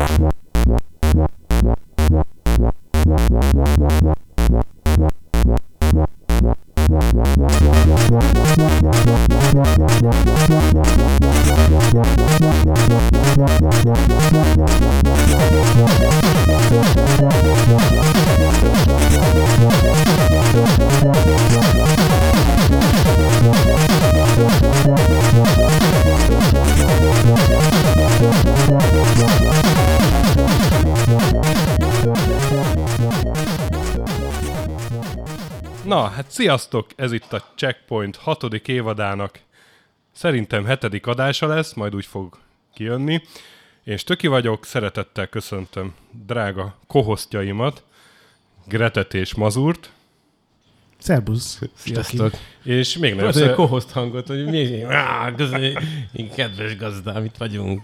Na, sziasztok! Ez itt a Checkpoint hatodik évadának szerintem hetedik adása lesz, majd úgy fog kijönni. Én Stöki vagyok, szeretettel köszöntöm drága kohosztjaimat, Gretet és Mazurt. Szerbusz. Sziasztok. És még nagyobb Az egy kohoszt hangot, hogy mi, Á, közé, én kedves gazdám, itt vagyunk.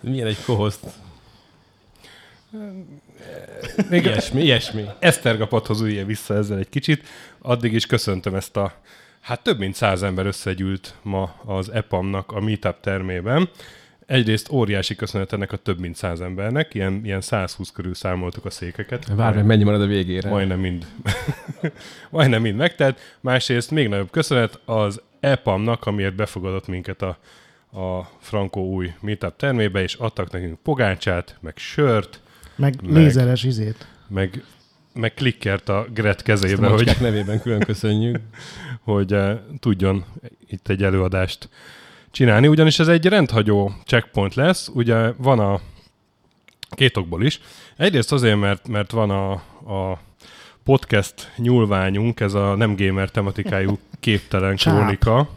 Milyen egy kohoszt? Még Ilyesmi, ilyesmi. Esztergapathoz üljél vissza ezzel egy kicsit. Addig is köszöntöm ezt a, hát több mint száz ember összegyűlt ma az EPAM-nak a Meetup termében. Egyrészt óriási köszönet ennek a több mint száz embernek, ilyen, ilyen 120 körül számoltuk a székeket. Várj, meg mennyi marad a végére. Majdnem mind. Majdnem mind megtelt. Másrészt még nagyobb köszönet az EPAM-nak, amiért befogadott minket a, a Franco új meetup termébe, és adtak nekünk pogácsát, meg sört, Meg, Meg. lézeres izét. meg, meg klikkert a Gret Ezt a kezébe, hogy, nevében külön köszönjük. hogy uh, tudjon itt egy előadást csinálni, ugyanis ez egy rendhagyó checkpoint lesz, ugye van a két okból is. Egyrészt azért, mert, mert van a, a podcast nyúlványunk, ez a nem gamer tematikájú képtelen krónika.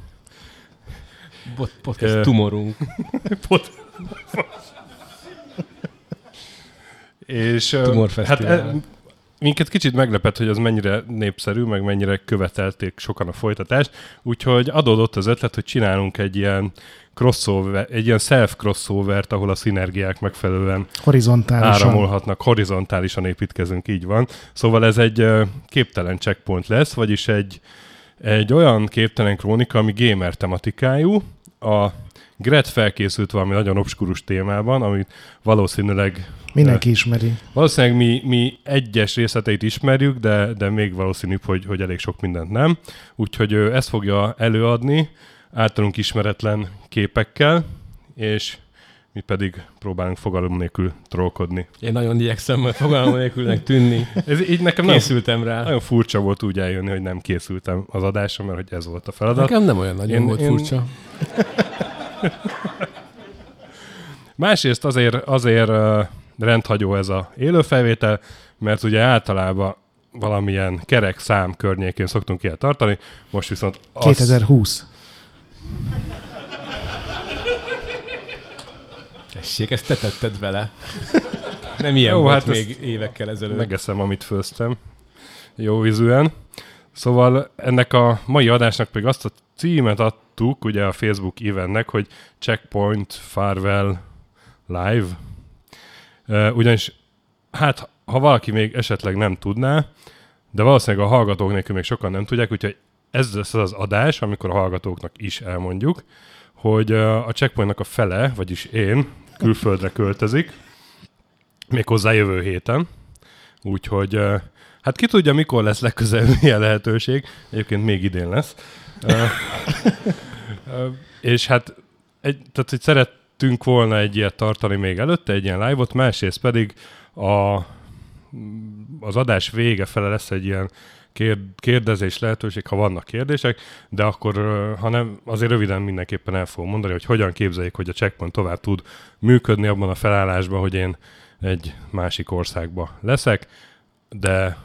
Bot, podcast tumorunk. Pot- És hát e, minket kicsit meglepett, hogy az mennyire népszerű, meg mennyire követelték sokan a folytatást, úgyhogy adódott az ötlet, hogy csinálunk egy ilyen crossover, egy ilyen self crossovert, ahol a szinergiák megfelelően Horizontálisan. áramolhatnak, horizontálisan építkezünk, így van. Szóval ez egy képtelen checkpoint lesz, vagyis egy, egy olyan képtelen krónika, ami gamer tematikájú. A Gret felkészült valami nagyon obskurus témában, amit valószínűleg Mindenki ismeri. Valószínűleg mi, mi egyes részleteit ismerjük, de, de még valószínűbb, hogy, hogy elég sok mindent nem. Úgyhogy ő ezt fogja előadni általunk ismeretlen képekkel, és mi pedig próbálunk fogalom nélkül trollkodni. Én nagyon igyekszem majd fogalmam nélkülnek tűnni. Ez így nekem nagyon, Készültem rá. nagyon furcsa volt úgy eljönni, hogy nem készültem az adásra, mert hogy ez volt a feladat. Nekem nem olyan nagyon Én- volt én- furcsa. Másrészt azért, azért rendhagyó ez a élőfelvétel, mert ugye általában valamilyen kerek szám környékén szoktunk ilyet tartani, most viszont az, 2020. Tessék, ezt te tetted vele. Nem ilyen Jó, volt hát még évekkel ezelőtt. megeszem, amit főztem. Jó vízűen. Szóval ennek a mai adásnak pedig azt a címet adtuk, ugye a Facebook eventnek, hogy Checkpoint Farewell Live. Ugyanis, hát, ha valaki még esetleg nem tudná, de valószínűleg a hallgatók nélkül még sokan nem tudják, úgyhogy ez lesz az adás, amikor a hallgatóknak is elmondjuk, hogy a Checkpointnak a fele, vagyis én, külföldre költözik, méghozzá jövő héten. Úgyhogy, hát ki tudja, mikor lesz legközelebb ilyen lehetőség. Egyébként még idén lesz. És hát, egy, tehát, hogy szerettünk volna egy ilyet tartani még előtte, egy ilyen live-ot, másrészt pedig a, az adás vége fele lesz egy ilyen kér, kérdezés lehetőség, ha vannak kérdések, de akkor, ha nem, azért röviden mindenképpen el fogom mondani, hogy hogyan képzeljék, hogy a checkpoint tovább tud működni abban a felállásban, hogy én egy másik országba leszek, de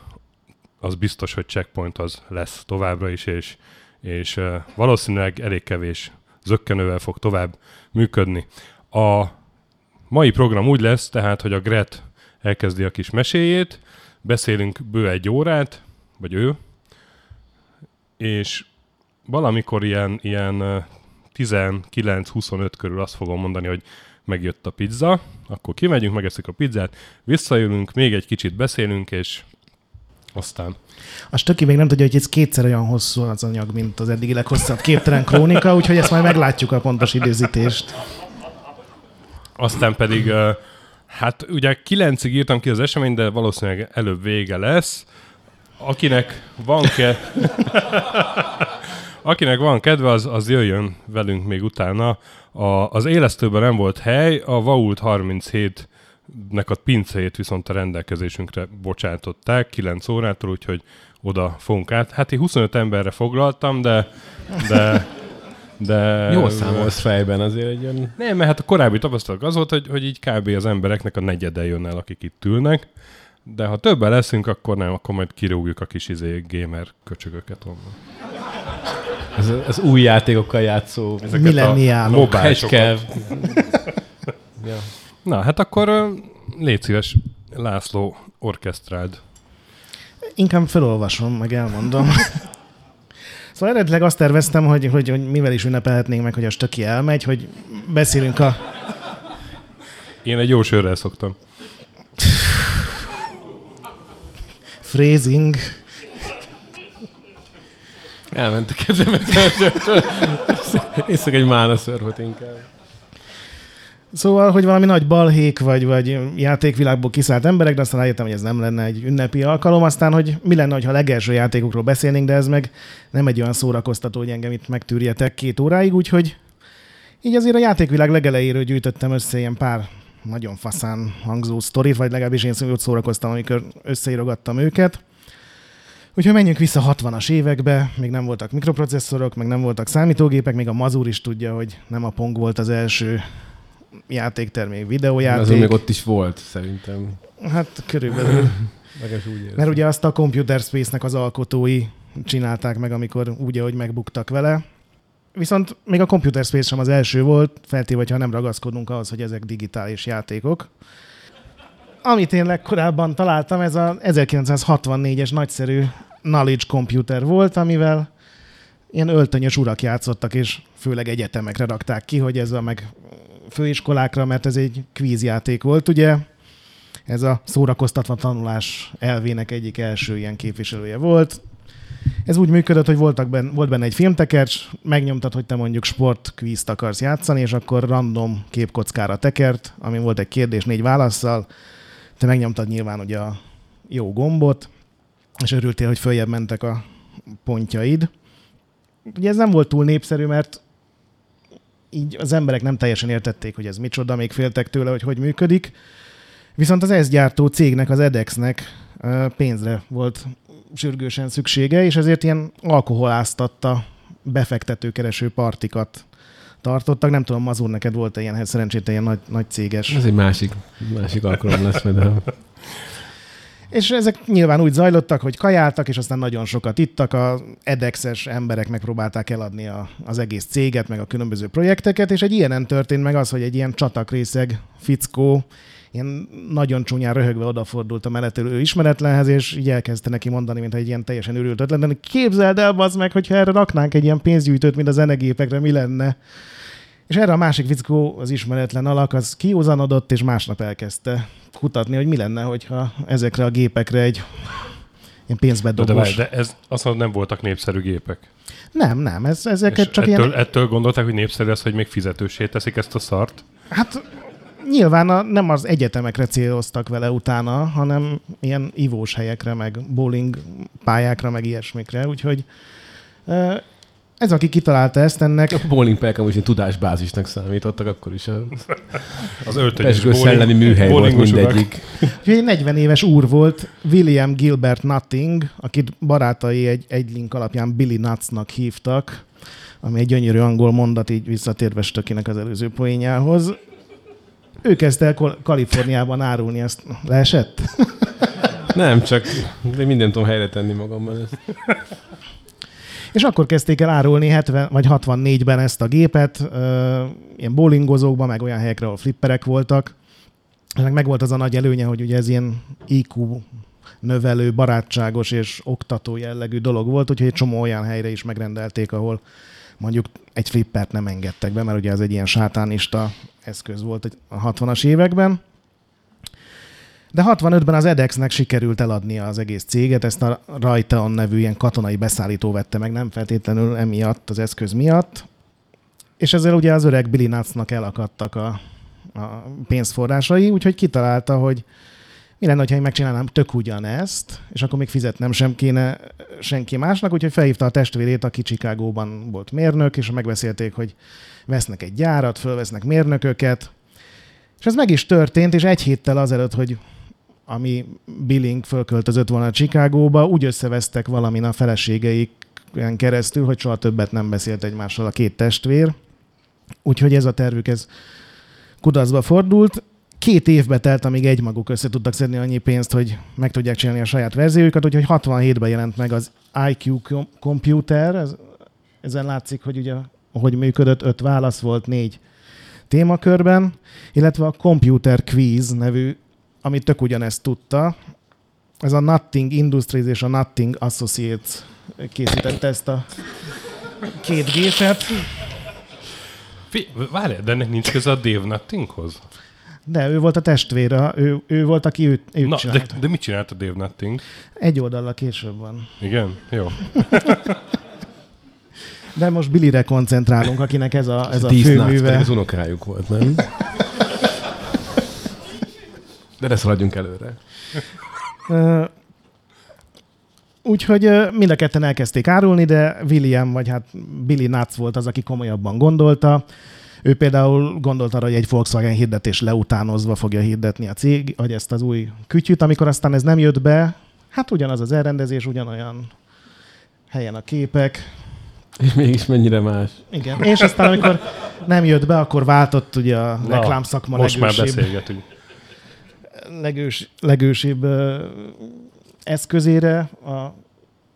az biztos, hogy checkpoint az lesz továbbra is, és, és valószínűleg elég kevés zökkenővel fog tovább működni. A mai program úgy lesz, tehát, hogy a Gret elkezdi a kis meséjét, beszélünk bő egy órát, vagy ő, és valamikor ilyen, ilyen ö, 19-25 körül azt fogom mondani, hogy megjött a pizza, akkor kimegyünk, megeszik a pizzát, visszajövünk, még egy kicsit beszélünk, és aztán A stöki még nem tudja, hogy ez kétszer olyan hosszú az anyag, mint az eddigi leghosszabb képtelen krónika, úgyhogy ezt majd meglátjuk a pontos időzítést. Aztán pedig, Hát ugye kilencig írtam ki az eseményt, de valószínűleg előbb vége lesz. Akinek van ke... Akinek van kedve, az, az jöjjön velünk még utána. A, az élesztőben nem volt hely, a Vault 37 nek a pincéjét viszont a rendelkezésünkre bocsátották 9 órától, úgyhogy oda fogunk át. Hát én 25 emberre foglaltam, de, de de... Jó számolsz fejben azért egy olyan... Nem, mert hát a korábbi tapasztalat az volt, hogy, hogy így kb. az embereknek a negyede jön el, akik itt ülnek, de ha többen leszünk, akkor nem, akkor majd kirúgjuk a kis izé gamer köcsögöket onnan. Ez, ez új játékokkal játszó... Millenniálok. mobájsokat. Hegykev. ja. Na, hát akkor légy szíves, László, orkesztráld. Inkább felolvasom, meg elmondom. Szóval eredetileg azt terveztem, hogy, hogy, hogy mivel is ünnepelhetnénk meg, hogy a stöki elmegy, hogy beszélünk a... Én egy jó sörrel szoktam. Phrasing. Elment a kezemet. Észak egy mána szörföt inkább. Szóval, hogy valami nagy balhék, vagy, vagy játékvilágból kiszállt emberek, de aztán rájöttem, hogy ez nem lenne egy ünnepi alkalom. Aztán, hogy mi lenne, ha legelső játékokról beszélnénk, de ez meg nem egy olyan szórakoztató, hogy engem itt megtűrjetek két óráig, úgyhogy így azért a játékvilág legelejéről gyűjtöttem össze ilyen pár nagyon faszán hangzó sztorit, vagy legalábbis én ott szórakoztam, amikor összeírogattam őket. Úgyhogy menjünk vissza 60-as évekbe, még nem voltak mikroprocesszorok, meg nem voltak számítógépek, még a Mazur is tudja, hogy nem a Pong volt az első játéktermék, videójáték. Azon még ott is volt, szerintem. Hát körülbelül. Úgy érzem. Mert ugye azt a Computer Space-nek az alkotói csinálták meg, amikor úgy, ahogy megbuktak vele. Viszont még a Computer Space sem az első volt, feltéve, ha nem ragaszkodunk ahhoz, hogy ezek digitális játékok. Amit én legkorábban találtam, ez a 1964-es nagyszerű Knowledge Computer volt, amivel ilyen öltönyös urak játszottak, és főleg egyetemekre rakták ki, hogy ez a meg főiskolákra, mert ez egy kvízjáték volt, ugye? Ez a szórakoztatva tanulás elvének egyik első ilyen képviselője volt. Ez úgy működött, hogy voltak ben, volt benne egy filmtekercs, megnyomtad, hogy te mondjuk sportkvízt akarsz játszani, és akkor random képkockára tekert, ami volt egy kérdés négy válaszsal. Te megnyomtad nyilván ugye a jó gombot, és örültél, hogy följebb mentek a pontjaid. Ugye ez nem volt túl népszerű, mert így az emberek nem teljesen értették, hogy ez micsoda, még féltek tőle, hogy hogy működik. Viszont az ezt gyártó cégnek, az edexnek pénzre volt sürgősen szüksége, és ezért ilyen alkoholáztatta befektetőkereső partikat tartottak. Nem tudom, Mazur, neked volt-e ilyen, szerencsét ilyen nagy, nagy céges. Ez egy másik, másik alkalom lesz, majd. És ezek nyilván úgy zajlottak, hogy kajáltak, és aztán nagyon sokat ittak. A edexes emberek megpróbálták eladni a, az egész céget, meg a különböző projekteket, és egy ilyenen történt meg az, hogy egy ilyen csatakrészeg fickó ilyen nagyon csúnyán röhögve odafordult a mellettelő ismeretlenhez, és így elkezdte neki mondani, mintha egy ilyen teljesen őrült ötlet lenne. Képzeld el, bazd meg, hogyha erre raknánk egy ilyen pénzgyűjtőt, mint a zenegépekre, mi lenne? És erre a másik fickó, az ismeretlen alak, az kiúzanodott, és másnap elkezdte kutatni, hogy mi lenne, hogyha ezekre a gépekre egy ilyen De, de, várj, pénzbedobós... de ez azt mondom, nem voltak népszerű gépek. Nem, nem, ez, És ezeket csak ettől, ilyen... ettől gondolták, hogy népszerű az, hogy még fizetősé teszik ezt a szart? Hát nyilván a, nem az egyetemekre céloztak vele utána, hanem ilyen ivós helyekre, meg bowling pályákra, meg ilyesmikre, úgyhogy ez, aki kitalálta ezt, ennek A bowling pelkem is egy tudásbázisnak számítottak, akkor is a Az öltönyös pesgő szellemi műhely volt mindegyik. Úgyhogy egy 40 éves úr volt, William Gilbert Nutting, akit barátai egy, egy link alapján Billy Nutsnak hívtak, ami egy gyönyörű angol mondat, így visszatérve Stökinek az előző poénjához. Ő kezdte el Kaliforniában árulni ezt. Leesett? Nem, csak de mindent tudom helyre tenni magamban. Ezt. És akkor kezdték el árulni 70 vagy 64-ben ezt a gépet, ilyen bowlingozókban, meg olyan helyekre, ahol flipperek voltak. Ennek meg volt az a nagy előnye, hogy ugye ez ilyen IQ növelő, barátságos és oktató jellegű dolog volt, úgyhogy egy csomó olyan helyre is megrendelték, ahol mondjuk egy flippert nem engedtek be, mert ugye ez egy ilyen sátánista eszköz volt a 60-as években. De 65-ben az edexnek sikerült eladnia az egész céget, ezt a Raytheon nevű ilyen katonai beszállító vette meg, nem feltétlenül emiatt, az eszköz miatt. És ezzel ugye az öreg Billy Nutsnak elakadtak a a pénzforrásai, úgyhogy kitalálta, hogy mi lenne, ha én megcsinálnám tök ugyanezt, és akkor még fizetnem sem kéne senki másnak, úgyhogy felhívta a testvérét, aki Chicagóban volt mérnök, és megbeszélték, hogy vesznek egy gyárat, fölvesznek mérnököket, és ez meg is történt, és egy héttel azelőtt, hogy ami Billing fölköltözött volna Chicagóba, úgy összevesztek valamin a feleségeik keresztül, hogy soha többet nem beszélt egymással a két testvér. Úgyhogy ez a tervük, ez kudarcba fordult. Két évbe telt, amíg egymaguk össze tudtak szedni annyi pénzt, hogy meg tudják csinálni a saját verziójukat, úgyhogy 67-ben jelent meg az IQ Computer, ez, ezen látszik, hogy ugye hogy működött, öt válasz volt, négy témakörben, illetve a Computer Quiz nevű, amit tök ugyanezt tudta. Ez a Nothing Industries és a Nothing Associates készítette ezt a két gépet. Várj, de ennek nincs köze a Dave Nuttinghoz? De ő volt a testvére, ő, ő volt, aki őt, őt Na, csinált. de, de mit csinált a Dave Nutting? Egy oldallal később van. Igen? Jó. De most Billyre koncentrálunk, akinek ez a, ez a főműve. az unokájuk volt, nem? De ne szaladjunk előre. Úgyhogy mind a ketten elkezdték árulni, de William, vagy hát Billy Nuts volt az, aki komolyabban gondolta. Ő például gondolta arra, hogy egy Volkswagen hirdetés leutánozva fogja hirdetni a cég, vagy ezt az új kütyüt, amikor aztán ez nem jött be, hát ugyanaz az elrendezés, ugyanolyan helyen a képek, És mégis mennyire más. igen. És aztán, amikor nem jött be, akkor váltott ugye a Na, reklámszakma Most már legősibb, beszélgetünk. Legős, legősibb eszközére, a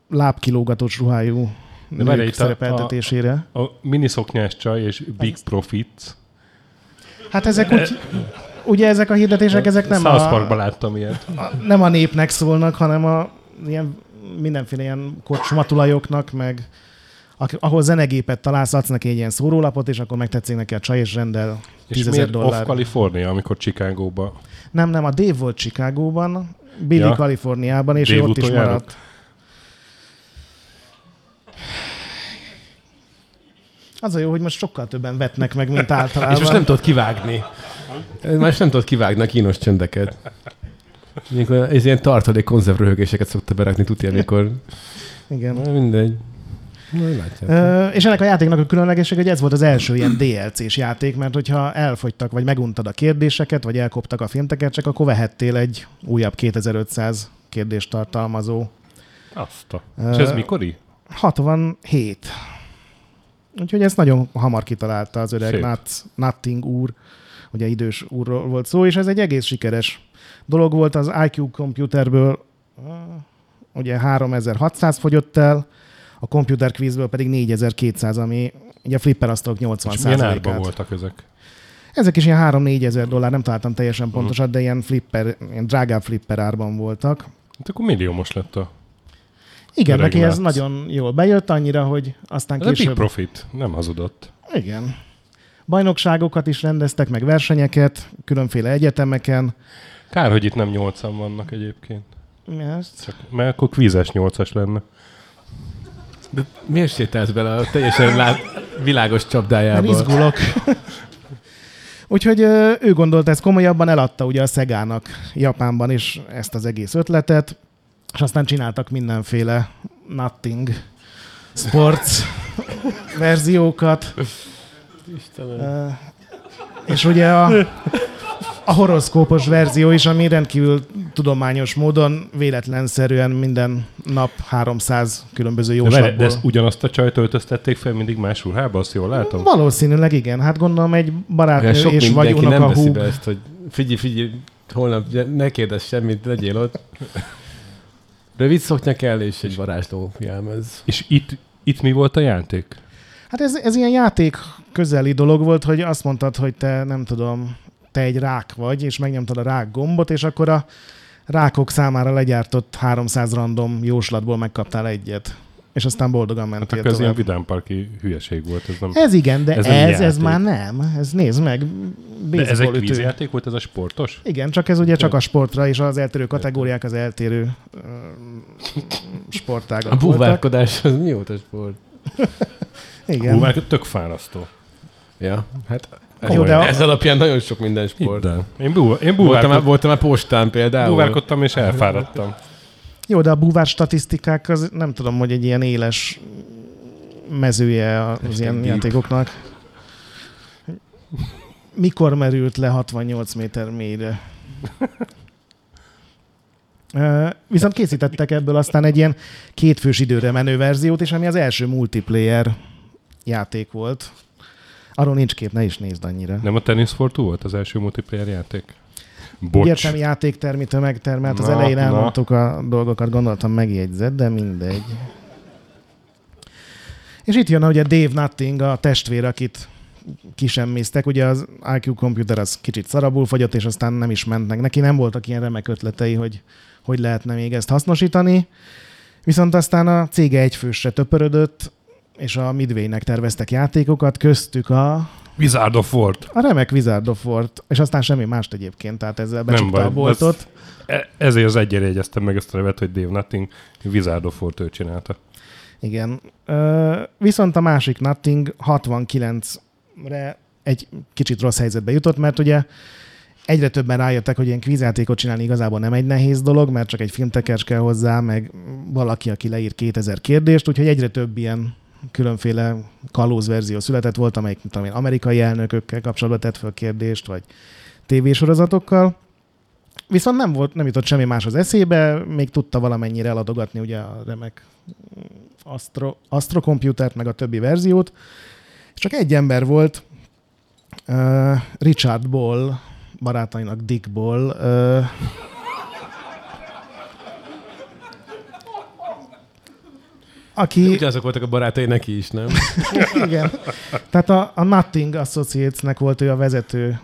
lábkilógatos ruhájú De várj, nők itt a- szerepeltetésére. A miniszoknyás csaj és Big Profits. Hát ezek úgy, ugye ezek a hirdetések, ezek nem South a, Parkban láttam ilyet. a, nem a népnek szólnak, hanem a ilyen, mindenféle ilyen kocsmatulajoknak, meg ahol zenegépet találsz, adsz neki egy ilyen szórólapot, és akkor megtetszik neki a csaj, és rendel És 10 miért dollár. Off California, amikor Chicagóba? Nem, nem, a Dave volt Chicagóban, Billy Ja. Kaliforniában, és Dave ott is maradt. Az a jó, hogy most sokkal többen vetnek meg, mint általában. És most nem tudod kivágni. Most nem tudod kivágni a kínos csöndeket. Mikor ez ilyen tartalék konzervröhögéseket szokta berakni, tudja, amikor... Igen. Na, mindegy. És ennek a játéknak a különlegesség, hogy ez volt az első ilyen DLC-s játék, mert hogyha elfogytak, vagy meguntad a kérdéseket, vagy elkoptak a filmteket, csak akkor vehettél egy újabb 2500 kérdést tartalmazó. Azt a. Ö, És ez mikori? 67. Úgyhogy ezt nagyon hamar kitalálta az öreg. Nuts, Nutting úr, ugye idős úrról volt szó, és ez egy egész sikeres dolog volt az IQ komputerből, uh, ugye 3600 fogyott el, a computer quizből pedig 4200, ami ugye a flipper asztalok 80 És milyen árban voltak ezek? Ezek is ilyen 3-4 ezer dollár, nem találtam teljesen pontosat, de ilyen flipper, ilyen drágább flipper árban voltak. Hát akkor milliómos lett a... Igen, neki ez nagyon jól bejött, annyira, hogy aztán Ez később... Profit, nem hazudott. Igen. Bajnokságokat is rendeztek, meg versenyeket, különféle egyetemeken. Kár, hogy itt nem nyolcan vannak egyébként. Ezt? Csak, mert akkor kvízes nyolcas lenne. De miért sétálsz bele a teljesen lá... világos csapdájába? izgulok. Úgyhogy ő gondolta ezt komolyabban, eladta ugye a Szegának Japánban is ezt az egész ötletet, és aztán csináltak mindenféle Nothing Sports verziókat. Istenem. És ugye a, a horoszkópos verzió is, ami rendkívül tudományos módon, véletlenszerűen minden nap 300 különböző De, jóslatból. de ezt ugyanazt a csajt öltöztették fel mindig más ruhába, azt jól látom? Valószínűleg igen. Hát gondolom egy barátnő sok és vagy mindenki nem unoka veszi be ezt, hogy figyelj, figyelj, holnap ne kérdezz semmit, legyél ott. Rövid szoknya kell, és egy varázsló jelmez. És itt, itt mi volt a játék? Hát ez, ez ilyen játék közeli dolog volt, hogy azt mondtad, hogy te nem tudom, te egy rák vagy, és megnyomtad a rák gombot, és akkor a rákok számára legyártott 300 random jóslatból megkaptál egyet. És aztán boldogan Hát mentél akkor ez ilyen vidámparki hülyeség volt. Ez nem... Ez igen, de Ez ez, ez, már nem. Ez nézd meg. De ez egy kvízjáték volt, ez a sportos? Igen, csak ez ugye csak a sportra, és az eltérő kategóriák az eltérő ö, sportágak A voltak. búvárkodás az mióta sport? Igen. Hú, már tök fárasztó. Ja, hát Jó, de a- Ez alapján nagyon sok minden sport. Hidd. Én, bú, én Voltam, búvárkod, már, voltam már postán például. búvárkodtam és elfáradtam. Jó, de a búvár statisztikák az nem tudom, hogy egy ilyen éles mezője az ilyen deep. játékoknak. Mikor merült le 68 méter mélyre? Viszont készítettek ebből aztán egy ilyen kétfős időre menő verziót, és ami az első multiplayer játék volt. Arról nincs kép, ne is nézd annyira. Nem a Tennis for Two volt az első multiplayer játék? Bocs. értem, játéktermi tömegtermelt, az Na, elején na. elmondtuk a dolgokat, gondoltam megjegyzett, de mindegy. És itt jön ugye Dave Nutting, a testvér, akit kisemméztek. Ugye az IQ Computer az kicsit szarabul fogyott, és aztán nem is mentnek neki. Nem voltak ilyen remek ötletei, hogy hogy lehetne még ezt hasznosítani. Viszont aztán a cége egyfősre töpörödött, és a Midway-nek terveztek játékokat, köztük a, Wizard of War. a remek Wizard of War-t, és aztán semmi mást egyébként, tehát ezzel Nem becsukta baj, a boltot. ez- ezért az egyre jegyeztem meg ezt a nevet, hogy Dave Nutting Wizard of War-t ő csinálta. Igen. Ö, viszont a másik Nutting 69-re egy kicsit rossz helyzetbe jutott, mert ugye egyre többen rájöttek, hogy ilyen kvízjátékot csinálni igazából nem egy nehéz dolog, mert csak egy filmtekers kell hozzá, meg valaki, aki leír 2000 kérdést, úgyhogy egyre több ilyen különféle kalóz verzió született volt, amelyik mit tudom én, amerikai elnökökkel kapcsolatban tett fel kérdést, vagy tévésorozatokkal. Viszont nem, volt, nem jutott semmi más az eszébe, még tudta valamennyire eladogatni ugye a remek Astro, Astro meg a többi verziót. Csak egy ember volt, uh, Richard Ball, barátainak Dick Ball, uh, aki... Ugyanazok voltak a barátai neki is, nem? Igen. Tehát a, a Nothing Associates-nek volt ő a vezető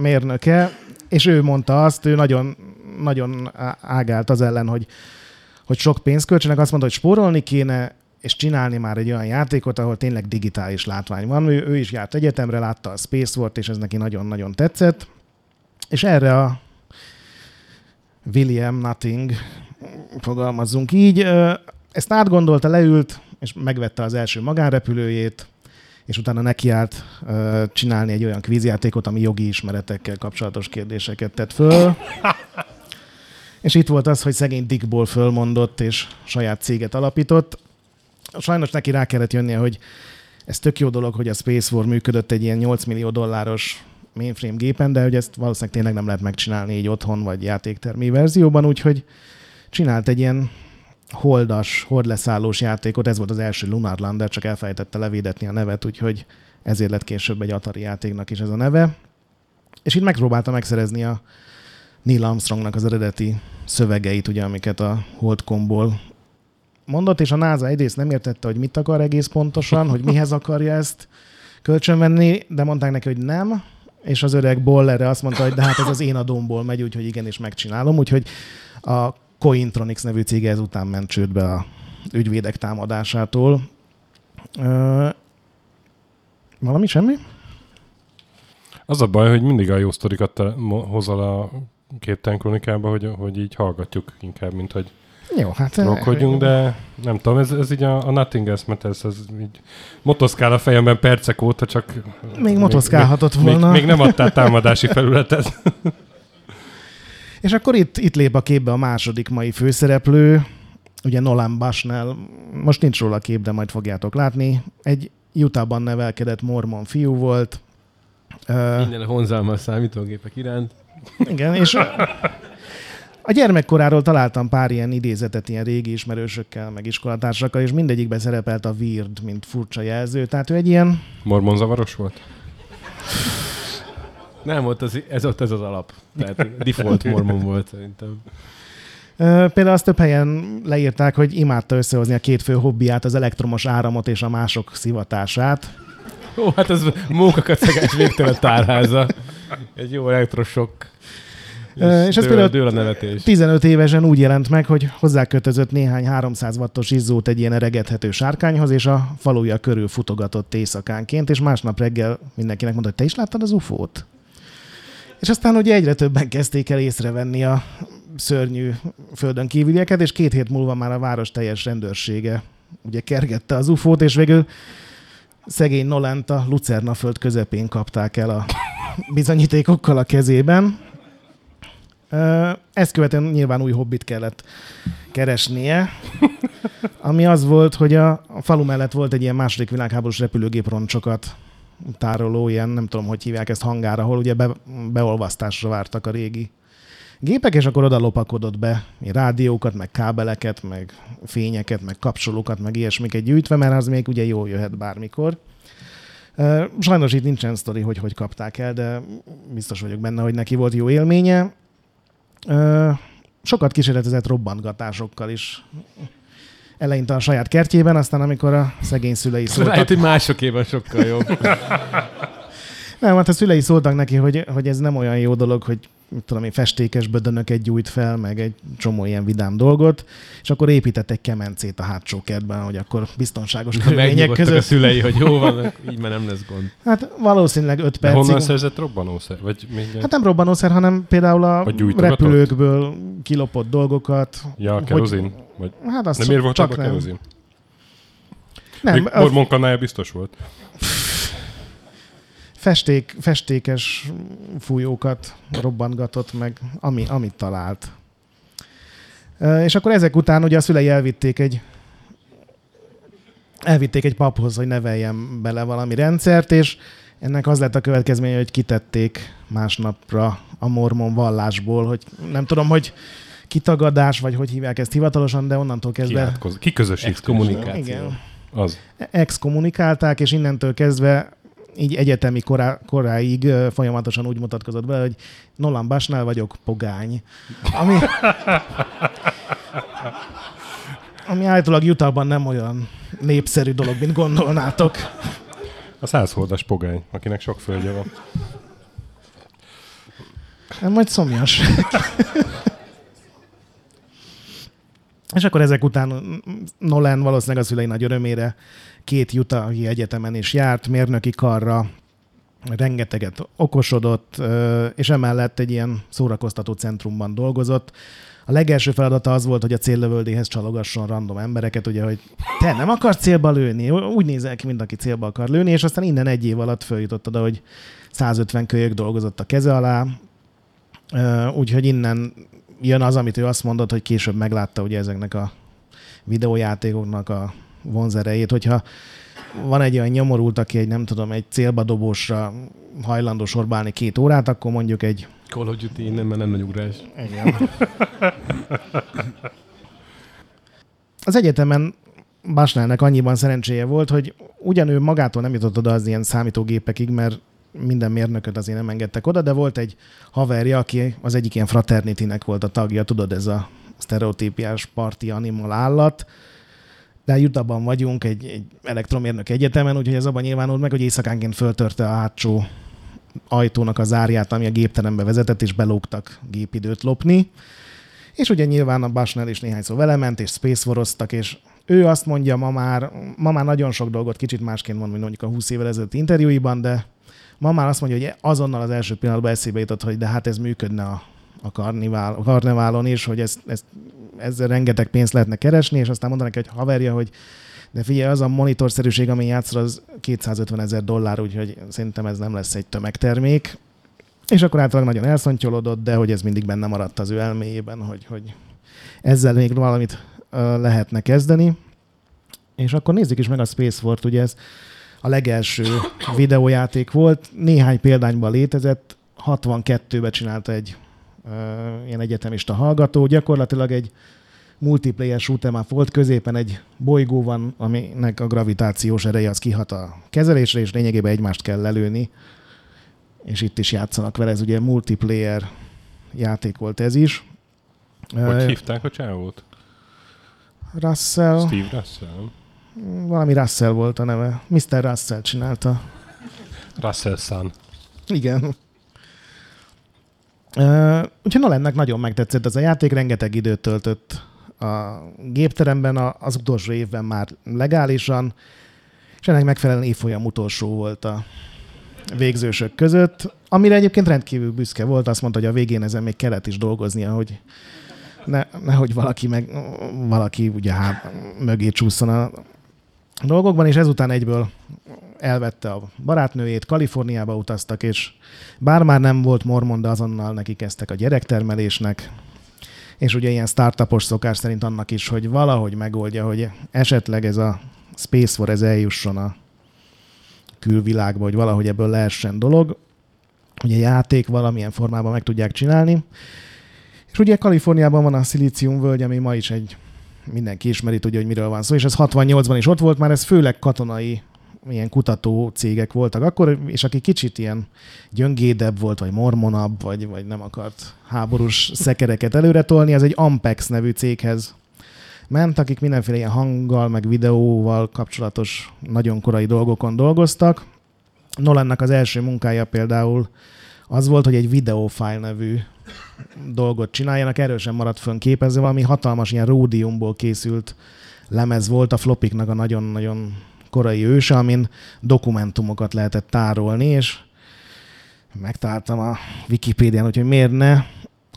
mérnöke, és ő mondta azt, ő nagyon, nagyon ágált az ellen, hogy, hogy sok pénzt költsenek, azt mondta, hogy spórolni kéne, és csinálni már egy olyan játékot, ahol tényleg digitális látvány van. Ő, ő is járt egyetemre, látta a Space War-t, és ez neki nagyon-nagyon tetszett. És erre a William Nothing, fogalmazzunk így, ezt átgondolta, leült, és megvette az első magánrepülőjét, és utána nekiállt ö, csinálni egy olyan kvízjátékot, ami jogi ismeretekkel kapcsolatos kérdéseket tett föl. és itt volt az, hogy szegény Dickból fölmondott, és saját céget alapított. Sajnos neki rá kellett jönnie, hogy ez tök jó dolog, hogy a Space War működött egy ilyen 8 millió dolláros mainframe gépen, de hogy ezt valószínűleg tényleg nem lehet megcsinálni így otthon vagy játéktermi verzióban, úgyhogy csinált egy ilyen holdas, hordleszállós játékot, ez volt az első Lunar Lander, csak elfelejtette levédetni a nevet, úgyhogy ezért lett később egy Atari játéknak is ez a neve. És itt megpróbálta megszerezni a Neil Armstrongnak az eredeti szövegeit, ugye, amiket a Holdcomból mondott, és a NASA egyrészt nem értette, hogy mit akar egész pontosan, hogy mihez akarja ezt kölcsönvenni, de mondták neki, hogy nem, és az öreg Boll erre azt mondta, hogy de hát ez az én adomból megy, úgyhogy igenis megcsinálom, úgyhogy a Cointronics nevű cége ezután ment csődbe a ügyvédek támadásától. Ö, valami semmi? Az a baj, hogy mindig a jó sztorikat te hozol a képtelen kronikába, hogy, hogy így hallgatjuk inkább, mint hogy Jó, hát... rokkodjunk, de nem tudom, ez, ez így a, a Nothing eszmet, ez, ez így motoszkál a fejemben percek óta, csak... Még motoszkálhatott még, volna. Még, még nem adtál támadási felületet. És akkor itt, itt lép a képbe a második mai főszereplő, ugye Nolan Bushnell, most nincs róla kép, de majd fogjátok látni. Egy Utahban nevelkedett mormon fiú volt. Minden a honzalma a számítógépek iránt. igen, és a, a gyermekkoráról találtam pár ilyen idézetet ilyen régi ismerősökkel, meg iskolatársakkal, és mindegyikben szerepelt a weird, mint furcsa jelző. Tehát ő egy ilyen Mormon zavaros volt? Nem, ott az, ez ott ez az alap. Tehát default mormon volt szerintem. Például azt több helyen leírták, hogy imádta összehozni a két fő hobbiát, az elektromos áramot és a mások szivatását. Ó, hát ez mókakacagás végtelen tárháza. Egy jó elektrosok. Ö, és ez például- dől a nevetés. 15 évesen úgy jelent meg, hogy hozzákötözött néhány 300 wattos izzót egy ilyen eregethető sárkányhoz, és a faluja körül futogatott éjszakánként, és másnap reggel mindenkinek mondta, hogy te is láttad az ufót? És aztán ugye egyre többen kezdték el észrevenni a szörnyű földön kívülieket, és két hét múlva már a város teljes rendőrsége ugye kergette az ufót, és végül szegény Nolent a Lucerna föld közepén kapták el a bizonyítékokkal a kezében. Ezt követően nyilván új hobbit kellett keresnie, ami az volt, hogy a falu mellett volt egy ilyen második világháborús repülőgép roncsokat tároló, ilyen nem tudom, hogy hívják ezt hangár, ahol ugye be, beolvasztásra vártak a régi gépek, és akkor oda lopakodott be rádiókat, meg kábeleket, meg fényeket, meg kapcsolókat, meg ilyesmiket gyűjtve, mert az még ugye jól jöhet bármikor. Sajnos itt nincsen sztori, hogy hogy kapták el, de biztos vagyok benne, hogy neki volt jó élménye. Sokat kísérletezett robbantgatásokkal is. Eleinte a saját kertjében, aztán amikor a szegény szülei szóltak. Lehet, hogy másokéban sokkal jobb. Nem, hát a szülei szóltak neki, hogy, hogy ez nem olyan jó dolog, hogy tudom én, festékes bödönöket gyújt fel, meg egy csomó ilyen vidám dolgot, és akkor épített egy kemencét a hátsó kertben, hogy akkor biztonságos körülmények Megnyugodtak a között. szülei, hogy jó van, így már nem lesz gond. Hát valószínűleg öt percig. honnan szerzett robbanószer? Vagy még Hát nem robbanószer, hanem például a gyújtogatott? repülőkből kilopott dolgokat. Ja, a kerozin? Vagy... Hát azt De miért volt csak nem. kerozin? Nem, Még a Mormon biztos volt. Festék, festékes fújókat robbantgatott meg, ami, amit talált. És akkor ezek után ugye a szülei elvitték egy elvitték egy paphoz, hogy neveljen bele valami rendszert, és ennek az lett a következménye, hogy kitették másnapra a mormon vallásból, hogy nem tudom, hogy kitagadás, vagy hogy hívják ezt hivatalosan, de onnantól kezdve Kiátkoz... Kiközösítés. Exkommunikáció. igen, Az. exkommunikálták, és innentől kezdve így egyetemi korá, koráig folyamatosan úgy mutatkozott be, hogy Nolan Bushnell vagyok, pogány. Ami, ami állítólag Utahban nem olyan népszerű dolog, mint gondolnátok. A százholdas pogány, akinek sok földje van. Nem, majd szomjas. És akkor ezek után Nolan valószínűleg a szülei nagy örömére két Utahi egyetemen is járt, mérnöki karra, rengeteget okosodott, és emellett egy ilyen szórakoztató centrumban dolgozott. A legelső feladata az volt, hogy a céllövöldéhez csalogasson random embereket, ugye, hogy te nem akarsz célba lőni, úgy nézel ki, mint aki célba akar lőni, és aztán innen egy év alatt följutott oda, hogy 150 kölyök dolgozott a keze alá, úgyhogy innen jön az, amit ő azt mondott, hogy később meglátta ugye ezeknek a videójátékoknak a vonzerejét, hogyha van egy olyan nyomorult, aki egy nem tudom, egy célba dobósra hajlandó sorbálni két órát, akkor mondjuk egy Call of Duty innen már nem nagy ugrás. igen. Az egyetemen Basnelnek annyiban szerencséje volt, hogy ugyan ő magától nem jutott oda az ilyen számítógépekig, mert minden mérnököt azért nem engedtek oda, de volt egy haverja, aki az egyik ilyen fraternitynek volt a tagja, tudod, ez a sztereotípiás parti animal állat, de Utahban vagyunk, egy, egy elektromérnök egyetemen, úgyhogy ez abban nyilvánult meg, hogy éjszakánként föltörte a hátsó ajtónak a zárját, ami a gépterembe vezetett, és belógtak gépidőt lopni. És ugye nyilván a Bushnell is néhányszor vele ment, és space waroztak, és ő azt mondja ma már, ma már nagyon sok dolgot kicsit másként mond, mint mondjuk a 20 évvel ezelőtt interjúiban, de ma már azt mondja, hogy azonnal az első pillanatban eszébe jutott, hogy de hát ez működne a, a, karnivál, a karneválon is, hogy ez, ez, ezzel rengeteg pénzt lehetne keresni, és aztán mondanak egy haverja, hogy de figyelj, az a monitorszerűség, ami játszol, az 250 ezer dollár, úgyhogy szerintem ez nem lesz egy tömegtermék. És akkor általában nagyon elszontyolodott, de hogy ez mindig benne maradt az ő elméjében, hogy, hogy ezzel még valamit lehetne kezdeni. És akkor nézzük is meg a Space War-t, ugye ez a legelső videójáték volt, néhány példányban létezett, 62-ben csinálta egy ilyen egyetemista hallgató, gyakorlatilag egy multiplayer shoot'em volt, középen egy bolygó van, aminek a gravitációs ereje az kihat a kezelésre, és lényegében egymást kell lelőni, és itt is játszanak vele, ez ugye multiplayer játék volt ez is. Hogy hívták a csávót? Russell, Steve Russell? nem? valami Russell volt a neve. Mr. Russell csinálta. Russell Sun. Igen. Uh, úgyhogy Nolannek nagyon megtetszett ez a játék, rengeteg időt töltött a gépteremben, az utolsó évben már legálisan, és ennek megfelelően évfolyam utolsó volt a végzősök között, amire egyébként rendkívül büszke volt, azt mondta, hogy a végén ezen még kellett is dolgoznia, hogy ne, nehogy valaki meg valaki ugye hát, mögé csúszson a dolgokban, és ezután egyből elvette a barátnőjét, Kaliforniába utaztak, és bár már nem volt mormon, de azonnal neki kezdtek a gyerektermelésnek, és ugye ilyen startupos szokás szerint annak is, hogy valahogy megoldja, hogy esetleg ez a Space War ez eljusson a külvilágba, hogy valahogy ebből lehessen dolog. Ugye játék valamilyen formában meg tudják csinálni. És ugye Kaliforniában van a Silicium völgy, ami ma is egy mindenki ismeri, tudja, hogy miről van szó, és ez 68-ban is ott volt, már ez főleg katonai ilyen kutató cégek voltak akkor, és aki kicsit ilyen gyöngédebb volt, vagy mormonabb, vagy, vagy nem akart háborús szekereket előre tolni, ez egy Ampex nevű céghez ment, akik mindenféle ilyen hanggal, meg videóval kapcsolatos nagyon korai dolgokon dolgoztak. Nolannak az első munkája például az volt, hogy egy videófile nevű dolgot csináljanak, erről sem maradt fönn képezve, valami hatalmas ilyen ródiumból készült lemez volt a flopiknak a nagyon-nagyon korai őse, amin dokumentumokat lehetett tárolni, és megtaláltam a Wikipédián, hogy miért ne.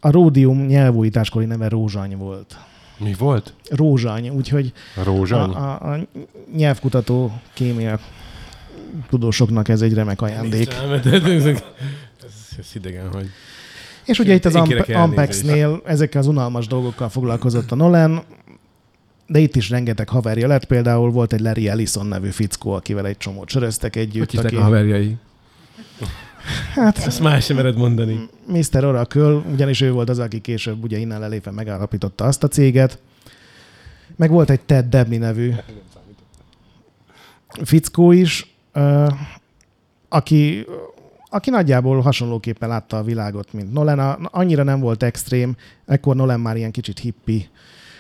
A ródium nyelvújításkori neve Rózsany volt. Mi volt? Rózsany, úgyhogy Rózsany? a, a, a nyelvkutató kémia tudósoknak ez egy remek ajándék. Ez, idegen, hogy... És ugye itt az Amp-. Ampexnél ezekkel az unalmas dolgokkal foglalkozott a Nolan, de itt is rengeteg haverja lett, például volt egy Larry Ellison nevű fickó, akivel egy csomót söröztek Hogy együtt, hívták aki, a haverjai? hát Ezt más sem mered mondani. Mr. Oracle, ugyanis ő volt az, aki később ugye innen lelépve megállapította azt a céget. Meg volt egy Ted Debney nevű fickó is, aki, aki nagyjából hasonlóképpen látta a világot, mint Nolan. Annyira nem volt extrém, ekkor Nolan már ilyen kicsit hippi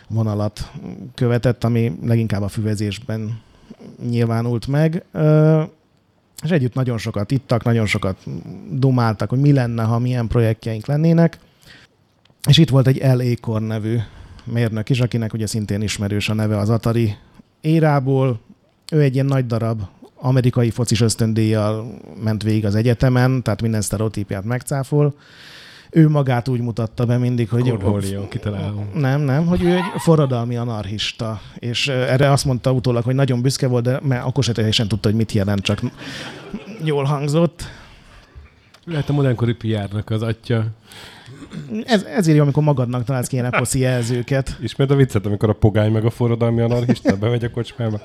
vonalat követett, ami leginkább a füvezésben nyilvánult meg. És együtt nagyon sokat ittak, nagyon sokat dumáltak, hogy mi lenne, ha milyen projektjeink lennének. És itt volt egy L. Acorn nevű mérnök is, akinek ugye szintén ismerős a neve az Atari érából. Ő egy ilyen nagy darab amerikai focis ösztöndíjjal ment végig az egyetemen, tehát minden sztereotípiát megcáfol. Ő magát úgy mutatta be mindig, hogy Cornholio, kitalálom. nem, nem, hogy ő egy forradalmi anarchista, és erre azt mondta utólag, hogy nagyon büszke volt, de mert akkor se teljesen tudta, hogy mit jelent, csak jól hangzott. Lehet a modernkori PR-nak az atya. Ez, ezért jó, amikor magadnak találsz ki ilyen eposzi jelzőket. Ismered a viccet, amikor a pogány meg a forradalmi anarchista bemegy a kocsmába?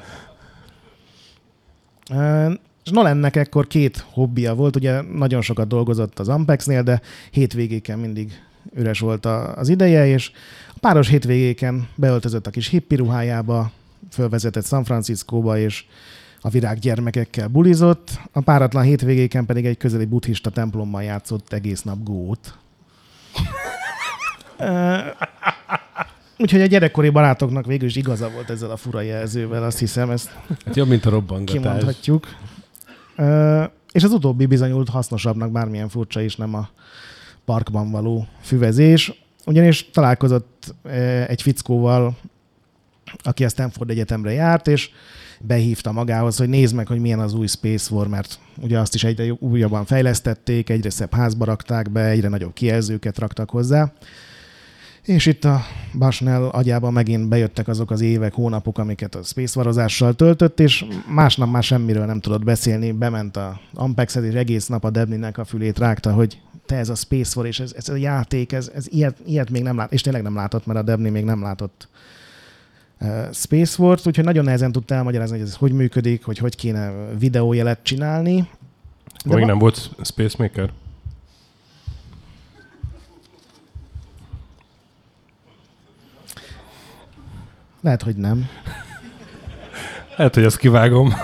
És Nolannek ekkor két hobbija volt, ugye nagyon sokat dolgozott az Ampexnél, de hétvégéken mindig üres volt a- az ideje, és a páros hétvégéken beöltözött a kis hippi ruhájába, fölvezetett San Franciscóba, és a virág gyermekekkel bulizott, a páratlan hétvégéken pedig egy közeli buddhista templomban játszott egész nap gót. Úgyhogy a gyerekkori barátoknak végül is igaza volt ezzel a fura jelzővel, azt hiszem, ezt Hát jobb, mint a robbangatás. kimondhatjuk. És az utóbbi bizonyult hasznosabbnak, bármilyen furcsa is nem a parkban való füvezés. Ugyanis találkozott egy fickóval, aki a Stanford Egyetemre járt, és behívta magához, hogy nézd meg, hogy milyen az új Space War, mert ugye azt is egyre újabban fejlesztették, egyre szebb házba rakták be, egyre nagyobb kijelzőket raktak hozzá. És itt a Basnell agyában megint bejöttek azok az évek, hónapok, amiket a spacevarozással töltött, és másnap már semmiről nem tudott beszélni. Bement a Ampexhez, és egész nap a Debninek a fülét rágta, hogy te ez a Space War, és ez, ez a játék, ez, ez ilyet, ilyet még nem lát, és tényleg nem látott, mert a Debni még nem látott uh, Space Wars, úgyhogy nagyon nehezen tudta elmagyarázni, hogy ez hogy működik, hogy hogy kéne videójelet csinálni. Még va- nem volt Space Maker? Lehet, hogy nem. Lehet, hogy ezt kivágom.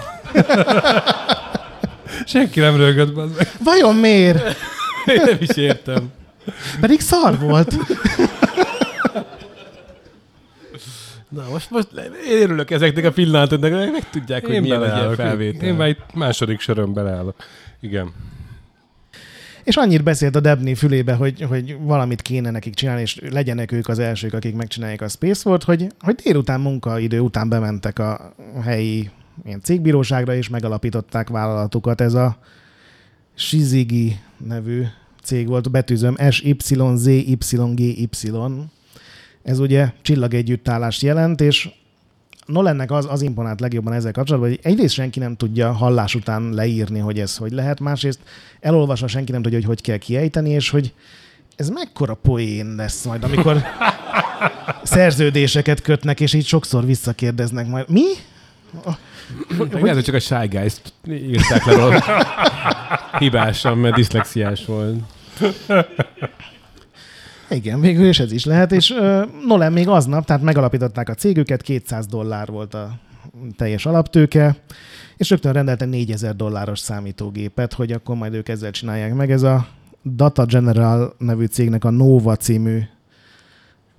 Senki nem rögött be. Vajon miért? Én nem is értem. Pedig szar volt. Na most, most én örülök ezeknek a pillanatoknak, meg, meg tudják, hogy milyen egy ilyen felvétel. Én már itt második söröm beleállok. Igen. És annyit beszélt a Debni fülébe, hogy, hogy valamit kéne nekik csinálni, és legyenek ők az elsők, akik megcsinálják a Space War-t, hogy, hogy délután munkaidő után bementek a helyi ilyen cégbíróságra, és megalapították vállalatukat. Ez a Shizigi nevű cég volt, betűzöm SYZYGY. Ez ugye csillagegyüttállást jelent, és Nolannek az, az imponált legjobban ezzel kapcsolatban, hogy egyrészt senki nem tudja hallás után leírni, hogy ez hogy lehet, másrészt elolvasva senki nem tudja, hogy hogy kell kiejteni, és hogy ez mekkora poén lesz majd, amikor szerződéseket kötnek, és így sokszor visszakérdeznek majd. Mi? Meg lehet, hogy csak a Shy Guys-t írták le. Hibásan, mert diszlexiás volt. Igen, végül is ez is lehet, és uh, Nolan még aznap, tehát megalapították a cégüket, 200 dollár volt a teljes alaptőke, és rögtön rendeltek 4000 dolláros számítógépet, hogy akkor majd ők ezzel csinálják meg. Ez a Data General nevű cégnek a Nova című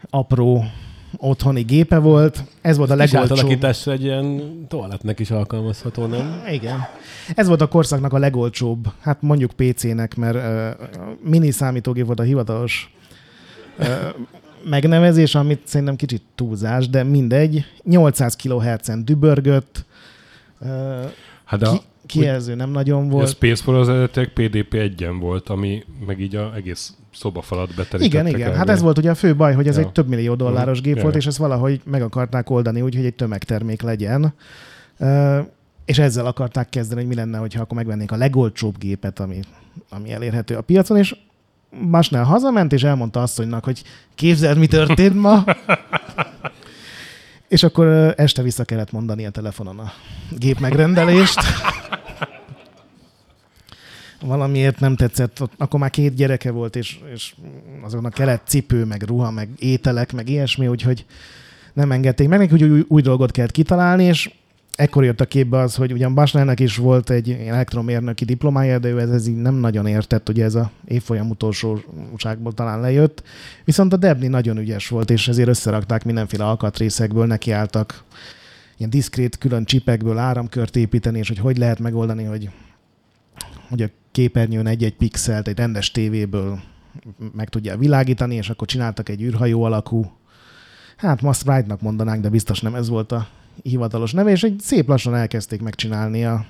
apró otthoni gépe volt. Ez volt a És legolcsóbb. átalakításra egy ilyen toalettnek is alkalmazható, nem? Igen. Ez volt a korszaknak a legolcsóbb, hát mondjuk PC-nek, mert uh, mini számítógép volt a hivatalos megnevezés, amit szerintem kicsit túlzás, de mindegy. 800 kHz-en dübörgött, Hát a, ki, kijelző nem nagyon a volt. Space Force az eredetileg PDP 1 volt, ami meg így a egész szobafalat beterítettek Igen, igen. elé. Hát ez volt ugye a fő baj, hogy ez Ja. egy több millió dolláros gép Ja. volt, és ezt valahogy meg akarták oldani úgy, hogy egy tömegtermék legyen. És ezzel akarták kezdeni, hogy mi lenne, hogyha akkor megvennék a legolcsóbb gépet, ami, ami elérhető a piacon, és Masnell hazament, és elmondta asszonynak, hogy képzeld, mi történt ma. és akkor este vissza kellett mondani a telefonon a gép megrendelést. Valamiért nem tetszett, akkor már két gyereke volt, és, és azoknak kellett cipő, meg ruha, meg ételek, meg ilyesmi, úgyhogy nem engedték meg, neki, hogy új, új dolgot kellett kitalálni, és ekkor jött a képbe az, hogy ugyan Basnernek is volt egy elektromérnöki diplomája, de ő ez, ez így nem nagyon értett, ugye ez a évfolyam utolsóságból talán lejött. Viszont a Debni nagyon ügyes volt, és ezért összerakták mindenféle alkatrészekből, nekiálltak ilyen diszkrét külön csipekből áramkört építeni, és hogy hogy lehet megoldani, hogy, hogy a képernyőn egy-egy pixelt egy rendes tévéből meg tudja világítani, és akkor csináltak egy űrhajó alakú, hát ma Sprite-nak mondanánk, de biztos nem ez volt a hivatalos neve, és egy szép lassan elkezdték megcsinálni a,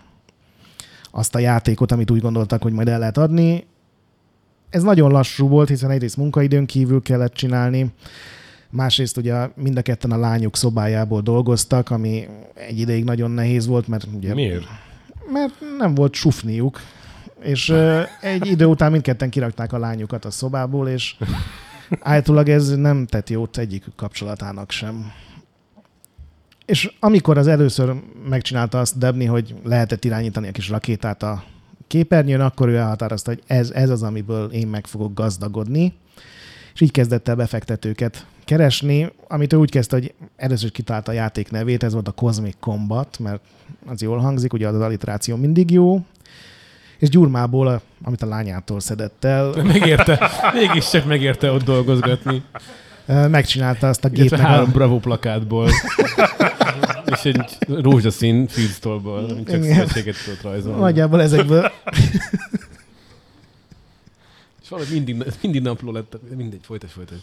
azt a játékot, amit úgy gondoltak, hogy majd el lehet adni. Ez nagyon lassú volt, hiszen egyrészt munkaidőn kívül kellett csinálni, másrészt ugye mind a ketten a lányuk szobájából dolgoztak, ami egy ideig nagyon nehéz volt, mert ugye Miért? mert nem volt sufniuk, és egy idő után mindketten kirakták a lányukat a szobából, és általában ez nem tett jót egyikük kapcsolatának sem. És amikor az először megcsinálta azt Debni, hogy lehetett irányítani a kis rakétát a képernyőn, akkor ő elhatározta, hogy ez, ez az, amiből én meg fogok gazdagodni. És így kezdett el befektetőket keresni, amit ő úgy kezdte, hogy először kitalálta a játék nevét, ez volt a Cosmic Combat, mert az jól hangzik, ugye az alliteráció mindig jó, és gyurmából, amit a lányától szedett el, Megérte. Mégis csak megérte ott dolgozgatni. megcsinálta azt a gépnek három a... Bravo plakátból. És egy rózsaszín filctolból, ami csak Igen. szövetséget tudott rajzolni. Nagyjából ezekből, És valahogy mindig, mindig napló lett. Mindegy, folytas, folytas.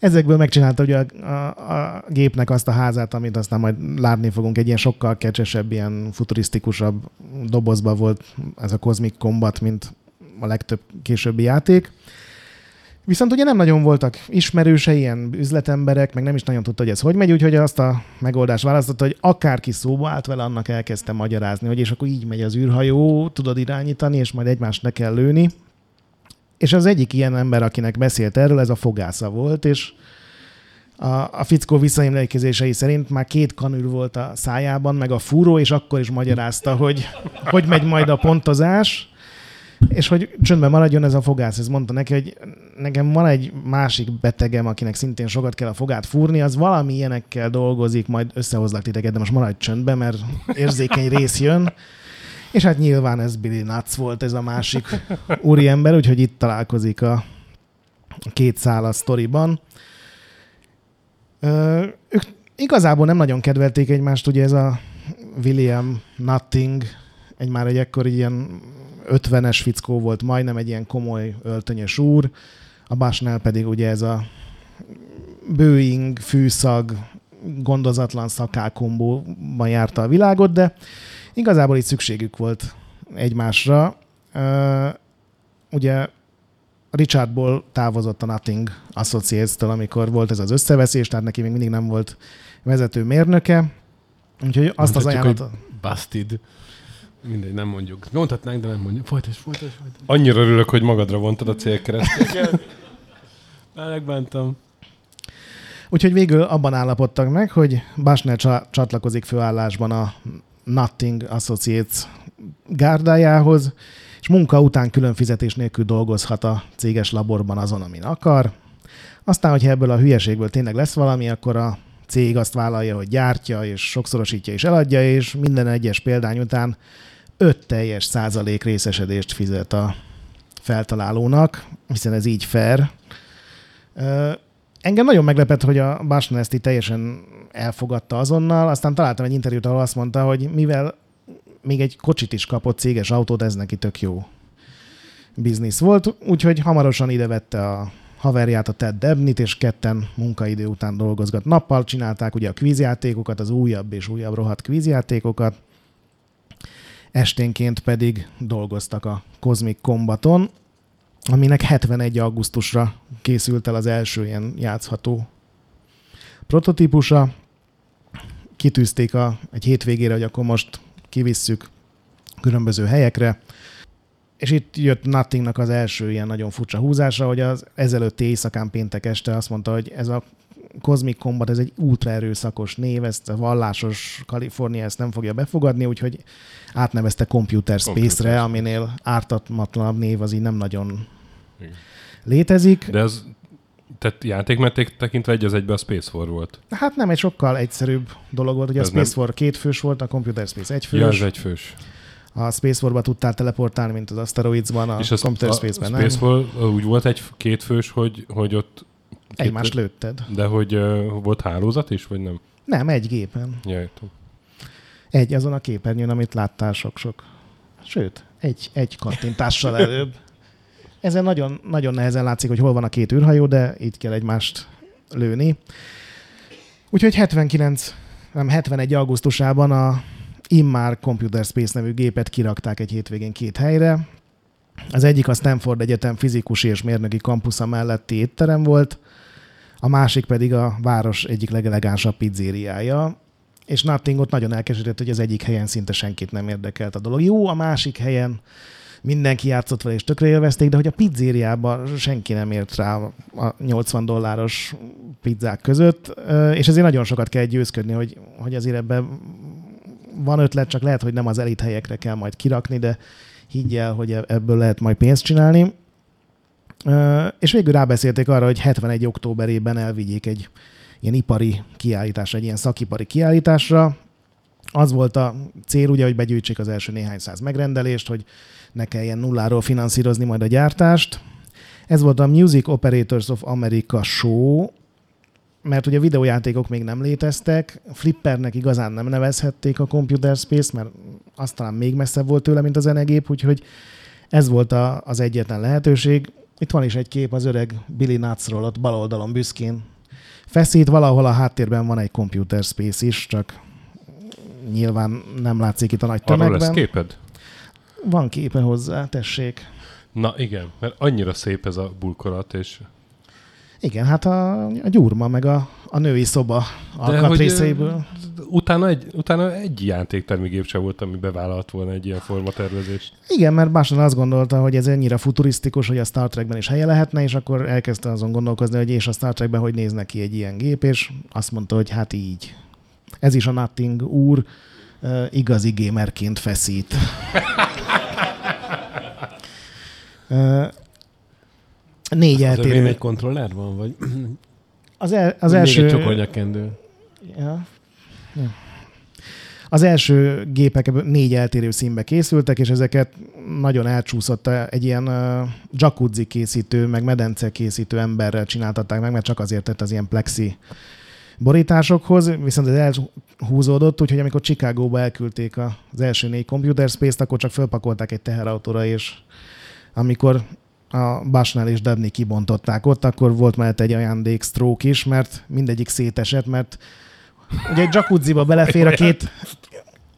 ezekből megcsinálta ugye a, a, a, gépnek azt a házát, amit aztán majd látni fogunk, egy ilyen sokkal kecsesebb, ilyen futurisztikusabb dobozba volt ez a Cosmic Combat, mint a legtöbb későbbi játék. Viszont ugye nem nagyon voltak ismerősei, ilyen üzletemberek, meg nem is nagyon tudta, hogy ez hogy megy, úgyhogy azt a megoldást választotta, hogy akárki szóba állt vele, annak elkezdte magyarázni, hogy és akkor így megy az űrhajó, tudod irányítani, és majd egymást ne kell lőni. És az egyik ilyen ember, akinek beszélt erről, ez a fogásza volt, és a, a fickó visszaemlékezései szerint már két kanül volt a szájában, meg a fúró, és akkor is magyarázta, hogy hogy megy majd a pontozás, és hogy csöndben maradjon ez a fogász. Ez mondta neki, hogy nekem van egy másik betegem, akinek szintén sokat kell a fogát fúrni, az valami ilyenekkel dolgozik, majd összehozlak titeket, de most maradj csöndbe, mert érzékeny rész jön. És hát nyilván ez Billy Nuts volt ez a másik úriember, úgyhogy itt találkozik a két szál a sztoriban. Ö, ők igazából nem nagyon kedvelték egymást, ugye ez a William Nutting, egy már egy ekkor ilyen 50-es fickó volt, majdnem egy ilyen komoly öltönyös úr, a Basnál pedig ugye ez a bőing, fűszag, gondozatlan szakálkombóban járta a világot, de igazából itt szükségük volt egymásra. Ugye Richardból távozott a Nothing Associates-től, amikor volt ez az összeveszés, tehát neki még mindig nem volt vezető mérnöke. Úgyhogy azt az ajánlatot... Busted. Mindegy, nem mondjuk. Mondhatnánk, de nem mondjuk. Folytas, folytas, folytas. Annyira örülök, hogy magadra vontad a célkereszteket. Megbántam. Úgyhogy végül abban állapodtak meg, hogy Basner csa- csatlakozik főállásban a Nothing Associates gárdájához, és munka után külön fizetés nélkül dolgozhat a céges laborban azon, amin akar. Aztán, hogyha ebből a hülyeségből tényleg lesz valami, akkor a cég azt vállalja, hogy gyártja, és sokszorosítja és eladja, és minden egyes példány után 5 teljes százalék részesedést fizet a feltalálónak, hiszen ez így fair. Engem nagyon meglepett, hogy a így teljesen elfogadta azonnal, aztán találtam egy interjút, ahol azt mondta, hogy mivel még egy kocsit is kapott céges autót, ez neki tök jó biznisz volt, úgyhogy hamarosan ide vette a haverját, a Ted Debnit, és ketten munkaidő után dolgozgat. Nappal csinálták ugye a kvízjátékokat, az újabb és újabb rohadt kvízjátékokat, esténként pedig dolgoztak a Cosmic Combaton, aminek 71. augusztusra készült el az első ilyen játszható prototípusa. Kitűzték a, egy hétvégére, hogy akkor most kivisszük különböző helyekre. És itt jött Nothingnak az első ilyen nagyon furcsa húzása, hogy az ezelőtti éjszakán péntek este azt mondta, hogy ez a Cosmic Combat, ez egy ultra erőszakos név, ezt a vallásos Kalifornia ezt nem fogja befogadni, úgyhogy átnevezte Computer Space-re, Space. aminél ártatmatlanabb név az így nem nagyon Igen. létezik. De ez, tehát játékmeték tekintve egy az egybe a Space War volt. Hát nem, egy sokkal egyszerűbb dolog volt, hogy a Space nem- War két fős volt, a Computer Space egy Ja, ez fős. A Space War-ba tudtál teleportálni, mint az Asteroids-ban, a és az, Computer a Space-ben nem. Space War úgy volt egy két fős, hogy, hogy ott Egymást lőtted. De hogy uh, volt hálózat is, vagy nem? Nem, egy gépen. Ja, értem. Egy azon a képernyőn, amit láttál sok-sok. Sőt, egy, egy kattintással előbb. Ezen nagyon, nagyon nehezen látszik, hogy hol van a két űrhajó, de itt kell egymást lőni. Úgyhogy 79, nem 71. augusztusában a Immar Computer Space nevű gépet kirakták egy hétvégén két helyre. Az egyik a Stanford Egyetem fizikusi és mérnöki kampusza melletti étterem volt, a másik pedig a város egyik legelegánsabb pizzériája, és Nothing ott nagyon elkeseredett, hogy az egyik helyen szinte senkit nem érdekelt a dolog. Jó, a másik helyen mindenki játszott vele, és tökre élvezték, de hogy a pizzériában senki nem ért rá a 80 dolláros pizzák között, és ezért nagyon sokat kell győzködni, hogy, hogy azért ebben van ötlet, csak lehet, hogy nem az elit helyekre kell majd kirakni, de higgy el, hogy e- ebből lehet majd pénzt csinálni. És végül rábeszélték arra, hogy 71. októberében elvigyék egy ilyen ipari kiállításra, egy ilyen szakipari kiállításra. Az volt a cél, ugye, hogy begyűjtsék az első néhány száz megrendelést, hogy ne kelljen nulláról finanszírozni majd a gyártást. Ez volt a Music Operators of America Show, mert ugye videójátékok még nem léteztek, Flippernek igazán nem nevezhették a Computer Space, mert az talán még messzebb volt tőle, mint a zenegép, úgyhogy ez volt a, az egyetlen lehetőség. Itt van is egy kép az öreg Billy Nutsról, ott bal oldalon büszkén feszít, valahol a háttérben van egy Computer Space is, csak nyilván nem látszik itt a nagy Arról lesz tömegben. képed? Van képe hozzá, tessék. Na igen, mert annyira szép ez a bulkolat, és Igen, hát a, a gyurma, meg a, a női szoba ö, utána egy, utána egy játéktermi gép sem volt, ami bevállalt volna egy ilyen formatervezést. Igen, mert Básan azt gondolta, hogy ez ennyire futurisztikus, hogy a Star Trekben is helye lehetne, és akkor elkezdte azon gondolkozni, hogy és a Star Trekben hogy néz neki egy ilyen gép, és azt mondta, hogy hát így. Ez is a Nothing úr uh, igazi gamerként feszít. uh, négy Az övé eltérő. egy kontroller van, vagy Az, el, az az első... első... még egy csokonyakendő? Ja. Ja. Az első gépek négy eltérő színbe készültek, és ezeket nagyon elcsúszott egy ilyen uh, jacuzzi készítő, meg medence készítő emberrel csináltatták meg, mert csak azért tett az ilyen plexi borításokhoz, viszont ez elhúzódott, úgyhogy amikor Chicagóba elküldték az első négy Computer Space-t, akkor csak fölpakolták egy teherautóra, és amikor a Basnál és Debney kibontották ott, akkor volt mellett egy ajándék stroke is, mert mindegyik szétesett, mert ugye egy jacuzziba belefér a két,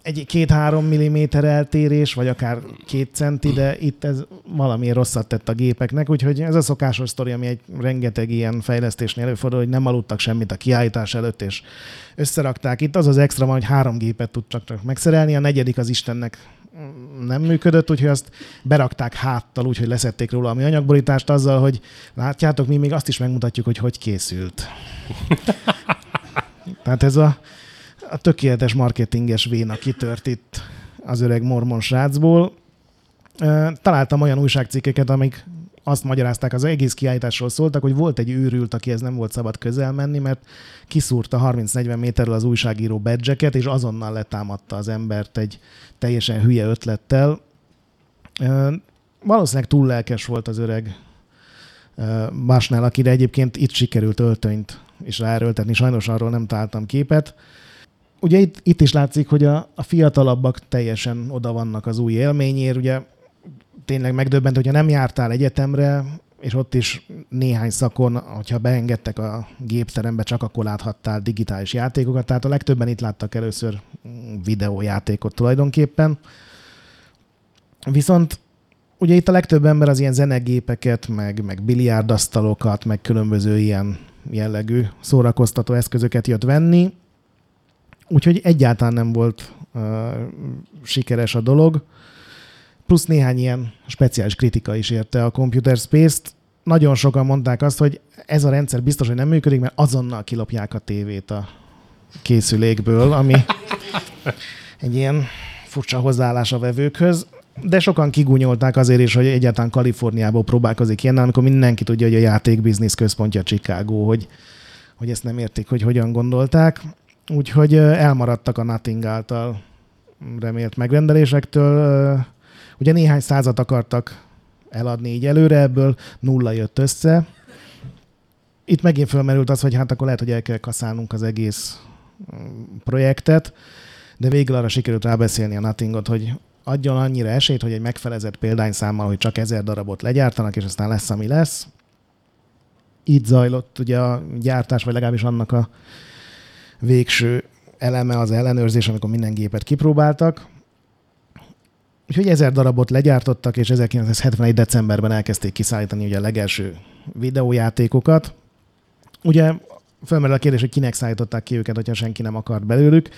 egy két-három milliméter eltérés, vagy akár két centi, de itt ez valami rosszat tett a gépeknek, úgyhogy ez a szokásos sztori, ami egy rengeteg ilyen fejlesztésnél előfordul, hogy nem aludtak semmit a kiállítás előtt, és összerakták. Itt az az extra van, hogy három gépet tudtak csak megszerelni, a negyedik az Istennek nem működött, úgyhogy azt berakták háttal, úgyhogy leszették róla a mi anyagborítást azzal, hogy látjátok, mi még azt is megmutatjuk, hogy hogy készült. Tehát ez a, a tökéletes marketinges véna kitört itt az öreg mormon srácból. Találtam olyan újságcikkeket, amik azt magyarázták, az egész kiállításról szóltak, hogy volt egy őrült, ez nem volt szabad közel menni, mert kiszúrta 30-40 méterről az újságíró badge és azonnal letámadta az embert egy teljesen hülye ötlettel. Valószínűleg túl lelkes volt az öreg Básnál, akire egyébként itt sikerült öltönyt is ráerőltetni, sajnos arról nem találtam képet. Ugye itt, itt is látszik, hogy a, a fiatalabbak teljesen oda vannak az új élményért, ugye tényleg megdöbbent, hogyha nem jártál egyetemre, és ott is néhány szakon, hogyha beengedtek a gépterembe, csak akkor láthattál digitális játékokat, tehát a legtöbben itt láttak először videójátékot tulajdonképpen. Viszont ugye itt a legtöbb ember az ilyen zenegépeket, meg, meg biliárdasztalokat, meg különböző ilyen jellegű szórakoztató eszközöket jött venni, úgyhogy egyáltalán nem volt uh, sikeres a dolog plusz néhány ilyen speciális kritika is érte a Computer Space-t. Nagyon sokan mondták azt, hogy ez a rendszer biztos, hogy nem működik, mert azonnal kilopják a tévét a készülékből, ami egy ilyen furcsa hozzáállás a vevőkhöz. De sokan kigúnyolták azért is, hogy egyáltalán Kaliforniából próbálkozik ilyen, amikor mindenki tudja, hogy a játékbiznisz központja Chicago, hogy, hogy ezt nem értik, hogy hogyan gondolták. Úgyhogy elmaradtak a Nothing által remélt megrendelésektől. Ugye néhány százat akartak eladni így előre, ebből nulla jött össze. Itt megint felmerült az, hogy hát akkor lehet, hogy el kell kaszálnunk az egész projektet, de végül arra sikerült rábeszélni a Nothingot, hogy adjon annyira esélyt, hogy egy megfelezett példányszámmal, hogy csak ezer darabot legyártanak, és aztán lesz, ami lesz. Így zajlott ugye a gyártás, vagy legalábbis annak a végső eleme az ellenőrzés, amikor minden gépet kipróbáltak. Úgyhogy ezer darabot legyártottak, és 1971. decemberben elkezdték kiszállítani ugye a legelső videójátékokat. Ugye felmerül a kérdés, hogy kinek szállították ki őket, hogyha senki nem akart belőlük.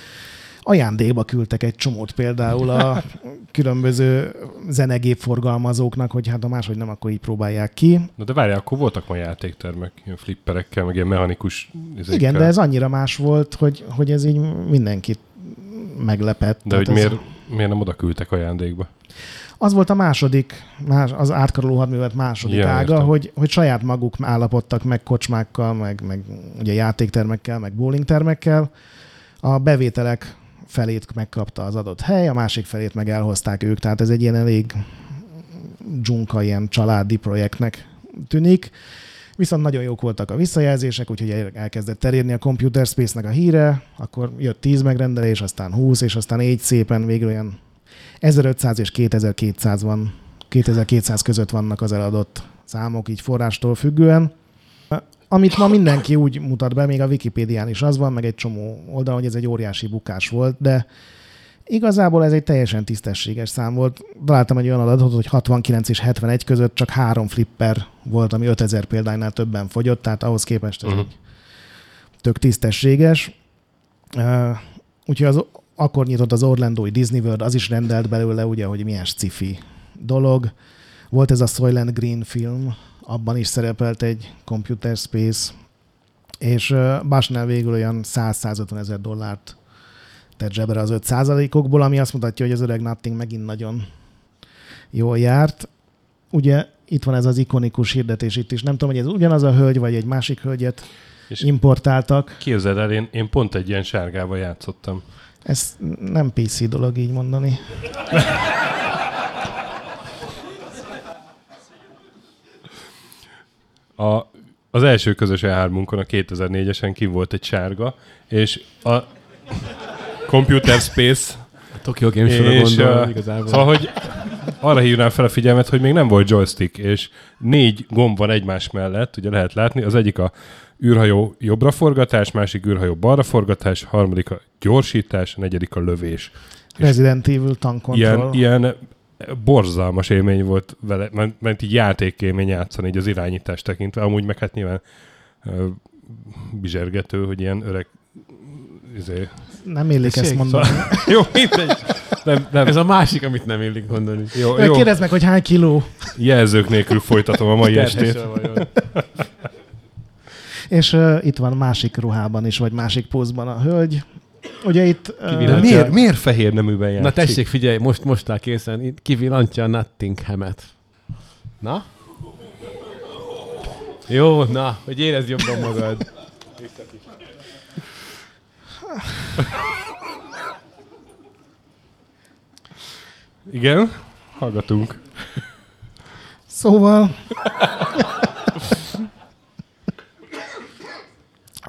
Ajándékba küldtek egy csomót például a különböző zenegépforgalmazóknak, hogy hát a máshogy nem, akkor így próbálják ki. Na de várjál, akkor voltak ma játéktermek, ilyen flipperekkel, meg ilyen mechanikus izékkel. Igen, de ez annyira más volt, hogy, hogy ez így mindenkit meglepett. De hogy ez... miért, miért nem oda küldtek ajándékba? Az volt a második, más, az átkaroló hadművelet második ja, ága, hogy, hogy saját maguk állapodtak meg kocsmákkal, meg, meg ugye játéktermekkel, meg bowlingtermekkel. A bevételek felét megkapta az adott hely, a másik felét meg elhozták ők, tehát ez egy ilyen elég dzsunka, ilyen családi projektnek tűnik. Viszont nagyon jók voltak a visszajelzések, úgyhogy elkezdett terjedni a Computer Space-nek a híre, akkor jött 10 megrendelés, aztán 20, és aztán így szépen végül olyan 1500 és 2200 van, 2200 között vannak az eladott számok, így forrástól függően. Amit ma mindenki úgy mutat be, még a Wikipédián is az van, meg egy csomó oldalon, hogy ez egy óriási bukás volt, de Igazából ez egy teljesen tisztességes szám volt. Találtam egy olyan adatot, hogy 69 és 71 között csak három flipper volt, ami 5000 példánynál többen fogyott, tehát ahhoz képest ez uh-huh. egy tök tisztességes. Uh, úgyhogy az, akkor nyitott az Orlandói Disney World, az is rendelt belőle, ugye, hogy milyen sci-fi dolog. Volt ez a Soylent Green film, abban is szerepelt egy Computer Space, és Basnál végül olyan 100-150 ezer dollárt tett zsebre az 5 okból ami azt mutatja, hogy az öreg Nothing megint nagyon jól járt. Ugye itt van ez az ikonikus hirdetés itt is. Nem tudom, hogy ez ugyanaz a hölgy, vagy egy másik hölgyet és importáltak. Képzeld el, én, én pont egy ilyen sárgával játszottam. Ez nem PC dolog így mondani. A, az első közös E3-unkon, a 2004-esen kim volt egy sárga, és a Computer Space. A Tokyo Game Show igazából. Szóval, hogy arra hívnám fel a figyelmet, hogy még nem volt joystick, és négy gomb van egymás mellett, ugye lehet látni, az egyik a űrhajó jobbra forgatás, másik űrhajó balra forgatás, harmadik a gyorsítás, a negyedik a lövés. Resident Evil Tank Control. Ilyen, ilyen borzalmas élmény volt vele, mert, mert így játékélmény játszani, így az irányítás tekintve. Amúgy meg hát nyilván ö, bizsergető, hogy ilyen öreg izé. Nem illik ezt mondani. Jó, mindegy. Nem, nem. Ez a másik, amit nem illik mondani. Jó, Jó. Kérdezd meg, hogy hány kiló. Jelzők nélkül folytatom a mai estét. És uh, itt van másik ruhában is, vagy másik pózban a hölgy. Ugye itt... De miért, miért fehér neműben játszik? Na tessék, figyelj, most, most áll készen, itt kivillantja a Nottinghamet. Na? Jó, na, hogy érezd jobban magad. Igen? Hallgatunk. Szóval...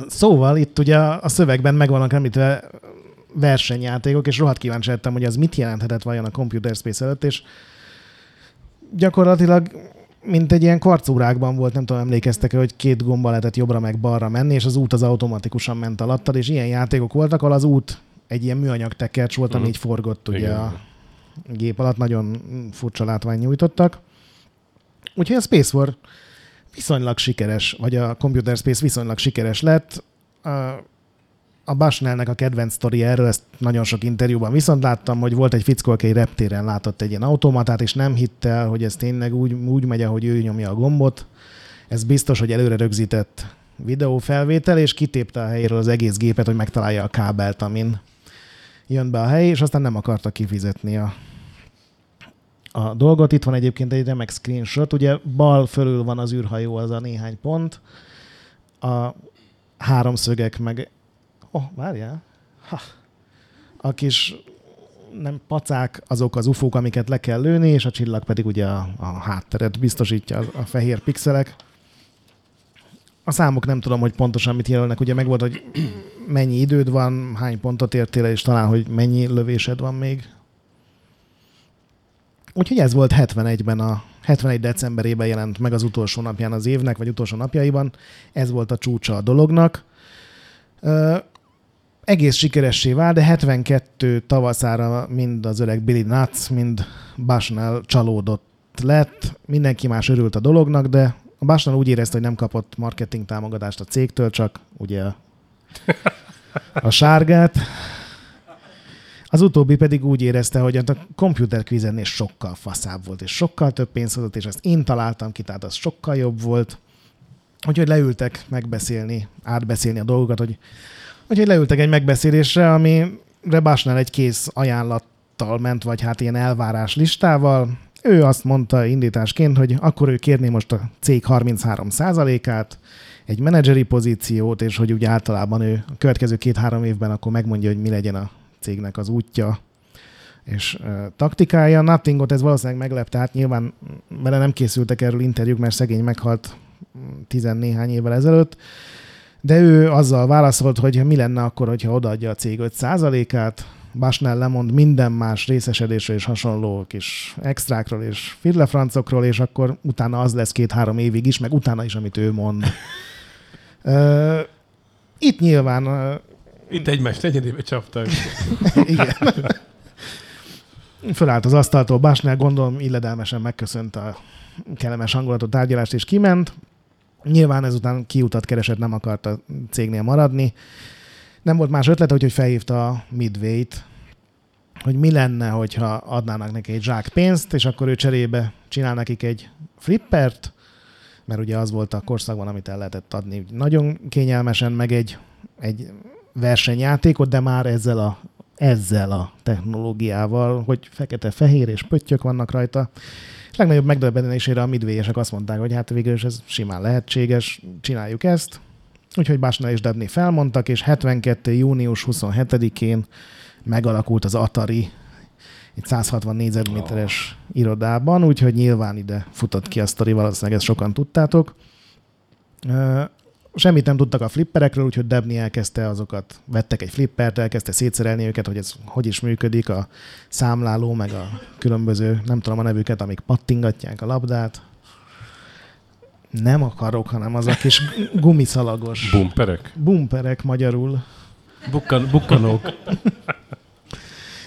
szóval itt ugye a szövegben meg vannak említve versenyjátékok, és rohadt kíváncsi lettem, hogy az mit jelenthetett vajon a Computer Space előtt, és gyakorlatilag mint egy ilyen kvarcórákban volt, nem tudom, emlékeztek hogy két gomba lehetett jobbra meg balra menni, és az út az automatikusan ment alattad, és ilyen játékok voltak, ahol az út egy ilyen műanyag tekercs volt, ami Mhm. így forgott ugye Igen. a gép alatt, nagyon furcsa látvány nyújtottak. Úgyhogy a Space War viszonylag sikeres, vagy a Computer Space viszonylag sikeres lett. A- Bushnellnek a kedvenc sztori erről, ezt nagyon sok interjúban viszont láttam, hogy volt egy fickó, aki egy reptéren látott egy ilyen automatát, és nem hitte el, hogy ez tényleg úgy, úgy megy, ahogy ő nyomja a gombot. Ez biztos, hogy előre rögzített videófelvétel, és kitépte a helyéről az egész gépet, hogy megtalálja a kábelt, amin jön be a hely, és aztán nem akarta kifizetni a, a dolgot. Itt van egyébként egy remek screenshot, ugye bal fölül van az űrhajó, az a néhány pont, a háromszögek meg... Oh, várjál. Ha. A kis nem pacák, azok az ufók, amiket le kell lőni, és a csillag pedig ugye a, a hátteret biztosítja, a, a fehér pixelek. A számok nem tudom, hogy pontosan mit jelölnek, ugye meg volt, hogy mennyi időd van, hány pontot értél és talán, hogy mennyi lövésed van még. Úgyhogy ez volt 71-ben a 71 decemberében jelent meg az utolsó napján az évnek, vagy utolsó napjaiban. Ez volt a csúcsa a dolognak. Ö, egész sikeressé vált, de 72 tavaszára mind az öreg Billy Nuts, mind Bushnell csalódott lett. Mindenki más örült a dolognak, de a Bushnell úgy érezte, hogy nem kapott marketing támogatást a cégtől, csak ugye a, a sárgát. Az utóbbi pedig úgy érezte, hogy a computer quizennél sokkal faszább volt, és sokkal több pénzt hozott, és ezt én találtam ki, tehát az sokkal jobb volt. Úgyhogy leültek megbeszélni, átbeszélni a dolgokat, hogy Úgyhogy leültek egy megbeszélésre, ami Rebásnál egy kész ajánlattal ment, vagy hát ilyen elvárás listával. Ő azt mondta indításként, hogy akkor ő kérné most a cég 33%-át, egy menedzseri pozíciót, és hogy úgy általában ő a következő két-három évben akkor megmondja, hogy mi legyen a cégnek az útja és uh, taktikája. Nottingot ez valószínűleg meglepte, hát nyilván vele nem készültek erről interjúk, mert szegény meghalt tizennéhány évvel ezelőtt, de ő azzal válaszolt, hogy mi lenne akkor, hogyha odaadja a cég 5%-át, Basnell lemond minden más részesedésről és hasonló kis extrákról és firlefrancokról, és akkor utána az lesz két-három évig is, meg utána is, amit ő mond. Uh, itt nyilván uh, Itt egymást negyedébe csaptak. igen. Fölállt az asztaltól, Basnell gondolom illedelmesen megköszönt a kellemes hangulatú tárgyalást, és kiment. Nyilván ezután kiutat keresett, nem akart a cégnél maradni. Nem volt más ötlete, hogy felhívta a Midway-t, hogy mi lenne, hogyha adnának neki egy zsák pénzt, és akkor ő cserébe csinál nekik egy flippert, mert ugye az volt a korszakban, amit el lehetett adni nagyon kényelmesen, meg egy, egy versenyjátékot, de már ezzel a, ezzel a technológiával, hogy fekete-fehér és pöttyök vannak rajta. És legnagyobb megdöbbenésére a midway-esek azt mondták, hogy hát végül is ez simán lehetséges, csináljuk ezt. Úgyhogy Básna és Debni felmondtak, és 72. június 27-én megalakult az Atari egy 160 négyzetméteres irodában, úgyhogy nyilván ide futott ki a sztori, valószínűleg ezt sokan tudtátok. Semmit nem tudtak a flipperekről, úgyhogy Debni elkezdte azokat, vettek egy flippert, elkezdte szétszerelni őket, hogy ez hogy is működik, a számláló, meg a különböző, nem tudom a nevüket, amik pattingatják a labdát. Nem akarok, hanem az a kis gumiszalagos Bumperek? bumperek magyarul. Bukkan, bukkanók.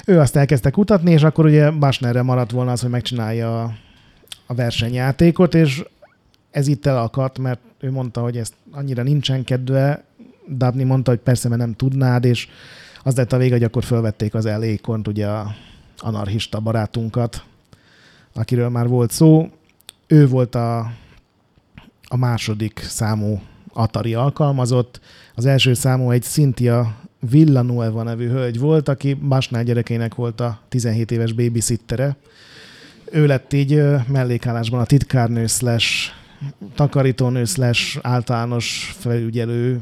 Ő azt elkezdte kutatni, és akkor ugye Basnerre maradt volna az, hogy megcsinálja a, a versenyjátékot, és ez itt elakadt, mert ő mondta, hogy ezt annyira nincsen kedve, Dabni mondta, hogy persze, mert nem tudnád, és az lett a vége, hogy akkor fölvették az elékont, ugye a anarchista barátunkat, akiről már volt szó. Ő volt a, a második számú Atari alkalmazott. Az első számú egy Cynthia Villanueva nevű hölgy volt, aki Basnál gyerekének volt a 17 éves babysittere. Ő lett így mellékállásban a titkárnő slash takarítónő slash általános felügyelő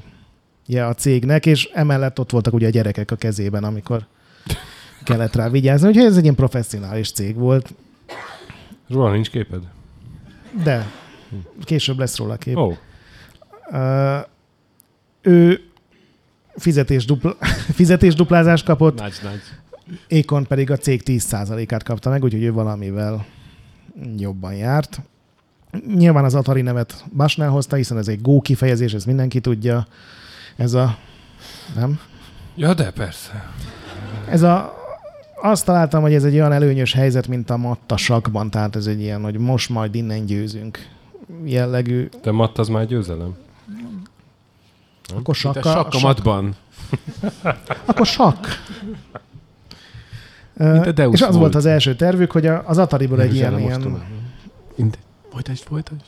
a cégnek, és emellett ott voltak ugye a gyerekek a kezében, amikor kellett rá vigyázni. Úgyhogy ez egy ilyen professzionális cég volt. Róla nincs képed? De. Később lesz róla kép. Oh. Uh, ő fizetés, dupla, fizetés duplázást kapott, Nagy, nagy. Ékon pedig a cég 10%-át kapta meg, úgyhogy ő valamivel jobban járt. Nyilván az Atari nevet Basnál hozta, hiszen ez egy Go kifejezés, ez mindenki tudja. Ez a... Nem? Ja, de persze. Ez a... Azt találtam, hogy ez egy olyan előnyös helyzet, mint a matta sakban, tehát ez egy ilyen, hogy most majd innen győzünk jellegű. De matt az már győzelem. Akkor Itt a sakka, sakkamatban. Akkor sakk. Mint a Deus és az volt az első tervük, hogy az Atariból egy ilyen, ilyen. Folytasd, folytasd.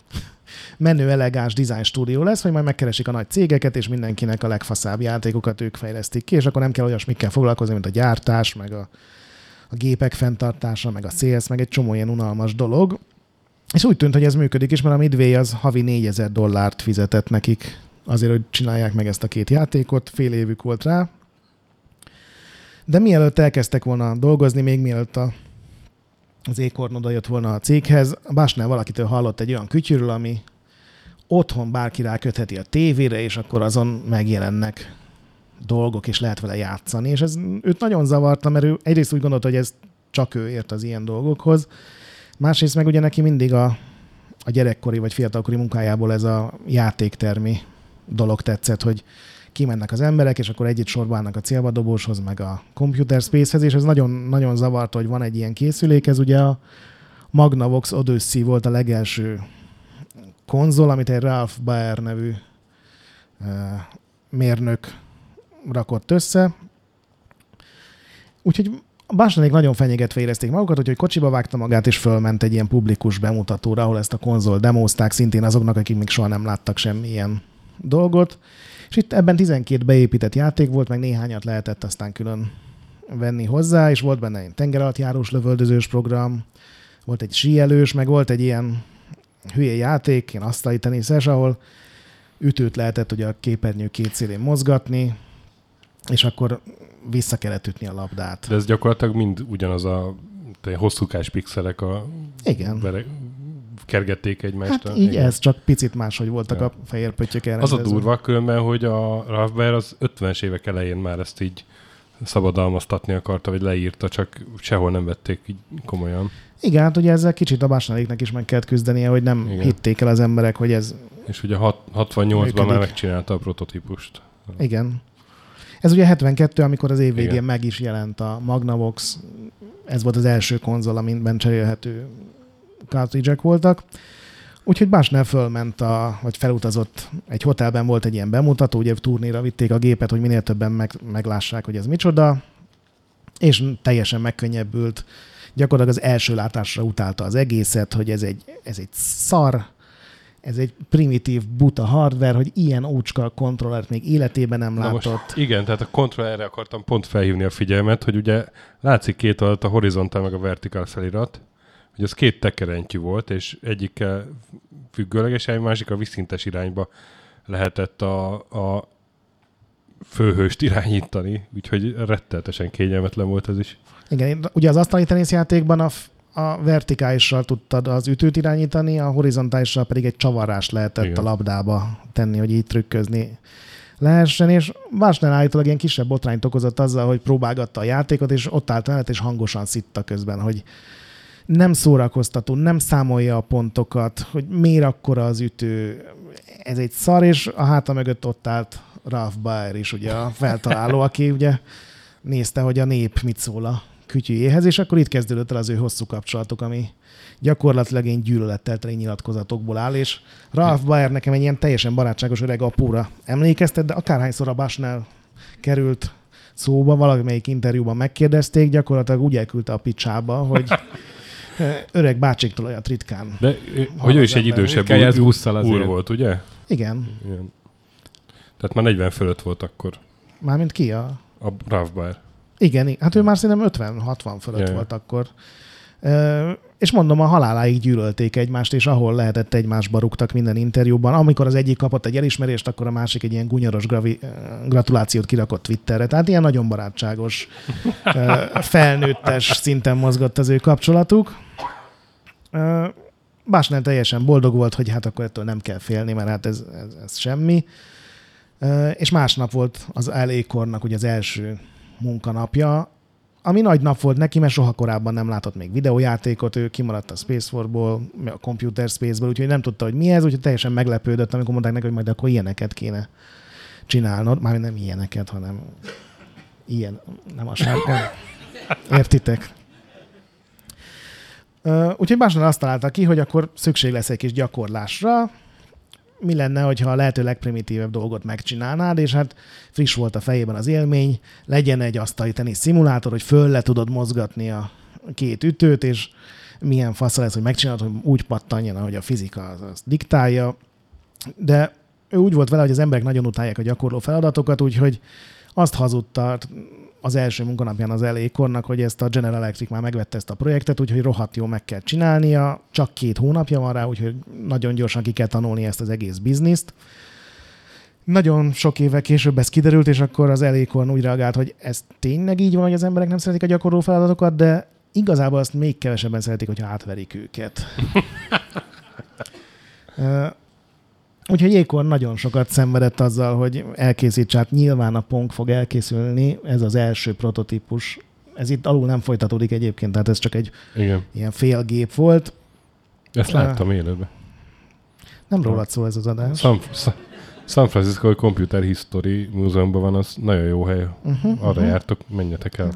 menő, elegáns design stúdió lesz, hogy majd megkeresik a nagy cégeket, és mindenkinek a legfaszább játékokat ők fejlesztik ki, és akkor nem kell olyasmikkel foglalkozni, mint a gyártás, meg a, a gépek fenntartása, meg a sales, meg egy csomó ilyen unalmas dolog. És úgy tűnt, hogy ez működik is, mert a Midway az havi 4000 dollárt fizetett nekik azért, hogy csinálják meg ezt a két játékot, fél évük volt rá. De mielőtt elkezdtek volna dolgozni, még mielőtt a, az Acorn oda jött volna a céghez, Básnál valakitől hallott egy olyan kütyűről, ami otthon bárki rákötheti a tévére, és akkor azon megjelennek dolgok, és lehet vele játszani. És ez őt nagyon zavarta, mert ő egyrészt úgy gondolta, hogy ez csak ő ért az ilyen dolgokhoz, másrészt meg ugye neki mindig a, a gyerekkori vagy fiatalkori munkájából ez a játéktermi dolog tetszett, hogy kimennek az emberek, és akkor együtt sorba a célbadobóshoz, meg a Computer Spacehez, és ez nagyon, nagyon zavarta, hogy van egy ilyen készülék. Ez ugye a Magnavox Odyssey volt a legelső konzol, amit egy Ralph Baer nevű mérnök rakott össze. Úgyhogy a Básanék nagyon fenyegetve érezték magukat, úgyhogy kocsiba vágta magát, és fölment egy ilyen publikus bemutatóra, ahol ezt a konzol demózták szintén azoknak, akik még soha nem láttak semmilyen dolgot. És itt ebben 12 beépített játék volt, meg néhányat lehetett aztán külön venni hozzá, és volt benne egy tengeralattjárós lövöldözős program, volt egy síelős, meg volt egy ilyen hülye játék, ilyen asztali teniszes, ahol ütőt lehetett ugye a képernyő két szélén mozgatni, és akkor vissza kellett ütni a labdát. De ez gyakorlatilag mind ugyanaz a hosszúkás pixelek a Igen. Bere, kergették egymást. Hát így ez, csak picit máshogy voltak Ja. a fehér pöttyök erre. Az a durva különben, hogy a Ralph Baer az 50-es évek elején már ezt így szabadalmaztatni akarta, vagy leírta, csak sehol nem vették így komolyan. Igen, hát ugye ezzel kicsit a Básnaléknek is meg kellett küzdenie, hogy nem Igen. Hitték el az emberek, hogy ez És ugye hat- 68-ban Működik. már megcsinálta a prototípust. Igen. Ez ugye 72, amikor az év végén meg is jelent a Magnavox. Ez volt az első konzol, amiben cserélhető cartridge voltak. Úgyhogy Básnál fölment, a, vagy felutazott egy hotelben volt egy ilyen bemutató, ugye turnéra vitték a gépet, hogy minél többen meg, meglássák, hogy ez micsoda, és teljesen megkönnyebbült. Gyakorlatilag az első látásra utálta az egészet, hogy ez egy, ez egy szar, ez egy primitív, buta hardware, hogy ilyen ócska kontrollert még életében nem Na látott. most, igen, tehát a kontrollerre akartam pont felhívni a figyelmet, hogy ugye látszik két alatt a horizontál meg a vertikál felirat, hogy az két tekerentyű volt, és egyikkel függőleges, egy másik a viszintes irányba lehetett a, a főhőst irányítani, úgyhogy retteltesen kényelmetlen volt ez is. Igen, ugye az asztali teniszjátékban a, a vertikálissal tudtad az ütőt irányítani, a horizontálissal pedig egy csavarást lehetett Igen. A labdába tenni, hogy így trükközni lehessen, és Vásnál állítólag ilyen kisebb botrányt okozott azzal, hogy próbálgatta a játékot, és ott állt mellett, és hangosan szitta közben, hogy nem szórakoztató, nem számolja a pontokat, hogy miért akkora az ütő, ez egy szar, és a háta mögött ott állt Ralph Baer is, ugye a feltaláló, aki ugye nézte, hogy a nép mit szól a kütyűjéhez, és akkor itt kezdődött el az ő hosszú kapcsolatok, ami gyakorlatilag én gyűlölettel teli nyilatkozatokból áll, és Ralph Baer nekem egy ilyen teljesen barátságos öreg apúra emlékeztet, de akárhányszor a Basnál került szóba, valamelyik interjúban megkérdezték, gyakorlatilag úgy elküldte a picsába, hogy öreg bácsiktól olyat ritkán. De hogy ő is egy idősebb Kell ez úr, volt, ugye? Igen. Igen. Tehát már 40 fölött volt akkor Mármint ki a... a Ralph Baer. Igen, igen. hát ő már szerintem 50-60 fölött Jaj. volt akkor. És mondom, a haláláig gyűlölték egymást, és ahol lehetett egymásba rúgtak minden interjúban. Amikor az egyik kapott egy elismerést, akkor a másik egy ilyen gunyoros gravi, ö, gratulációt kirakott Twitterre. Tehát ilyen nagyon barátságos, ö, felnőttes szinten mozgott az ő kapcsolatuk. Ö, Básnál teljesen boldog volt, hogy hát akkor ettől nem kell félni, mert hát ez, ez, ez semmi. És másnap volt az LA Kornak ugye az első munkanapja, ami nagy nap volt neki, mert soha korábban nem látott még videójátékot, ő kimaradt a Space Force-ból, a Computer Space-ből, úgyhogy nem tudta, hogy mi ez, úgyhogy teljesen meglepődött, amikor mondták neki, hogy majd akkor ilyeneket kéne csinálnod. Már nem ilyeneket, hanem ilyen, nem a sárga. Értitek? Úgyhogy Básnál azt találta ki, hogy akkor szükség lesz egy kis gyakorlásra, mi lenne, hogyha a lehető legprimitívebb dolgot megcsinálnád, és hát friss volt a fejében az élmény, legyen egy asztali tenisz szimulátor, hogy föl le tudod mozgatni a két ütőt, és milyen fasz lesz, hogy megcsinálod, hogy úgy pattanjon, ahogy a fizika az, az diktálja. De ő úgy volt vele, hogy az emberek nagyon utálják a gyakorló feladatokat, úgyhogy azt hazudta az első munkanapján az elékornak, hogy ezt a General Electric már megvette ezt a projektet, úgyhogy rohadt jó meg kell csinálnia, csak két hónapja van rá, úgyhogy nagyon gyorsan ki kell tanulni ezt az egész bizniszt. Nagyon sok évvel később ez kiderült, és akkor az elékorn úgy reagált, hogy ez tényleg így van, hogy az emberek nem szeretik a gyakorló feladatokat, de igazából azt még kevesebben szeretik, hogyha átverik őket. Úgyhogy Ékor nagyon sokat szenvedett azzal, hogy elkészíts, hát nyilván a Pong fog elkészülni, ez az első prototípus. Ez itt alul nem folytatódik egyébként, tehát ez csak egy Igen. ilyen félgép volt. Ezt láttam életben. Nem rólad szól ez az adás. San, Sa- San Francisco Computer History Múzeumban van, az nagyon jó hely. Uh-huh, Arra jártok, menjetek el.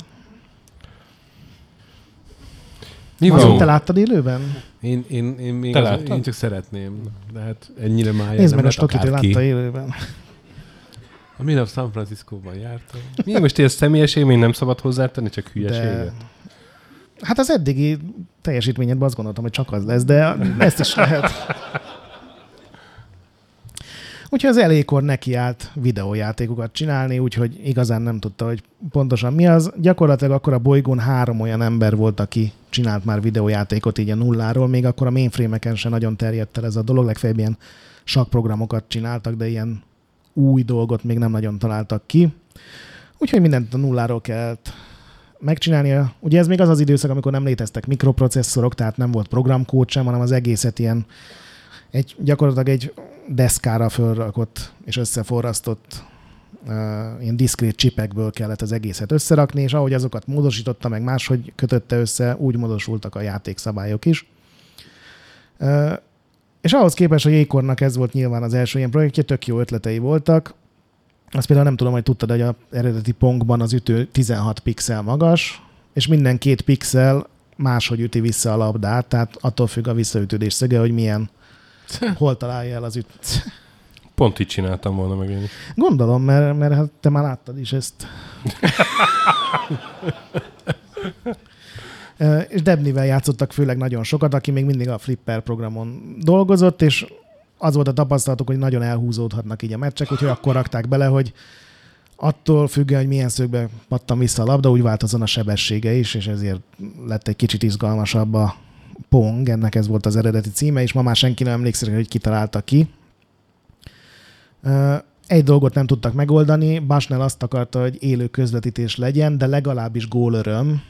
Mi Azon van? te láttad élőben? Én, én, én, még az, én csak szeretném, de hát ennyire már Nézd meg a stokit, látta élőben. A minap San Francisco-ban jártam. Mi most ilyen személyes élmény nem szabad hozzátenni, csak De... hülyeséget? Hát az eddigi teljesítményedben azt gondoltam, hogy csak az lesz, de ezt is lehet. Úgyhogy az elékor nekiállt videójátékokat csinálni, úgyhogy igazán nem tudta, hogy pontosan mi az. Gyakorlatilag akkor a bolygón három olyan ember volt, aki csinált már videójátékot így a nulláról, még akkor a mainframe-eken se nagyon terjedt el ez a dolog, legfeljebb ilyen sakprogramokat csináltak, de ilyen új dolgot még nem nagyon találtak ki. Úgyhogy mindent a nulláról kellett megcsinálnia. Ugye ez még az az időszak, amikor nem léteztek mikroprocesszorok, tehát nem volt programkód sem, hanem az egészet ilyen egy, gyakorlatilag egy deszkára fölrakott és összeforrasztott uh, ilyen diszkrét csipekből kellett az egészet összerakni, és ahogy azokat módosította, meg máshogy kötötte össze, úgy módosultak a játékszabályok is. Uh, és ahhoz képest, hogy Ékornak ez volt nyilván az első ilyen projektje, tök jó ötletei voltak. Azt például nem tudom, hogy tudtad, hogy az eredeti Pongban az ütő 16 pixel magas, és minden két pixel máshogy üti vissza a labdát, tehát attól függ a visszaütődés szöge, hogy milyen, hol találja el az üt. Pont így csináltam volna meg én is. Gondolom, mert, mert hát te már láttad is ezt. És Debnivel játszottak főleg nagyon sokat, aki még mindig a Flipper programon dolgozott, és az volt a tapasztalatuk, hogy nagyon elhúzódhatnak így a meccsek, úgyhogy akkor rakták bele, hogy attól függően, hogy milyen szögbe pattan vissza a labda, úgy változon a sebessége is, és ezért lett egy kicsit izgalmasabb a Pong, ennek ez volt az eredeti címe, és ma már senki nem emlékszik, hogy kitalálta ki. Egy dolgot nem tudtak megoldani, Basnell azt akarta, hogy élő közvetítés legyen, de legalábbis gólöröm,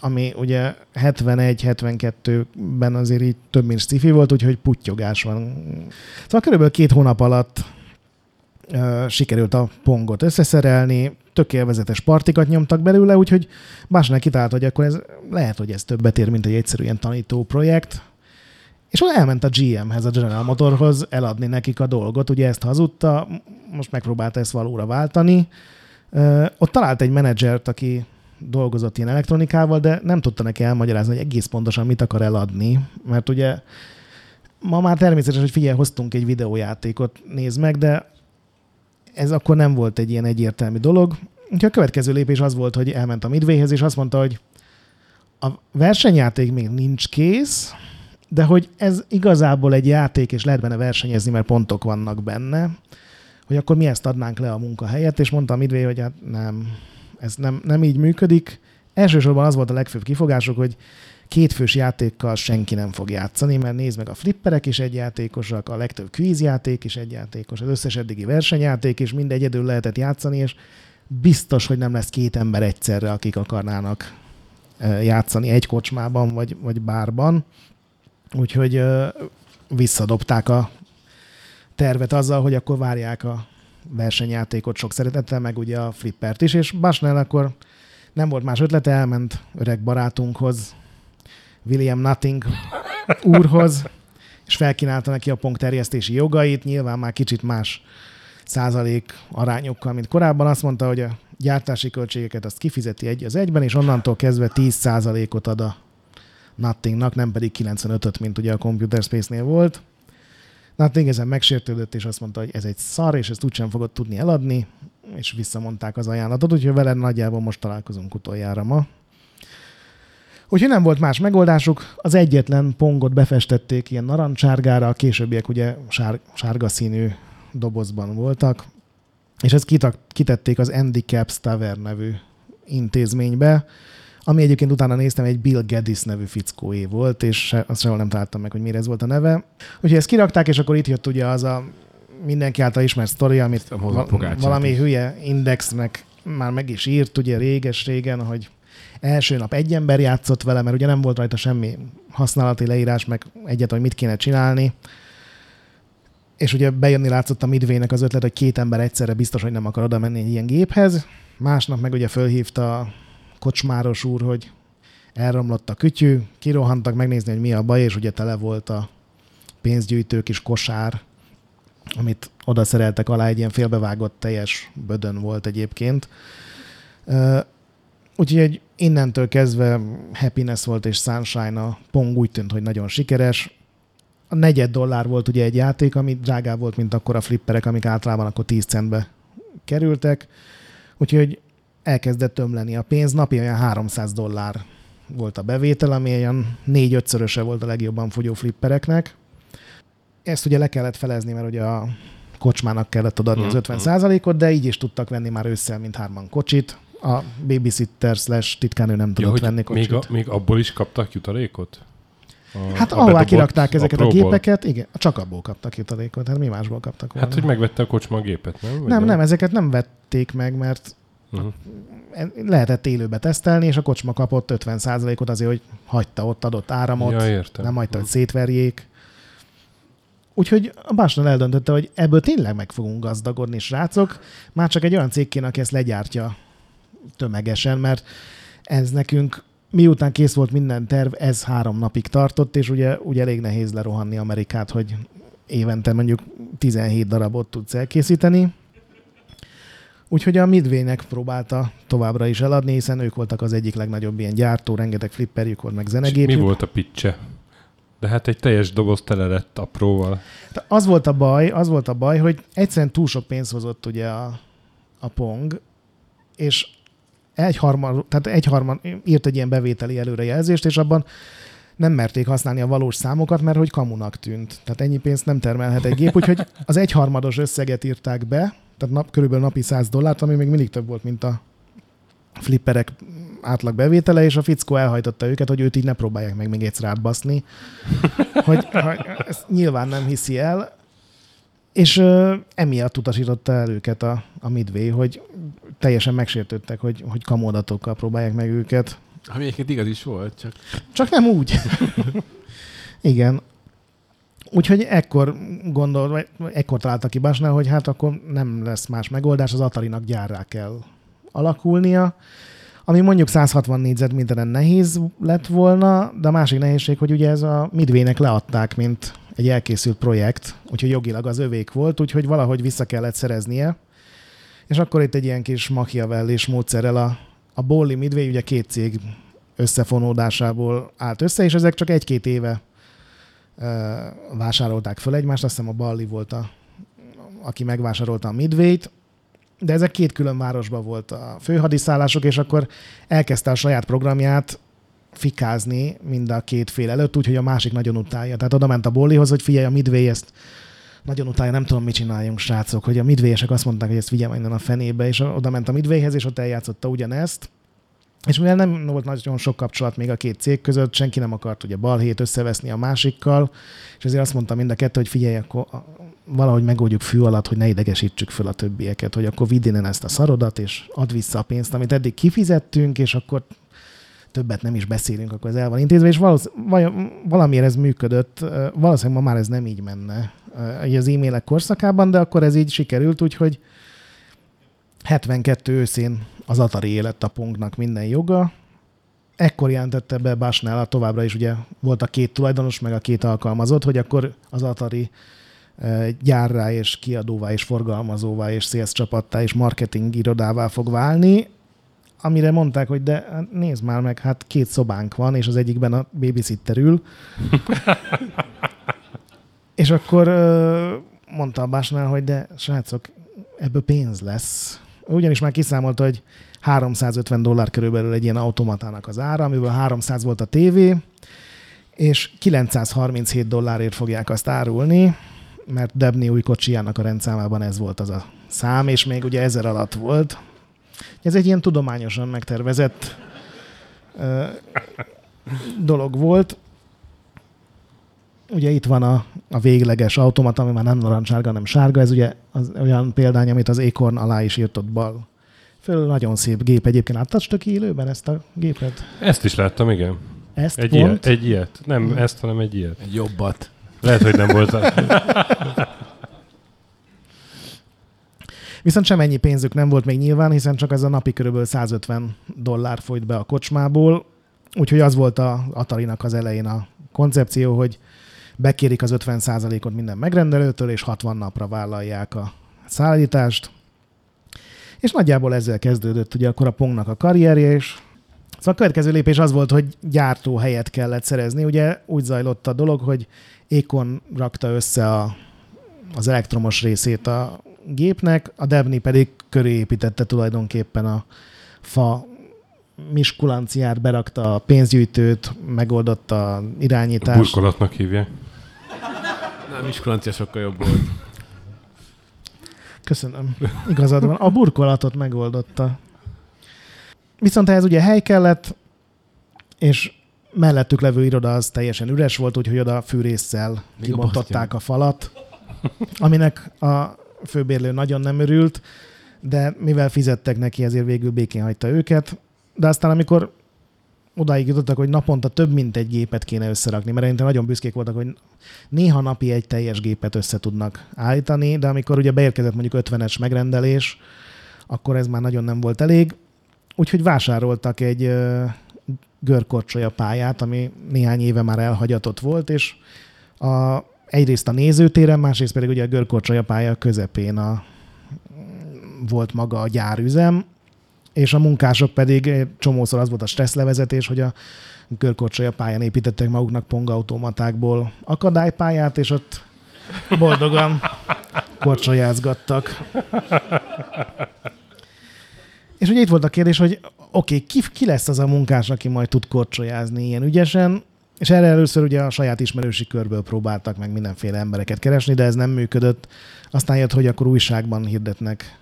ami ugye 71-72-ben azért így több mint sci volt, úgyhogy putyogás van. Szóval körülbelül két hónap alatt sikerült a pongot összeszerelni, tök élvezetes partikat nyomtak belőle, úgyhogy Basnell kitalálta, hogy akkor ez lehet, hogy ez többet ér, mint egy egyszerű ilyen tanító projekt. És ott elment a GM-hez, a General Motorhoz eladni nekik a dolgot, ugye ezt hazudta, most megpróbálta ezt valóra váltani. Ott talált egy menedzsert, aki dolgozott ilyen elektronikával, de nem tudta neki elmagyarázni, hogy egész pontosan mit akar eladni, mert ugye ma már természetes, hogy figyelj, hoztunk egy videójátékot, nézd meg, de ez akkor nem volt egy ilyen egyértelmű dolog. Úgyhogy a következő lépés az volt, hogy elment a Midwayhez, és azt mondta, hogy a versenyjáték még nincs kész, de hogy ez igazából egy játék, és lehet benne versenyezni, mert pontok vannak benne, hogy akkor mi ezt adnánk le a munkahelyet, és mondta a Midway, hogy hát nem, ez nem, nem így működik. Elsősorban az volt a legfőbb kifogások, hogy kétfős játékkal senki nem fog játszani, mert nézd meg a flipperek is egyjátékosak, a legtöbb kvízjáték is egyjátékos, az összes eddigi versenyjáték is mind egyedül lehetett játszani, és biztos, hogy nem lesz két ember egyszerre, akik akarnának játszani egy kocsmában, vagy, vagy bárban. Úgyhogy visszadobták a tervet azzal, hogy akkor várják a versenyjátékot sok szeretettel, meg ugye a flippert is, és Basnell akkor nem volt más ötlete, elment öreg barátunkhoz, William Nutting úrhoz, és felkínálta neki a terjesztési jogait, nyilván már kicsit más százalék arányokkal, mint korábban. Azt mondta, hogy a gyártási költségeket azt kifizeti egy az egyben, és onnantól kezdve 10 százalékot ad a Nuttingnak, nem pedig 95-öt, mint ugye a Computer Space-nél volt. Nutting ezen megsértődött, és azt mondta, hogy ez egy szar, és ezt úgysem fogod tudni eladni, és visszamondták az ajánlatot, úgyhogy vele nagyjából most találkozunk utoljára ma. Úgyhogy nem volt más megoldásuk, az egyetlen pongot befestették ilyen narancsárgára, a későbbiek ugye sár, sárga színű dobozban voltak, és ezt kitak, kitették az Handicaps Tavern nevű intézménybe, ami egyébként utána néztem, egy Bill Gaddis nevű fickóé volt, és se, azt sehol nem találtam meg, hogy mire ez volt a neve. Úgyhogy ezt kirakták, és akkor itt jött ugye az a mindenki által ismert sztori, amit val- valami hülye indexnek már meg is írt, ugye réges-régen, hogy első nap egy ember játszott vele, mert ugye nem volt rajta semmi használati leírás, meg egyet, hogy mit kéne csinálni. És ugye bejönni látszott a Midway-nek az ötlet, hogy két ember egyszerre biztos, hogy nem akar oda menni egy ilyen géphez. Másnap meg ugye fölhívta a kocsmáros úr, hogy elromlott a kütyű, kirohantak megnézni, hogy mi a baj, és ugye tele volt a pénzgyűjtő kis kosár, amit oda szereltek alá, egy ilyen félbevágott teljes bödön volt egyébként. Úgyhogy innentől kezdve Happiness volt és Sunshine a Pong úgy tűnt, hogy nagyon sikeres. A negyed dollár volt ugye egy játék, ami drágább volt, mint akkor a flipperek, amik általában akkor 10 centbe kerültek. Úgyhogy elkezdett tömleni a pénz. Napi olyan 300 dollár volt a bevétel, ami olyan négy-ötszöröse volt a legjobban fogyó flippereknek. Ezt ugye le kellett felezni, mert ugye a kocsmának kellett adni az 50 mhm. ot de így is tudtak venni már ősszel, mint hárman kocsit a babysitter slash titkánő nem tudott ja, venni kocsit. Még, a, még abból is kaptak jutalékot? A, hát a ahová kirakták ezeket a, a gépeket, igen, csak abból kaptak jutalékot, hát mi másból kaptak volna. Hát, hogy megvette a kocsma a gépet, nem? Vagy nem, nem, ezeket nem vették meg, mert uh-huh. lehetett élőbe tesztelni, és a kocsma kapott 50%-ot azért, hogy hagyta ott adott áramot, ja, értem. nem hagyta, hogy mhm. szétverjék. Úgyhogy a Básnál eldöntötte, hogy ebből tényleg meg fogunk gazdagodni, srácok. Már csak egy olyan cég kéne, aki ezt legyártja tömegesen, mert ez nekünk miután kész volt minden terv, ez három napig tartott, és ugye, ugye elég nehéz lerohanni Amerikát, hogy évente mondjuk 17 darabot tudsz elkészíteni. Úgyhogy a Midway-nek próbálta továbbra is eladni, hiszen ők voltak az egyik legnagyobb ilyen gyártó, rengeteg flipperjük volt, meg zenegépjük. mi volt a pitche? De hát egy teljes doboz tele lett apróval. De az volt a baj, az volt a baj, hogy egyszerűen túl sok pénz hozott ugye a, a Pong, és egyharmad, tehát egyharmad írt egy ilyen bevételi előrejelzést, és abban nem merték használni a valós számokat, mert hogy kamunak tűnt. Tehát ennyi pénzt nem termelhet egy gép, úgyhogy az egyharmados összeget írták be, tehát nap, körülbelül napi 100 dollárt, ami még mindig több volt, mint a flipperek átlag bevétele, és a fickó elhajtotta őket, hogy őt így ne próbálják meg még egyszer átbaszni. hogy, hogy ezt nyilván nem hiszi el, és uh, emiatt utasította el őket a, a Midway, hogy teljesen megsértődtek, hogy, hogy kamódatokkal próbálják meg őket. Ami egyébként igaz is volt, csak... Csak nem úgy. Igen. Úgyhogy ekkor gondol, vagy ekkor találtak ki Basnál, hogy hát akkor nem lesz más megoldás, az Atari-nak gyárrá kell alakulnia, ami mondjuk 160 négyzetméteren nehéz lett volna, de a másik nehézség, hogy ugye ez a Midway-nek leadták, mint egy elkészült projekt, úgyhogy jogilag az övék volt, úgyhogy valahogy vissza kellett szereznie. És akkor itt egy ilyen kis machiavellés módszerrel a a Bolli Midway ugye két cég összefonódásából állt össze, és ezek csak egy-két éve ö, vásárolták föl egymást. Azt hiszem a Balli volt a, aki megvásárolta a Midway-t, de ezek két külön városban volt a főhadiszállások, és akkor elkezdte a saját programját fikázni mind a két fél előtt, úgyhogy a másik nagyon utálja. Tehát oda ment a Bollihoz, hogy figyelj, a Midway ezt nagyon utálja, nem tudom, mit csináljunk, srácok, hogy a midway azt mondták, hogy ezt vigyem innen a fenébe, és oda ment a Midwayhez, és ott eljátszotta ugyanezt. És mivel nem volt nagyon sok kapcsolat még a két cég között, senki nem akart ugye balhét összeveszni a másikkal, és ezért azt mondta mind a kettő, hogy figyelj, akkor valahogy megoldjuk fű alatt, hogy ne idegesítsük föl a többieket, hogy akkor vidd innen ezt a szarodat, és add vissza a pénzt, amit eddig kifizettünk, és akkor többet nem is beszélünk, akkor ez el van intézve, és valamiért ez működött, valószínűleg ma már ez nem így menne az e-mailek korszakában, de akkor ez így sikerült, úgyhogy 72 őszén az Atari élet a punknak minden joga. Ekkor jelentette be Basnell, továbbra is ugye volt a két tulajdonos, meg a két alkalmazott, hogy akkor az Atari gyárrá és kiadóvá és forgalmazóvá és sales csapattá és marketing irodává fog válni, amire mondták, hogy de hát nézd már meg, hát két szobánk van, és az egyikben a babysitter ül. és akkor mondta a Básnál, hogy de srácok, ebből pénz lesz. Ugyanis már kiszámolta, hogy 350 dollár körülbelül egy ilyen automatának az ára, amiből 300 volt a tévé, és 937 dollárért fogják azt árulni, mert Debni új kocsijának a rendszámában ez volt az a szám, és még ugye ezer alatt volt. Ez egy ilyen tudományosan megtervezett ö, dolog volt. Ugye itt van a, a végleges automat, ami már nem narancssárga, hanem sárga. Ez ugye az olyan példány, amit az Acorn alá is írtott bal. Föl nagyon szép gép. Egyébként láttad ki élőben ezt a gépet? Ezt is láttam, igen. Ezt egy pont? Ilyet, egy ilyet. Nem ezt, hanem egy ilyet. Egy jobbat. Lehet, hogy nem volt. Viszont sem ennyi pénzük nem volt még nyilván, hiszen csak ez a napi körülbelül 150 dollár folyt be a kocsmából, úgyhogy az volt a Atari-nak az elején a koncepció, hogy bekérik az 50%-ot minden megrendelőtől, és 60 napra vállalják a szállítást. És nagyjából ezzel kezdődött ugye akkor a Pongnak a karrierje, és Szóval a következő lépés az volt, hogy gyártó helyet kellett szerezni. Ugye úgy zajlott a dolog, hogy Ékon rakta össze a, az elektromos részét a gépnek, a Debni pedig köré építette tulajdonképpen a fa miskulanciát, berakta a pénzgyűjtőt, megoldotta a irányítást. Burkolatnak hívják. Nem, miskulancia sokkal jobb volt. Köszönöm. Igazad van. A burkolatot megoldotta. Viszont ehhez ugye hely kellett, és mellettük levő iroda az teljesen üres volt, úgyhogy oda fűrészsel kibontották a falat, aminek a főbérlő nagyon nem örült, de mivel fizettek neki, ezért végül békén hagyta őket. De aztán, amikor odáig jutottak, hogy naponta több mint egy gépet kéne összerakni, mert én nagyon büszkék voltak, hogy néha napi egy teljes gépet össze tudnak állítani, de amikor ugye beérkezett mondjuk 50-es megrendelés, akkor ez már nagyon nem volt elég. Úgyhogy vásároltak egy görkorcsolya pályát, ami néhány éve már elhagyatott volt, és a, egyrészt a nézőtéren, másrészt pedig ugye a görkorcsolya pálya közepén a, volt maga a gyárüzem, és a munkások pedig csomószor az volt a stresszlevezetés, hogy a görkorcsolya pályán építettek maguknak pongautomatákból akadálypályát, és ott boldogan korcsolyázgattak. És ugye itt volt a kérdés, hogy oké, okay, ki, ki lesz az a munkás, aki majd tud korcsolyázni ilyen ügyesen, és erre először ugye a saját ismerősi körből próbáltak meg mindenféle embereket keresni, de ez nem működött. Aztán jött, hogy akkor újságban hirdetnek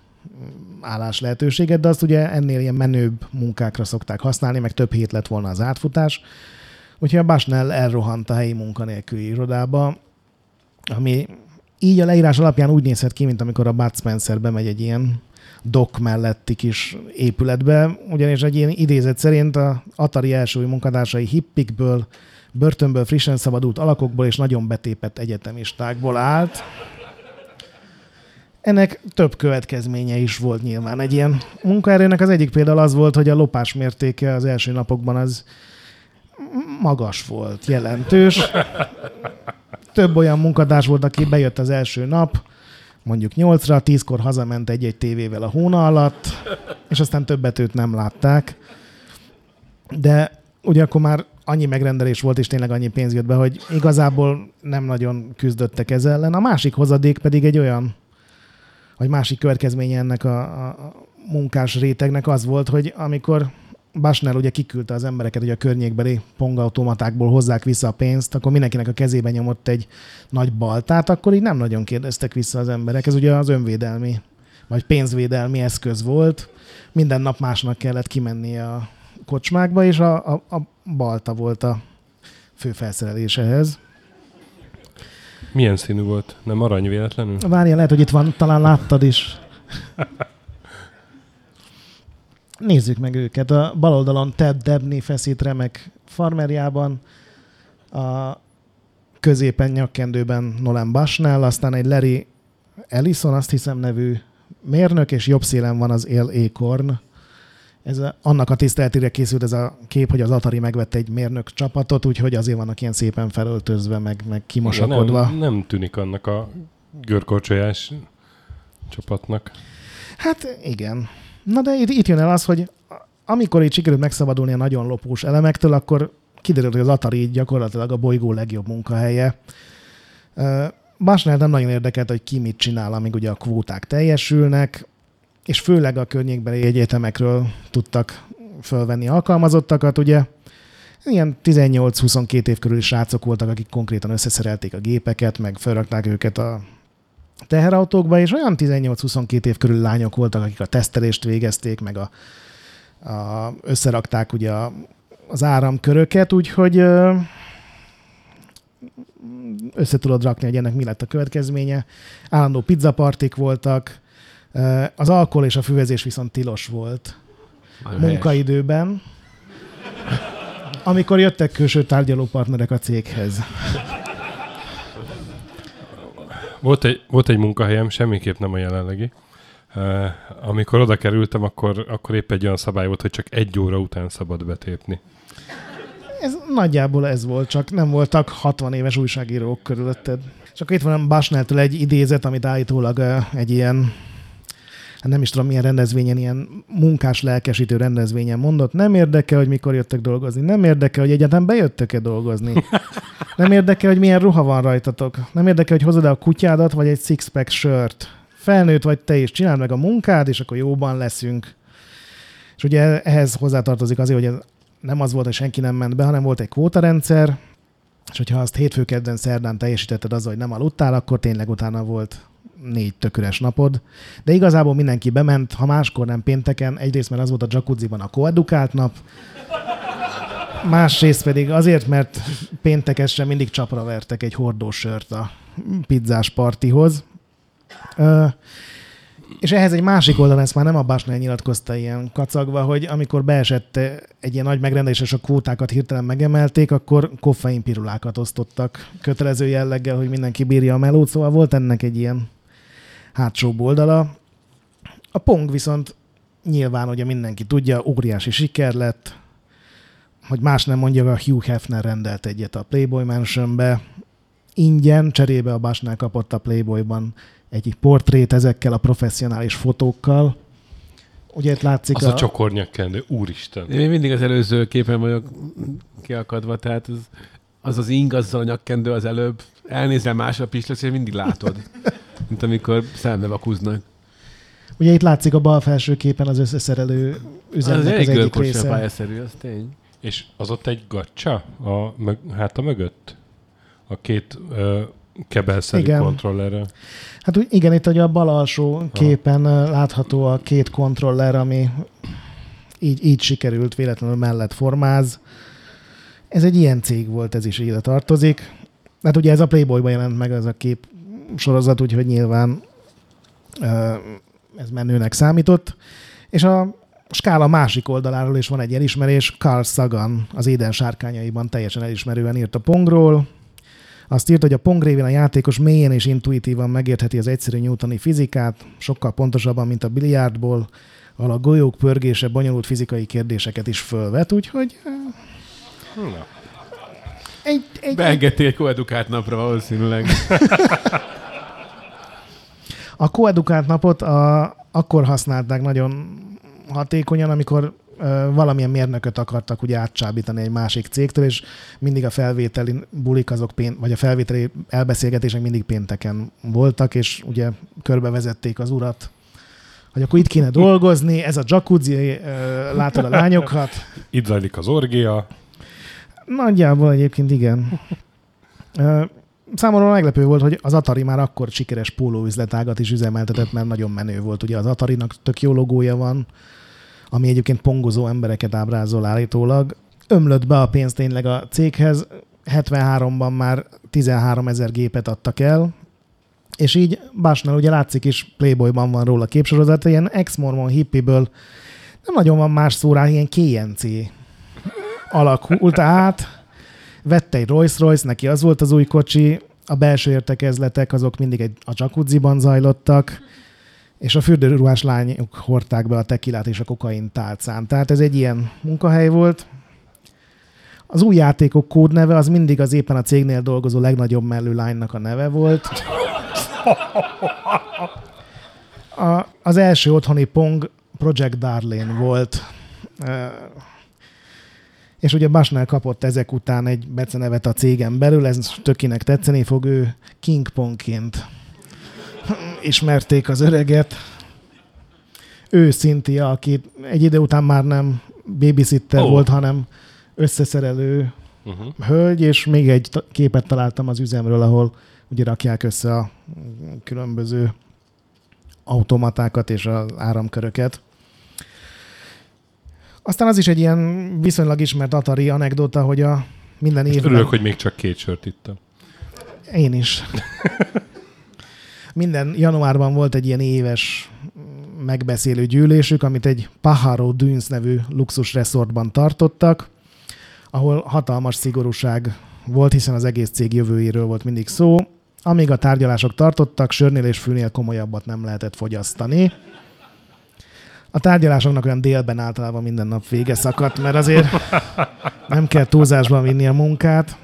állás lehetőséget, de azt ugye ennél ilyen menőbb munkákra szokták használni, meg több hét lett volna az átfutás. Úgyhogy a Basnell elrohant a helyi munkanélküli irodába, ami így a leírás alapján úgy nézhet ki, mint amikor a Bud Spencer bemegy egy ilyen dok melletti kis épületbe, ugyanis egy ilyen idézet szerint a Atari első munkatársai hippikből, börtönből frissen szabadult alakokból és nagyon betépett egyetemistákból állt. Ennek több következménye is volt nyilván. Egy ilyen munkaerőnek az egyik például az volt, hogy a lopás mértéke az első napokban az magas volt, jelentős. Több olyan munkatárs volt, aki bejött az első nap, mondjuk nyolcra, tízkor hazament egy-egy tévével a hóna alatt, és aztán többet őt nem látták. De ugye akkor már annyi megrendelés volt, és tényleg annyi pénz jött be, hogy igazából nem nagyon küzdöttek ezzel ellen. A másik hozadék pedig egy olyan, vagy másik következménye ennek a, a munkás rétegnek az volt, hogy amikor Basnell ugye kiküldte az embereket, hogy a környékbeli pongautomatákból hozzák vissza a pénzt, akkor mindenkinek a kezébe nyomott egy nagy baltát, akkor így nem nagyon kérdeztek vissza az emberek. Ez ugye az önvédelmi, vagy pénzvédelmi eszköz volt. Minden nap másnak kellett kimenni a kocsmákba, és a, a, a balta volt a fő felszerelés ehhez. Milyen színű volt? Nem arany véletlenül? Várja, lehet, hogy itt van, talán láttad is. Nézzük meg őket. A bal oldalon Ted Debney feszít remek farmerjában, a középen nyakkendőben Nolan Bushnell, aztán egy Larry Ellison, azt hiszem nevű mérnök, és jobb szélen van az Él Acorn. Ez a, annak a tiszteletére készült ez a kép, hogy az Atari megvette egy mérnök csapatot, úgyhogy azért vannak ilyen szépen felöltözve, meg, meg kimosakodva. Nem, nem tűnik annak a görkorcsolyás csapatnak. Hát igen. Na de itt, itt jön el az, hogy amikor így sikerült megszabadulni a nagyon lopós elemektől, akkor kiderült, hogy az Atari gyakorlatilag a bolygó legjobb munkahelye. Basnál nem nagyon érdekelt, hogy ki mit csinál, amíg ugye a kvóták teljesülnek, és főleg a környékbeli egyetemekről tudtak fölvenni alkalmazottakat, ugye. Ilyen 18-22 év körüli srácok voltak, akik konkrétan összeszerelték a gépeket, meg felrakták őket a teherautókba, és olyan 18-22 év körül lányok voltak, akik a tesztelést végezték, meg a, a, összerakták ugye a, az áramköröket, úgyhogy össze tudod rakni, hogy ennek mi lett a következménye. Állandó pizzapartik voltak, az alkohol és a füvezés viszont tilos volt Nagyon munkaidőben, amikor jöttek külső tárgyalópartnerek a céghez. Volt egy, volt egy munkahelyem, semmiképp nem a jelenlegi. Uh, amikor oda kerültem, akkor, akkor épp egy olyan szabály volt, hogy csak egy óra után szabad betépni. Ez nagyjából ez volt, csak nem voltak 60 éves újságírók körülötted. Csak itt van Basneltől egy idézet, amit állítólag uh, egy ilyen hát nem is tudom milyen rendezvényen, ilyen munkás lelkesítő rendezvényen mondott, nem érdekel, hogy mikor jöttek dolgozni, nem érdekel, hogy egyáltalán bejöttek-e dolgozni, nem érdekel, hogy milyen ruha van rajtatok, nem érdekel, hogy hozod-e a kutyádat, vagy egy six-pack sört. Felnőtt vagy te is, csináld meg a munkád, és akkor jóban leszünk. És ugye ehhez hozzátartozik azért, hogy ez nem az volt, hogy senki nem ment be, hanem volt egy kvótarendszer, és hogyha azt hétfő, kedden, szerdán teljesítetted azzal, hogy nem aludtál, akkor tényleg utána volt négy tököres napod, de igazából mindenki bement, ha máskor nem pénteken, egyrészt mert az volt a jacuzziban a koedukált nap, másrészt pedig azért, mert péntekesre mindig csapra vertek egy hordósört a pizzás partihoz. És ehhez egy másik oldalon, ezt már nem a Basnál nyilatkozta ilyen kacagva, hogy amikor beesett egy ilyen nagy megrendelés, és a kvótákat hirtelen megemelték, akkor koffeinpirulákat osztottak kötelező jelleggel, hogy mindenki bírja a melót, szóval volt ennek egy ilyen hátsó oldala. A Pong viszont nyilván, ugye mindenki tudja, óriási siker lett, hogy más nem mondja, a Hugh Hefner rendelt egyet a Playboy Mansionbe, ingyen, cserébe a Basnál kapott a Playboyban egy portrét ezekkel a professzionális fotókkal. Ugye itt látszik az a... a csokornyakkendő, úristen. Én mindig az előző képen vagyok kiakadva, tehát az az, az ing, azzal a nyakkendő az előbb, elnézel másnap is lesz, és mindig látod. mint amikor szembe vakuznak. Ugye itt látszik a bal felső képen az összeszerelő üzemnek az, az egyik része. pályaszerű, az tény. És az ott egy gacsa a mög, háta mögött? A két ö, kebelszerű igen. kontrollerre. Hát igen, itt ugye a bal alsó képen ha. látható a két kontroller, ami így, így sikerült véletlenül mellett formáz. Ez egy ilyen cég volt, ez is ide tartozik. Hát ugye ez a Playboyban jelent meg ez a kép sorozat, úgyhogy nyilván ez menőnek számított. És a skála másik oldaláról is van egy elismerés. Carl Sagan az Éden sárkányaiban teljesen elismerően írt a Pongról. Azt írt, hogy a Pong révén a játékos mélyen és intuitívan megértheti az egyszerű newtoni fizikát, sokkal pontosabban, mint a biliárdból, ahol a golyók pörgése bonyolult fizikai kérdéseket is fölvet, úgyhogy... Na. Egy, egy, Beengedtél egy koedukált napra valószínűleg. A koedukált napot a, akkor használták nagyon hatékonyan, amikor valamilyen mérnököt akartak ugye átcsábítani egy másik cégtől, és mindig a felvételi bulik azok, pén- vagy a felvételi elbeszélgetések mindig pénteken voltak, és ugye körbevezették az urat, hogy akkor itt kéne dolgozni, ez a jacuzzi, látod a lányokat. Itt zajlik az orgia. Nagyjából egyébként igen. Számomra meglepő volt, hogy az Atari már akkor sikeres pólóüzletágat is üzemeltetett, mert nagyon menő volt. Ugye az Atarinak tök jó logója van, ami egyébként pongozó embereket ábrázol állítólag. Ömlött be a pénz tényleg a céghez, 73-ban már 13 ezer gépet adtak el, és így Básnál ugye látszik is, Playboyban van róla képsorozat, ilyen ex-mormon hippiből nem nagyon van más szó rá, ilyen KNC alakult át, vette egy Rolls-Royce, neki az volt az új kocsi, a belső értekezletek azok mindig egy, a jacuzziban zajlottak, és a fürdőruhás lányok hordták be a tekilát és a kokain tálcán. Tehát ez egy ilyen munkahely volt. Az új játékok kódneve az mindig az éppen a cégnél dolgozó legnagyobb mellő lánynak a neve volt. A, az első otthoni Pong Project Darlene volt. És ugye Basnál kapott ezek után egy becenevet a cégen belül, ez tökinek tetszeni fog, ő King Pongként ismerték az öreget. Ő Cynthia, aki egy idő után már nem babysitter oh. volt, hanem összeszerelő Uh-huh. hölgy, és még egy képet találtam az üzemről, ahol ugye rakják össze a különböző automatákat és az áramköröket. Aztán az is egy ilyen viszonylag ismert Atari anekdota, hogy a minden évben... örülök, hogy még csak két sört ittam. Én is. Minden januárban volt egy ilyen éves megbeszélő gyűlésük, amit egy Pajaro Dunes nevű luxus resortban tartottak, ahol hatalmas szigorúság volt, hiszen az egész cég jövőjéről volt mindig szó. Amíg a tárgyalások tartottak, sörnél és fűnél komolyabbat nem lehetett fogyasztani. A tárgyalásoknak olyan délben általában minden nap vége szakadt, mert azért nem kell túlzásban vinni a munkát.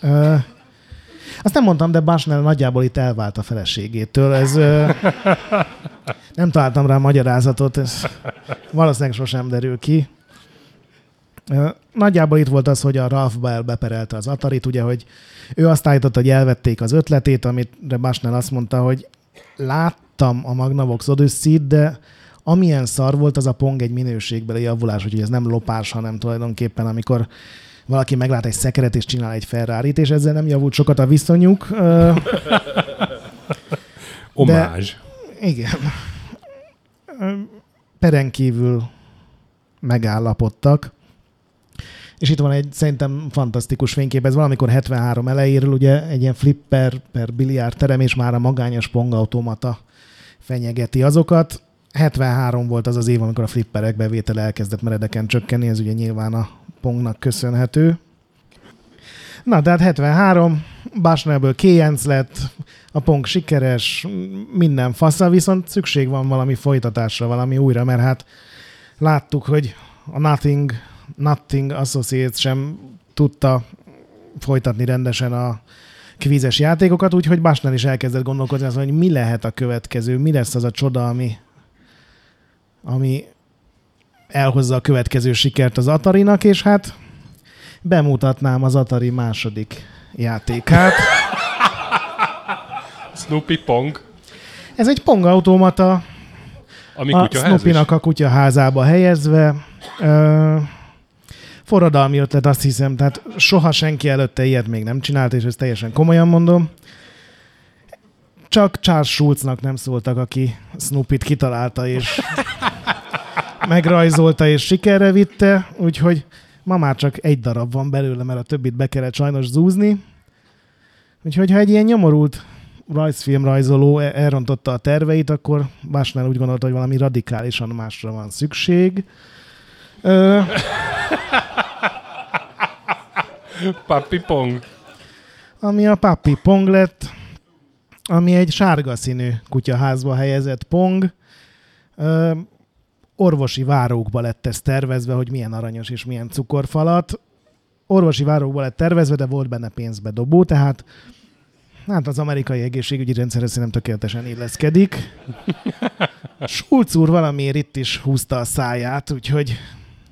Ö, azt nem mondtam, de Basnell nagyjából itt elvált a feleségétől. Ez, ö, nem találtam rá magyarázatot, ez valószínűleg sosem derül ki. Nagyjából itt volt az, hogy a Ralph Bell beperelte az Atarit, ugye, hogy ő azt állította, hogy elvették az ötletét, amit Basnell azt mondta, hogy láttam a Magnavox Odyssey-t, de amilyen szar volt, az a Pong egy minőségbeli javulás, úgyhogy ez nem lopás, hanem tulajdonképpen, amikor valaki meglát egy szekeret és csinál egy ferrari és ezzel nem javult sokat a viszonyuk. Omázs. igen. Peren kívül megállapodtak. És itt van egy szerintem fantasztikus fénykép, ez valamikor 73 elejéről, ugye egy ilyen flipper per biliárd terem, és már a magányos pongautomata fenyegeti azokat. 73 volt az az év, amikor a flipperek bevétele elkezdett meredeken csökkenni, ez ugye nyilván a pongnak köszönhető. Na, tehát 73, Basnellből Kéjenc lett, a pong sikeres, minden fasza, viszont szükség van valami folytatásra, valami újra, mert hát láttuk, hogy a Nothing, Nothing Associates sem tudta folytatni rendesen a kvízes játékokat, úgyhogy Basnell is elkezdett gondolkodni azon, hogy mi lehet a következő, mi lesz az a csoda, ami, ami elhozza a következő sikert az Atarinak, és hát bemutatnám az Atari második játékát. Snoopy Pong. Ez egy pongautomata, Ami a. Snoopy-nak a kutyaházába helyezve. Ö, forradalmi ötlet, azt hiszem, tehát soha senki előtte ilyet még nem csinált, és ezt teljesen komolyan mondom. Csak Charles Schulznak nem szóltak, aki Snoopy-t kitalálta, és megrajzolta, és sikerre vitte, úgyhogy ma már csak egy darab van belőle, mert a többit be kellett sajnos zúzni. Úgyhogy ha egy ilyen nyomorult rajzfilm rajzoló e- elrontotta a terveit, akkor Básnál úgy gondolta, hogy valami radikálisan másra van szükség. Ö, Papi Pong. ami a Papi Pong lett, ami egy sárga színű kutyaházba helyezett pong. Ö, orvosi várókba lett ez tervezve, hogy milyen aranyos és milyen cukorfalat. Orvosi várókba lett tervezve, de volt benne pénzbe dobó, tehát Hát az amerikai egészségügyi rendszer szerintem tökéletesen illeszkedik. Schulz úr valamiért itt is húzta a száját, úgyhogy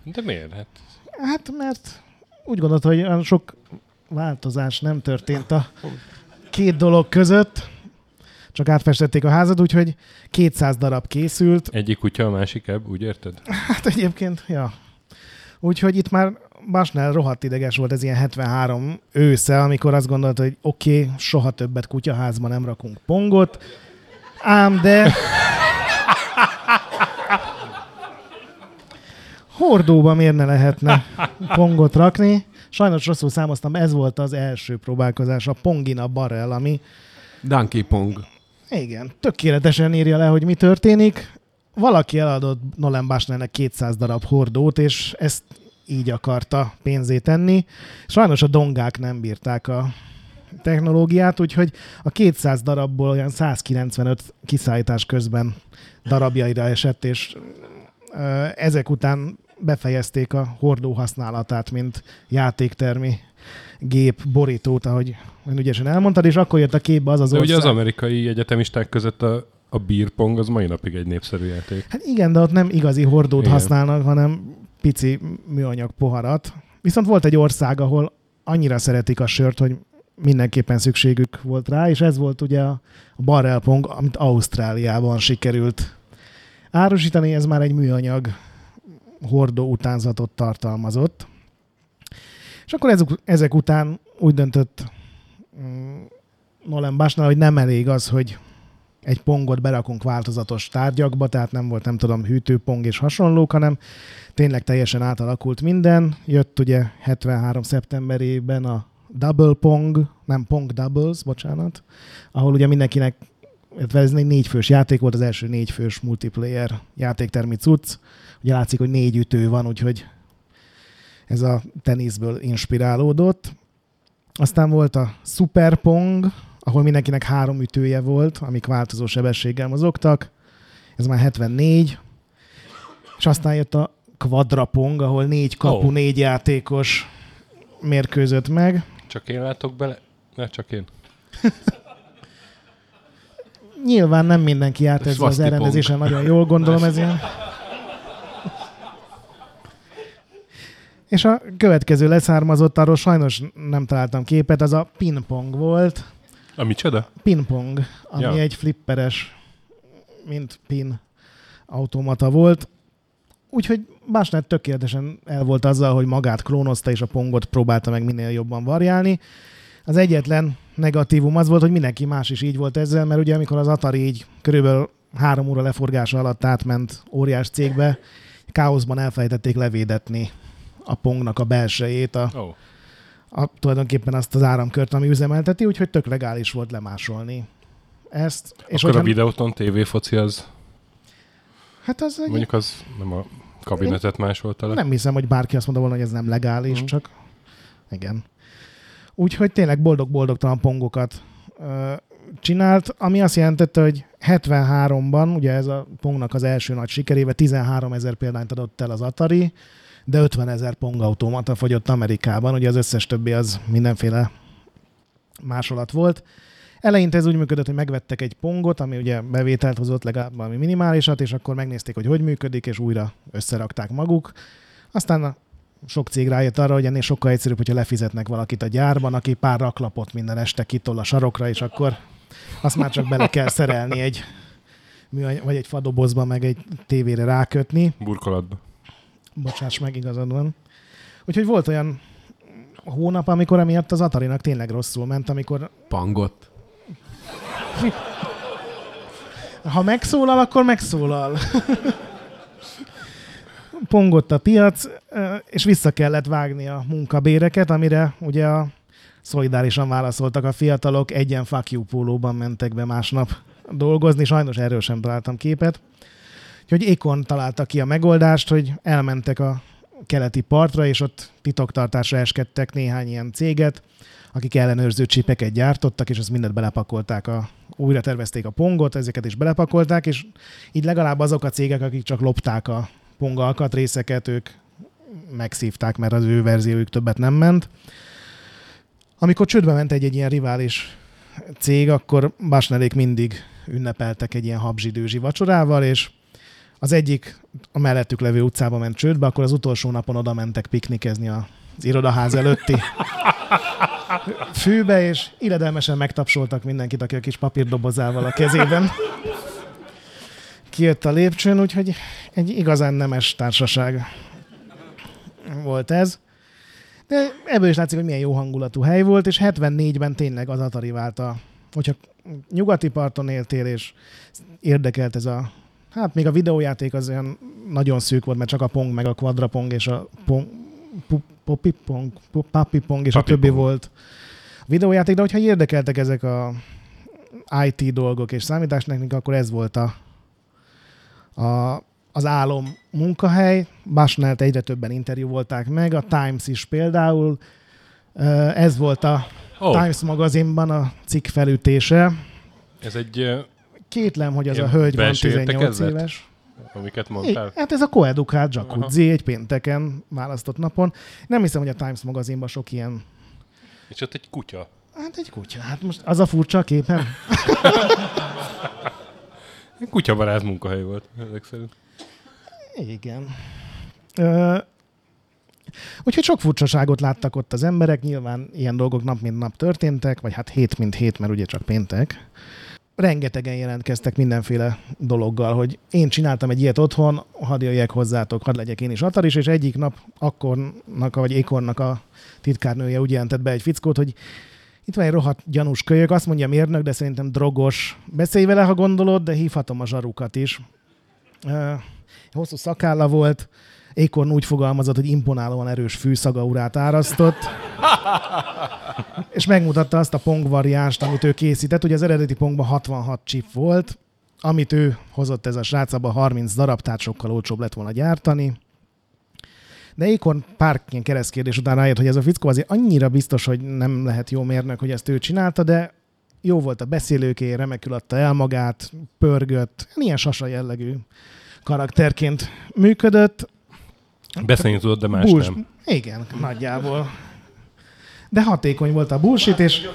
De miért? Hát hát mert úgy gondolta, hogy olyan sok változás nem történt a két dolog között, csak átfestették a házat, úgyhogy 200 darab készült. egyik kutya, a másik ebb, úgy érted? Hát egyébként, ja. Úgyhogy itt már Basnál rohadt ideges volt ez ilyen 73 ősze, amikor azt gondolta, hogy oké, okay, soha többet kutyaházba nem rakunk pongot, ám de... Hordóba miért ne lehetne pongot rakni? Sajnos rosszul számoztam, ez volt az első próbálkozás, a Pongina Barrel, ami Donkey Pong. Igen, tökéletesen írja le, hogy mi történik. Valaki eladott Nolan Bushnellnek 200 darab hordót, és ezt így akarta pénzét tenni. Sajnos a dongák nem bírták a technológiát, úgyhogy a 200 darabból olyan 195 kiszállítás közben darabjaira esett, és ezek után befejezték a hordó használatát, mint játéktermi gép borítót, ahogy ügyesen elmondtad, és akkor jött a képbe az az De ugye ország. az amerikai egyetemisták között a, a beer pong az mai napig egy népszerű játék. Hát igen, de ott nem igazi hordót Igen. használnak, hanem pici műanyag poharat. Viszont volt egy ország, ahol annyira szeretik a sört, hogy mindenképpen szükségük volt rá, és ez volt ugye a barrel pong, amit Ausztráliában sikerült árusítani, ez már egy műanyag hordó utánzatot tartalmazott. És akkor ezek, ezek után úgy döntött mm, Nolan Bushnell, hogy nem elég az, hogy egy pongot berakunk változatos tárgyakba, tehát nem volt, nem tudom, hűtőpong és hasonlók, hanem tényleg teljesen átalakult minden. Jött ugye 73. szeptemberében a Double Pong, nem Pong Doubles, bocsánat, ahol ugye mindenkinek, illetve ez egy négyfős játék volt, az első négyfős multiplayer játéktermi cucc. Ugye látszik, hogy négy ütő van, úgyhogy ez a teniszből inspirálódott. Aztán volt a Super Pong, ahol mindenkinek három ütője volt, amik változó sebességgel mozogtak. Ez már 74. És aztán jött a Quadrapong, ahol négy kapu, Ó. négy játékos mérkőzött meg. Csak én látok bele? Ne, csak én. Nyilván nem mindenki járt ezzel az elrendezésen nagyon jól, gondolom ez ilyen. És a következő leszármazott, arról sajnos nem találtam képet, az a pingpong volt. A micsoda? Pingpong, ami Ja. egy flipperes, mint pin automata volt. Úgyhogy Basnet tökéletesen el volt azzal, hogy magát klónozta, és a pongot próbálta meg minél jobban variálni. Az egyetlen negatívum az volt, hogy mindenki más is így volt ezzel, mert ugye amikor az Atari így körülbelül három óra leforgása alatt átment óriás cégbe, káoszban elfelejtették levédetni a pongnak a belsejét, a. Oh. a, tulajdonképpen azt az áramkört, ami üzemelteti, úgyhogy tök legális volt lemásolni ezt. És Akkor a videóton TV foci az, Hát az egy, mondjuk az nem a kabinetet másolta le. nem hiszem, hogy bárki azt mondta volna, hogy ez nem legális, Mhm. csak igen. Úgyhogy tényleg boldog-boldogtalan pongokat ö, csinált, ami azt jelentette, hogy 73-ban, ugye ez a pongnak az első nagy sikeréve 13 ezer példányt adott el az Atari, de 50 ezer pongautomata fogyott Amerikában, ugye az összes többi az mindenféle másolat volt. Eleinte ez úgy működött, hogy megvettek egy pongot, ami ugye bevételt hozott legalább valami minimálisat, és akkor megnézték, hogy hogy működik, és újra összerakták maguk. Aztán a sok cég rájött arra, hogy ennél sokkal egyszerűbb, hogyha lefizetnek valakit a gyárban, aki pár raklapot minden este kitol a sarokra, és akkor azt már csak bele kell szerelni egy vagy egy fadobozba, meg egy tévére rákötni. Burkolatba. Bocsáss meg, igazad van. Úgyhogy volt olyan hónap, amikor emiatt az Atarinak tényleg rosszul ment, amikor Pangot. ha megszólal, akkor megszólal. Pongott a piac, és vissza kellett vágni a munkabéreket, amire ugye a szolidárisan válaszoltak a fiatalok, egyen fuck you pólóban mentek be másnap dolgozni, sajnos erről sem találtam képet. Úgyhogy Ékon találta ki a megoldást, hogy elmentek a keleti partra, és ott titoktartásra eskedtek néhány ilyen céget, akik ellenőrző csipeket gyártottak, és azt mindent belepakolták a, újra tervezték a pongot, ezeket is belepakolták, és így legalább azok a cégek, akik csak lopták a pong alkatrészeket, ők megszívták, mert az ő verziójuk többet nem ment. Amikor csődbe ment egy-egy ilyen rivális cég, akkor Basnerék mindig ünnepeltek egy ilyen habzsidőzsi vacsorával, és az egyik a mellettük levő utcába ment csődbe, akkor az utolsó napon oda mentek piknikezni az irodaház előtti fűbe, és illedelmesen megtapsoltak mindenkit, aki a kis papírdobozával a kezében kijött a lépcsőn, úgyhogy egy igazán nemes társaság volt ez. De ebből is látszik, hogy milyen jó hangulatú hely volt, és 74-ben tényleg az Atari vált a, hogyha nyugati parton éltél, és érdekelt ez a, hát még a videójáték az olyan nagyon szűk volt, mert csak a Pong, meg a Quadrapong és a Pong, Poppy Pong, Papi Pong és Papi a többi Pong. volt a videójáték, de hogyha érdekeltek ezek a IT dolgok és számítástechnika, akkor ez volt a, a, az álom munkahely. Basnelt egyre többen interjú volták meg, a Times is például. Ez volt a oh. Times magazinban a cikk felütése. ez egy, Kétlem, hogy az Ilyen a hölgy van belső 18 értekezlet? éves. amiket É, mondtál. hát ez a koedukált jacuzzi egy pénteken választott napon. Nem hiszem, hogy a Times magazinban sok ilyen... És ott egy kutya. Hát egy kutya. Hát most az a furcsa a képen. Kutyabarát munkahely volt, ezek szerint. Igen. Ö, úgyhogy sok furcsaságot láttak ott az emberek, nyilván ilyen dolgok nap mint nap történtek, vagy hát hét mint hét, mert ugye csak péntek. Rengetegen jelentkeztek mindenféle dologgal, hogy én csináltam egy ilyet otthon, hadd jöjjek hozzátok, hadd legyek én is Ataris, és egyik nap akkornak, vagy ékornak a titkárnője úgy jelentett be egy fickót, hogy itt van egy rohadt gyanús kölyök, azt mondja mérnök, de szerintem drogos. Beszélj vele, ha gondolod, de hívhatom a zsarukat is. Hosszú szakálla volt, Ékorn úgy fogalmazott, hogy imponálóan erős fűszaga urát árasztott, és megmutatta azt a pong variánst, amit ő készített. Ugye az eredeti pongban 66 chip volt, amit ő hozott ez a srác, abban 30 darab, tehát sokkal olcsóbb lett volna gyártani. De Ékorn pár ilyen keresztkérdés után rájött, hogy ez a fickó azért annyira biztos, hogy nem lehet jó mérnök, hogy ezt ő csinálta, de jó volt a beszélőké, remekül adta el magát, pörgött, ilyen sasa jellegű karakterként működött. Beszélni tudod, de más Bullsh- nem. Igen, nagyjából. De hatékony volt a bullshit, és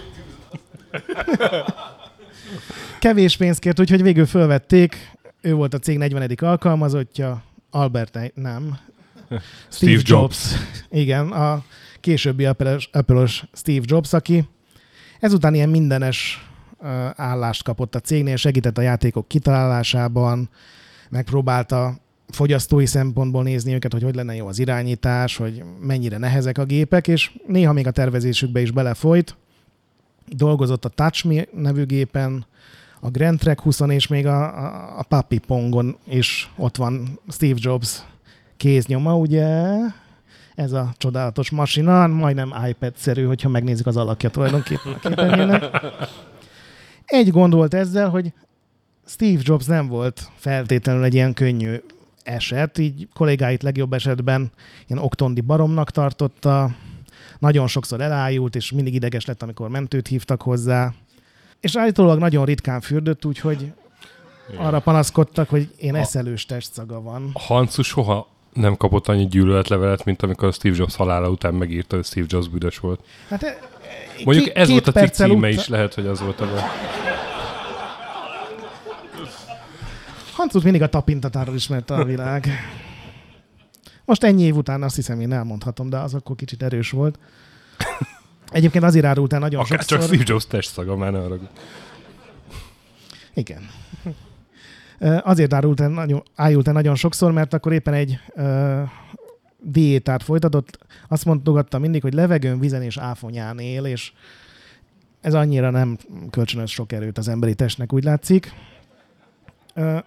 kevés pénzt kért, úgyhogy végül fölvették. Ő volt a cég 40. alkalmazottja, Albert, nem. Steve Jobs. Igen, a későbbi Apple-os, Apple-os Steve Jobs, aki ezután ilyen mindenes állást kapott a cégnél, segített a játékok kitalálásában, megpróbálta fogyasztói szempontból nézni őket, hogy hogy lenne jó az irányítás, hogy mennyire nehezek a gépek, és néha még a tervezésükbe is belefolyt. Dolgozott a TouchMe nevű gépen, a Grand Trek 20 és még a, a, a Papi Pongon is ott van Steve Jobs kéznyoma, ugye? Ez a csodálatos masina, majdnem iPad-szerű, hogyha megnézzük az alakja tulajdonképpen a képernyőnek. Egy gond volt ezzel, hogy Steve Jobs nem volt feltétlenül egy ilyen könnyű eset, így kollégáit legjobb esetben ilyen oktondi baromnak tartotta, nagyon sokszor elájult, és mindig ideges lett, amikor mentőt hívtak hozzá. És állítólag nagyon ritkán fürdött, úgyhogy arra panaszkodtak, hogy én eszelős testszaga van. Hancu soha nem kapott annyi gyűlöletlevelet, mint amikor Steve Jobs halála után megírta, hogy Steve Jobs büdös volt. Hát, e- Mondjuk két- ez volt a cikk címe ut- is, lehet, hogy az volt a baj. Hancut mindig a tapintatáról ismerte a világ. Most ennyi év után azt hiszem, én elmondhatom, de az akkor kicsit erős volt. Egyébként azért árult el nagyon Akár sokszor. csak Steve Jobs testszaga, már arra. Igen. Azért árult el nagyon, ájult el nagyon sokszor, mert akkor éppen egy ö, diétát folytatott. Azt mondogatta mindig, hogy levegőn, vízen és áfonyán él, és ez annyira nem kölcsönös sok erőt az emberi testnek, úgy látszik. Ö,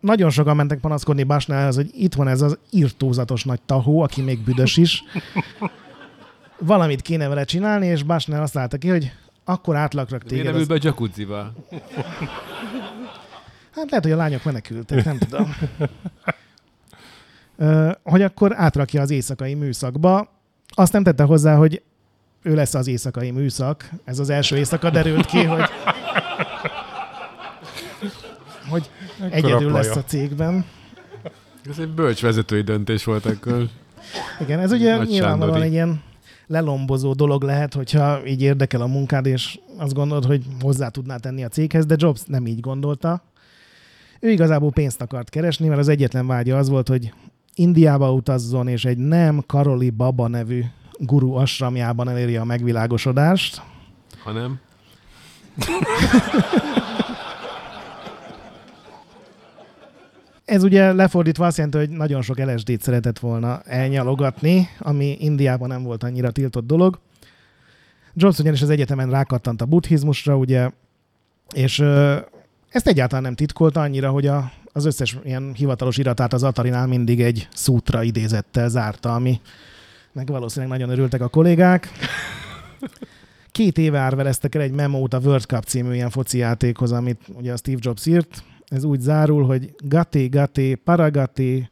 nagyon sokan mentek panaszkodni Basnálhoz, hogy itt van ez az irtózatos nagy tahó, aki még büdös is. Valamit kéne vele csinálni, és Basnál azt látta ki, hogy akkor átlakrak Miért téged nem ül az a jacuzziba? Hát lehet, hogy a lányok menekültek, nem tudom. Ö, hogy akkor átrakja az éjszakai műszakba. Azt nem tette hozzá, hogy ő lesz az éjszakai műszak. Ez az első éjszaka derült ki, hogy, hogy egyedül lesz a cégben. Ez egy bölcs vezetői döntés volt akkor. Igen, ez ugye Nagy nyilvánvalóan Sándori. egy ilyen lelombozó dolog lehet, hogyha így érdekel a munkád, és azt gondolod, hogy hozzá tudná tenni a céghez, de Jobs nem így gondolta. Ő igazából pénzt akart keresni, mert az egyetlen vágya az volt, hogy Indiába utazzon, és egy nem Karoli Baba nevű guru asramjában elérje a megvilágosodást. Ha nem? Ez ugye lefordítva azt jelenti, hogy nagyon sok LSD-t szeretett volna elnyalogatni, ami Indiában nem volt annyira tiltott dolog. Jobs ugyanis az egyetemen rákattant a buddhizmusra, ugye, és ö, ezt egyáltalán nem titkolta annyira, hogy a, az összes ilyen hivatalos iratát az Atarinál mindig egy szútra idézettel zárta, ami meg valószínűleg nagyon örültek a kollégák. Két éve árvereztek el egy memót a World Cup című ilyen foci játékhoz, amit ugye a Steve Jobs írt. Ez úgy zárul, hogy Gati Gati Paragati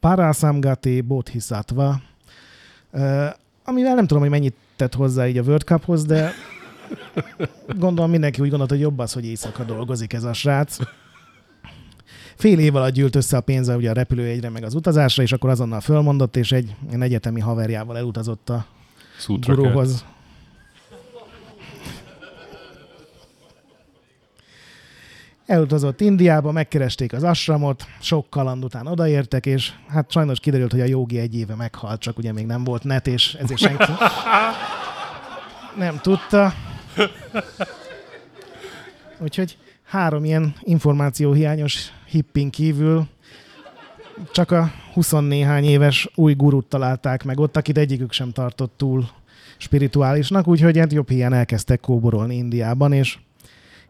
Parasamgati Bodhisattva. Amivel nem tudom, hogy mennyit tett hozzá így a World Cuphoz, de gondolom mindenki úgy gondolta, hogy jobb az, hogy éjszaka dolgozik ez a srác. Fél év alatt gyűlt össze a pénze ugye a repülőjegyre, meg az utazásra, és akkor azonnal fölmondott, és egy, egy egyetemi haverjával elutazott a Szútra guruhoz. Elutazott Indiába, megkeresték az asramot, sok kaland után odaértek, és hát sajnos kiderült, hogy a jogi egy éve meghalt, csak ugye még nem volt net, és ezért senki nem tudta. Úgyhogy három ilyen információhiányos hippin kívül csak a 20 néhány éves új gurút találták meg ott, akit egyikük sem tartott túl spirituálisnak, úgyhogy hát jobb hiány elkezdtek kóborolni Indiában, és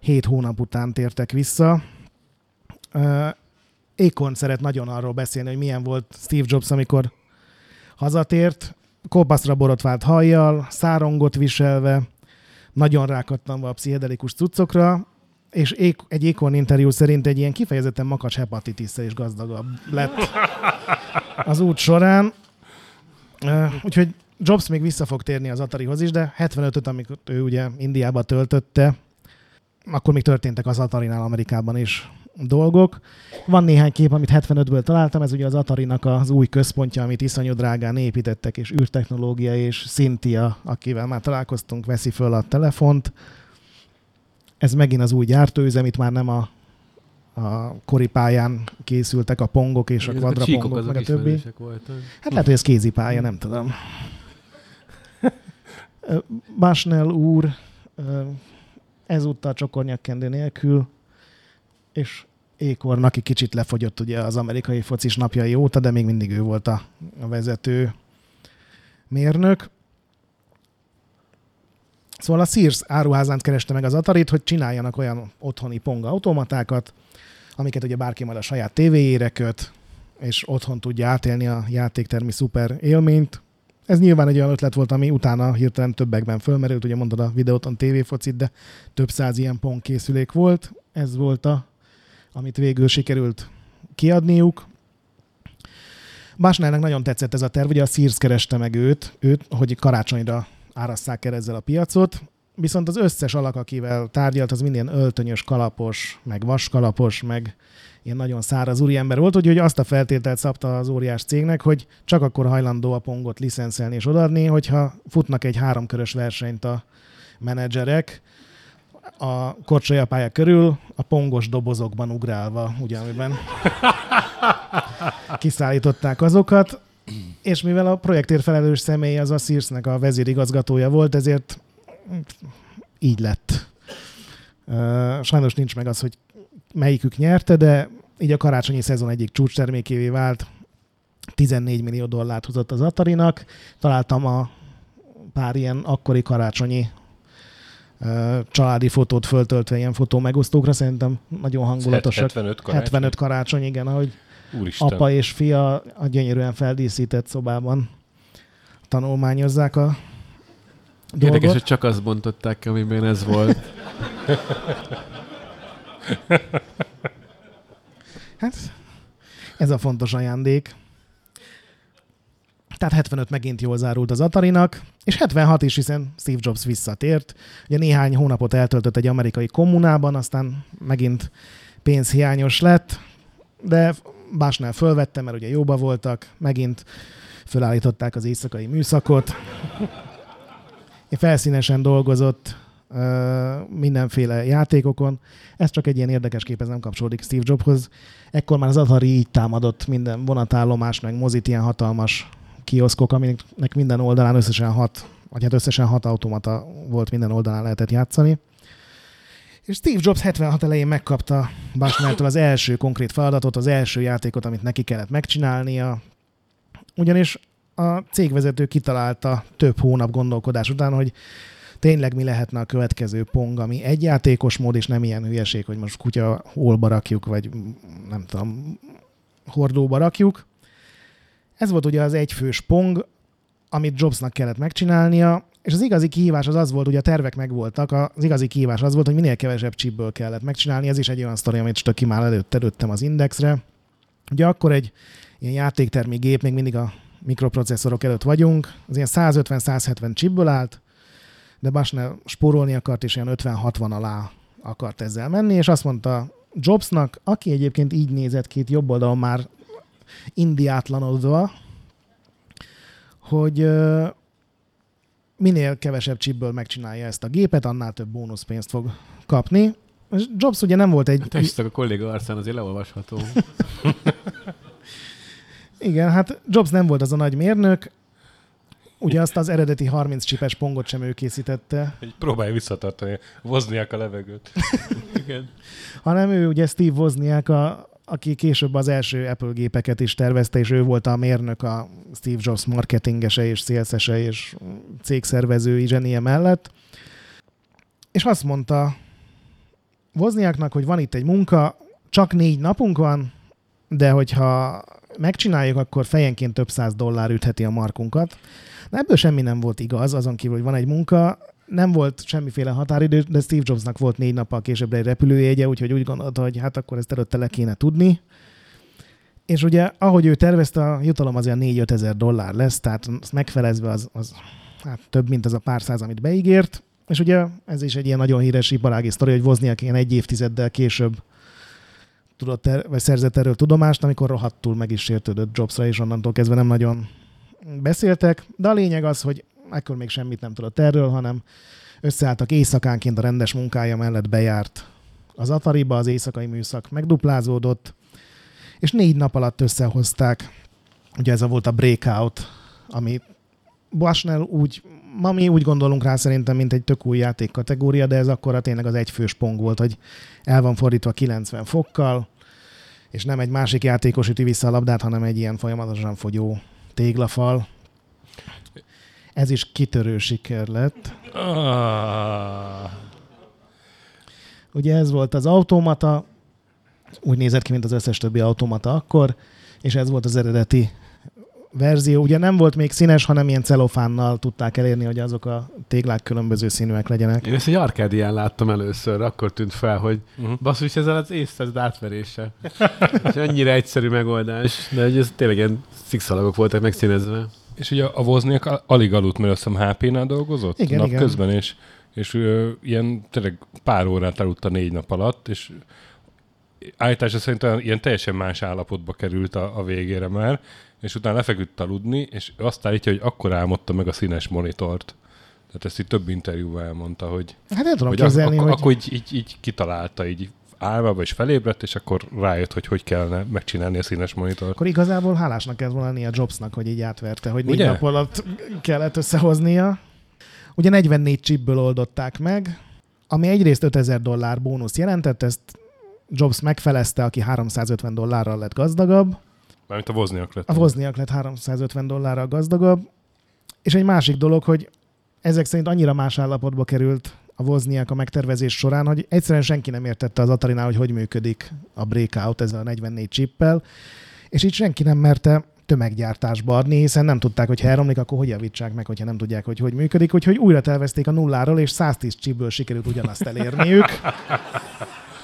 hét hónap után tértek vissza. Ékon szeret nagyon arról beszélni, hogy milyen volt Steve Jobs, amikor hazatért, kopaszra borotvált hajjal, szárongot viselve, nagyon rákattanva a pszichedelikus cuccokra, és egy Ékon interjú szerint egy ilyen kifejezetten makacs hepatitisszel is gazdagabb lett az út során. Úgyhogy Jobs még vissza fog térni az Atarihoz is, de 75-öt, amikor ő ugye Indiába töltötte, akkor még történtek az Atarinál Amerikában is dolgok. Van néhány kép, amit 75-ből találtam, ez ugye az Atarinak az új központja, amit iszonyú drágán építettek, és űrtechnológia, és Cynthia, akivel már találkoztunk, veszi föl a telefont. Ez megint az új gyártóüzem, itt már nem a, a koripályán készültek a pongok és a quadrapongok, meg a többi. Voltak. Hát lehet, hogy ez kézipálya, nem tudom. Basnell úr ezúttal csokornyakkendő nélkül, és Ékorn, aki kicsit lefogyott ugye az amerikai focis napjai óta, de még mindig ő volt a, a vezető mérnök. Szóval a Sears áruházán kereste meg az Atarit, hogy csináljanak olyan otthoni ponga automatákat, amiket ugye bárki majd a saját tévéjére köt, és otthon tudja átélni a játéktermi szuper élményt. Ez nyilván egy olyan ötlet volt, ami utána hirtelen többekben fölmerült, ugye mondod a videóton tévéfocit, de több száz ilyen pont készülék volt. Ez volt a, amit végül sikerült kiadniuk. Básnának nagyon tetszett ez a terv, ugye a Sears kereste meg őt, őt, hogy karácsonyra árasszák el ezzel a piacot, viszont az összes alak, akivel tárgyalt, az minden öltönyös kalapos, meg vaskalapos, meg ilyen nagyon száraz úriember volt, hogy, azt a feltételt szabta az óriás cégnek, hogy csak akkor hajlandó a pongot licenszelni és odaadni, hogyha futnak egy háromkörös versenyt a menedzserek, a korcsolyapálya körül a pongos dobozokban ugrálva, ugye, kiszállították azokat, és mivel a projektért felelős személy az a Searsnek a vezérigazgatója volt, ezért így lett. Sajnos nincs meg az, hogy melyikük nyerte, de így a karácsonyi szezon egyik csúcstermékévé vált. 14 millió dollárt hozott az Atarinak. Találtam a pár ilyen akkori karácsonyi családi fotót föltöltve ilyen fotó megosztókra, szerintem nagyon hangulatosak. 75 karácsony. 75 karácsony, igen, ahogy Úristen. apa és fia a gyönyörűen feldíszített szobában tanulmányozzák a Érdekes, dolgot. hogy csak azt bontották amiben ez volt. Hát, ez a fontos ajándék. Tehát 75 megint jól zárult az Atarinak, és 76 is, hiszen Steve Jobs visszatért. Ugye néhány hónapot eltöltött egy amerikai kommunában, aztán megint pénzhiányos lett, de Básnál fölvette, mert ugye jóba voltak, megint fölállították az éjszakai műszakot. felszínesen dolgozott mindenféle játékokon. Ez csak egy ilyen érdekes kép, ez nem kapcsolódik Steve Jobshoz. Ekkor már az Atari így támadott minden vonatállomás, meg mozit ilyen hatalmas kioszkok, aminek minden oldalán összesen hat, vagy hát összesen hat automata volt, minden oldalán lehetett játszani. És Steve Jobs 76 elején megkapta Bushnell-től az első konkrét feladatot, az első játékot, amit neki kellett megcsinálnia. Ugyanis a cégvezető kitalálta több hónap gondolkodás után, hogy tényleg mi lehetne a következő pong, ami egy játékos mód, és nem ilyen hülyeség, hogy most kutya holba rakjuk, vagy nem tudom, hordóba rakjuk. Ez volt ugye az egyfős pong, amit Jobsnak kellett megcsinálnia, és az igazi kihívás az az volt, hogy a tervek megvoltak, az igazi kihívás az volt, hogy minél kevesebb chipből kellett megcsinálni. Ez is egy olyan sztori, amit Stöki már előtt előttem az Indexre. Ugye akkor egy ilyen játéktermi gép, még mindig a mikroprocesszorok előtt vagyunk, az ilyen 150-170 chipből állt, de Bushnell spórolni akart, és ilyen 50-60 alá akart ezzel menni, és azt mondta Jobsnak, aki egyébként így nézett ki jobb oldalon már indiátlanodva, hogy minél kevesebb chipből megcsinálja ezt a gépet, annál több bónuszpénzt fog kapni. Jobs ugye nem volt egy... Hát a kolléga arcán azért leolvasható. Igen, hát Jobs nem volt az a nagy mérnök, Ugye azt az eredeti 30 csipes pongot sem ő készítette. Egy próbálja visszatartani, Wozniak a levegőt. Igen. Hanem ő ugye Steve Wozniak, a, aki később az első Apple gépeket is tervezte, és ő volt a mérnök a Steve Jobs marketingese és szélszese és cégszervezői zsenie mellett. És azt mondta Wozniaknak, hogy van itt egy munka, csak négy napunk van, de hogyha megcsináljuk, akkor fejenként több száz dollár ütheti a markunkat. De ebből semmi nem volt igaz, azon kívül, hogy van egy munka, nem volt semmiféle határidő, de Steve Jobsnak volt négy nappal később egy repülőjegye, úgyhogy úgy gondolta, hogy hát akkor ezt előtte le kéne tudni. És ugye, ahogy ő tervezte, a jutalom az olyan 4-5 ezer dollár lesz, tehát azt megfelezve az, az hát több, mint az a pár száz, amit beígért. És ugye ez is egy ilyen nagyon híres iparági sztori, hogy Wozniak ilyen egy évtizeddel később tudott er, vagy szerzett erről tudomást, amikor rohadtul meg is sértődött Jobsra, és onnantól kezdve nem nagyon beszéltek, de a lényeg az, hogy ekkor még semmit nem tudott erről, hanem összeálltak éjszakánként a rendes munkája mellett bejárt az Atariba, az éjszakai műszak megduplázódott, és négy nap alatt összehozták, ugye ez a volt a breakout, ami Bushnell úgy, ma mi úgy gondolunk rá szerintem, mint egy tök új játék kategória, de ez akkor tényleg az egyfős pong volt, hogy el van fordítva 90 fokkal, és nem egy másik játékos üti vissza a labdát, hanem egy ilyen folyamatosan fogyó téglafal. Ez is kitörő siker lett. Ah. Ugye ez volt az automata, úgy nézett ki, mint az összes többi automata akkor, és ez volt az eredeti verzió. Ugye nem volt még színes, hanem ilyen celofánnal tudták elérni, hogy azok a téglák különböző színűek legyenek. Én ezt egy arkádián láttam először, akkor tűnt fel, hogy uh-huh. basszus, ezzel az észtesz átverése. és annyira egyszerű megoldás, de ez tényleg ilyen szikszalagok voltak megszínezve. És ugye a Wozniak alig aludt, mert azt hiszem HP-nál dolgozott igen, nap igen. közben, és, és ö, ilyen tényleg pár órát aludt a négy nap alatt, és állítása szerint ilyen teljesen más állapotba került a, a végére már, és utána lefeküdt aludni, és azt állítja, hogy akkor álmodta meg a színes monitort. Tehát ezt így több interjúban elmondta, hogy, hát nem tudom hogy, kezelni, ak- hogy... akkor így, így, így kitalálta, így álmába is felébredt, és akkor rájött, hogy hogy kellene megcsinálni a színes monitort. Akkor igazából hálásnak kell volna a Jobsnak, hogy így átverte, hogy négy Ugye? nap alatt kellett összehoznia. Ugye 44 chipből oldották meg, ami egyrészt 5000 dollár bónusz jelentett, ezt Jobs megfelezte, aki 350 dollárral lett gazdagabb. Mármint a Wozniak lett. A Wozniak lett 350 dollárral gazdagabb. És egy másik dolog, hogy ezek szerint annyira más állapotba került a Wozniak a megtervezés során, hogy egyszerűen senki nem értette az Atarinál, hogy hogy működik a breakout ezzel a 44 chippel, és így senki nem merte tömeggyártásba adni, hiszen nem tudták, hogy ha elromlik, akkor hogy javítsák meg, hogyha nem tudják, hogy hogy működik. Úgyhogy újra tervezték a nulláról, és 110 chipből sikerült ugyanazt elérniük.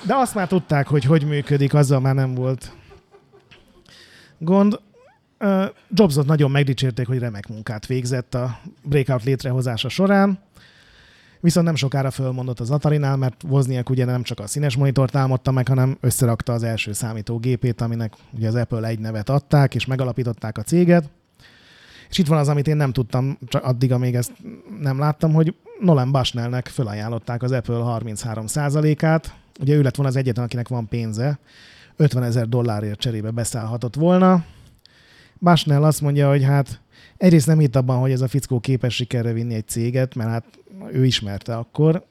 De azt már tudták, hogy hogy működik, azzal már nem volt gond. Jobsot nagyon megdicsérték, hogy remek munkát végzett a breakout létrehozása során. Viszont nem sokára fölmondott az Atarinál, mert Wozniak ugye nem csak a színes monitort álmodta meg, hanem összerakta az első számítógépét, aminek ugye az Apple egy nevet adták, és megalapították a céget. És itt van az, amit én nem tudtam, csak addig, amíg ezt nem láttam, hogy Nolan Bushnellnek fölajánlották az Apple 33%-át. Ugye ő lett volna az egyetlen, akinek van pénze. 50 ezer dollárért cserébe beszállhatott volna. Bushnell azt mondja, hogy hát egyrészt nem hitt abban, hogy ez a fickó képes sikerre vinni egy céget, mert hát ő ismerte akkor.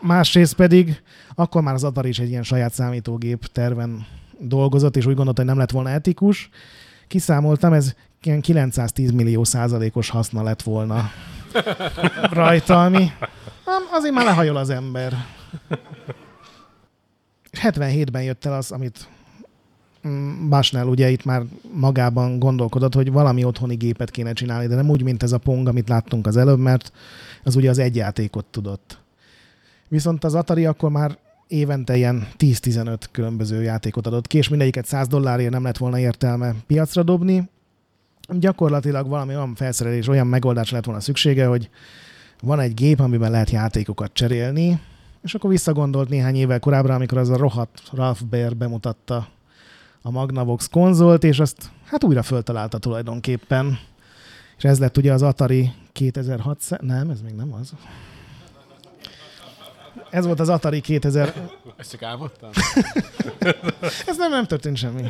Másrészt pedig akkor már az Atari is egy ilyen saját számítógép terven dolgozott, és úgy gondolta, hogy nem lett volna etikus. Kiszámoltam, ez ilyen 910 millió százalékos haszna lett volna rajta, ami azért már lehajol az ember. 77-ben jött el az, amit Basnell ugye itt már magában gondolkodott, hogy valami otthoni gépet kéne csinálni, de nem úgy, mint ez a Pong, amit láttunk az előbb, mert az ugye az egy játékot tudott. Viszont az Atari akkor már évente ilyen 10-15 különböző játékot adott ki, és mindegyiket 100 dollárért nem lett volna értelme piacra dobni. Gyakorlatilag valami olyan felszerelés, olyan megoldás lett volna szüksége, hogy van egy gép, amiben lehet játékokat cserélni, és akkor visszagondolt néhány évvel korábbra, amikor az a rohadt Ralph Baer bemutatta a Magnavox konzolt, és azt hát újra föltalálta tulajdonképpen. És ez lett ugye az Atari 2006, nem, ez még nem az. Ez volt az Atari 2000... Ezt csak álmodtam? ez nem, nem történt semmi.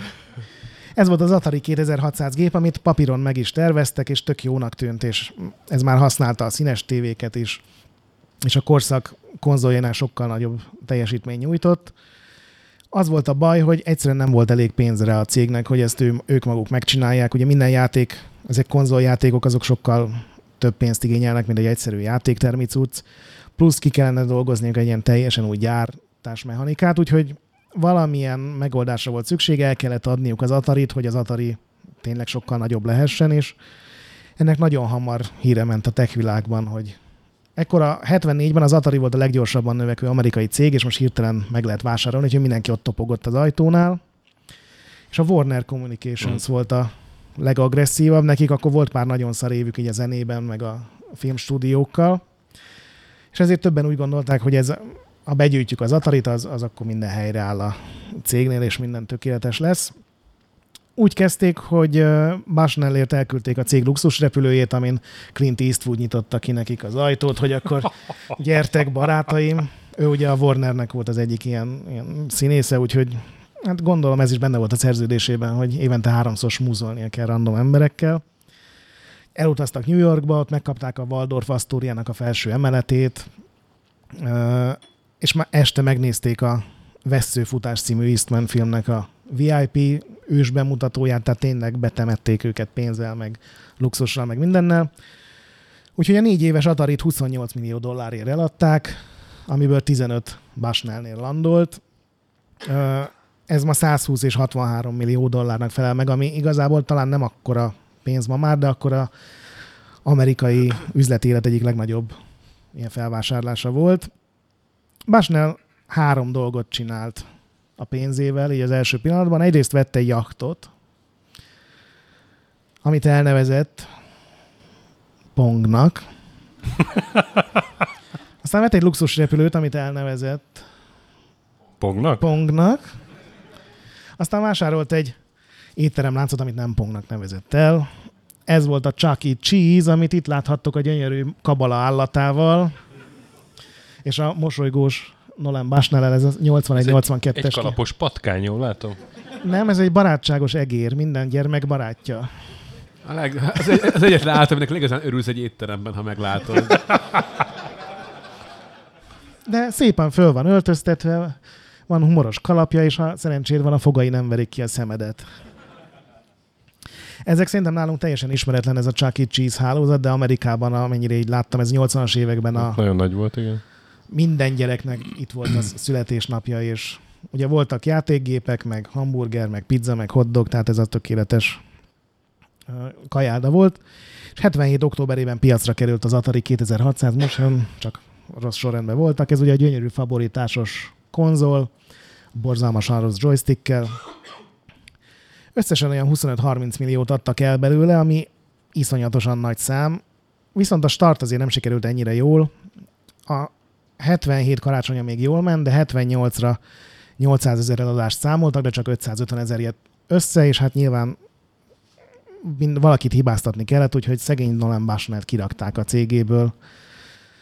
Ez volt az Atari 2600 gép, amit papíron meg is terveztek, és tök jónak tűnt, és ez már használta a színes tévéket is, és a korszak konzoljánál sokkal nagyobb teljesítmény nyújtott. Az volt a baj, hogy egyszerűen nem volt elég pénzre a cégnek, hogy ezt ő, ők maguk megcsinálják. Ugye minden játék, ezek konzoljátékok, azok sokkal több pénzt igényelnek, mint egy egyszerű játéktermi cucc plusz ki kellene dolgozniuk egy ilyen teljesen új gyártásmechanikát, úgyhogy valamilyen megoldásra volt szükség, el kellett adniuk az Atarit, hogy az Atari tényleg sokkal nagyobb lehessen, és ennek nagyon hamar híre ment a tech világban, hogy ekkor a 74-ben az Atari volt a leggyorsabban növekvő amerikai cég, és most hirtelen meg lehet vásárolni, úgyhogy mindenki ott topogott az ajtónál. És a Warner Communications hmm. volt a legagresszívabb, nekik akkor volt már nagyon szar évük így a zenében, meg a filmstúdiókkal. És ezért többen úgy gondolták, hogy ez, ha begyűjtjük az Atarit, az, az akkor minden helyre áll a cégnél, és minden tökéletes lesz. Úgy kezdték, hogy Bushnellért elküldték a cég luxusrepülőjét, amin Clint Eastwood nyitotta ki nekik az ajtót, hogy akkor gyertek barátaim. Ő ugye a Warnernek volt az egyik ilyen, ilyen színésze, úgyhogy hát gondolom ez is benne volt a szerződésében, hogy évente háromszor smúzolnia kell random emberekkel elutaztak New Yorkba, ott megkapták a Waldorf Astoriának a felső emeletét, és már este megnézték a Vesszőfutás című Eastman filmnek a VIP ős bemutatóját, tehát tényleg betemették őket pénzzel, meg luxussal, meg mindennel. Úgyhogy a négy éves Atarit 28 millió dollárért eladták, amiből 15 Bushnellnél landolt. Ez ma 120 és 63 millió dollárnak felel meg, ami igazából talán nem akkora pénz ma már, de akkor a amerikai üzleti élet egyik legnagyobb ilyen felvásárlása volt. Bushnell három dolgot csinált a pénzével, így az első pillanatban. Egyrészt vette egy jachtot, amit elnevezett Pongnak. Aztán vett egy luxus repülőt, amit elnevezett Pongnak? Pongnak. Aztán vásárolt egy étteremláncot, amit nem Pongnak nevezett el. Ez volt a Chuck E. Cheese, amit itt láthattok a gyönyörű kabala állatával. És a mosolygós Nolan Bushnell, ez a 81-82-es. Egy, egy kalapos patkány, jól látom? Nem, ez egy barátságos egér, minden gyermek barátja. A leg, az, egy, az egyetlen állat, aminek legazán örülsz egy étteremben, ha meglátod. De szépen föl van öltöztetve, van humoros kalapja, és ha szerencséd van, a fogai nem verik ki a szemedet. Ezek szerintem nálunk teljesen ismeretlen ez a Chuck E. Cheese hálózat, de Amerikában, amennyire így láttam, ez 80-as években a... Nagyon nagy volt, igen. Minden gyereknek itt volt a születésnapja, és ugye voltak játékgépek, meg hamburger, meg pizza, meg hotdog, tehát ez a tökéletes kajáda volt. És 77. októberében piacra került az Atari 2600, most csak rossz sorrendben voltak. Ez ugye egy gyönyörű favoritásos konzol, borzalmasan rossz joystickkel. Összesen olyan 25-30 milliót adtak el belőle, ami iszonyatosan nagy szám. Viszont a start azért nem sikerült ennyire jól. A 77 karácsonya még jól ment, de 78-ra 800 ezer eladást számoltak, de csak 550 ezer össze, és hát nyilván mind, valakit hibáztatni kellett, úgyhogy szegény Nolan Bushnell kirakták a cégéből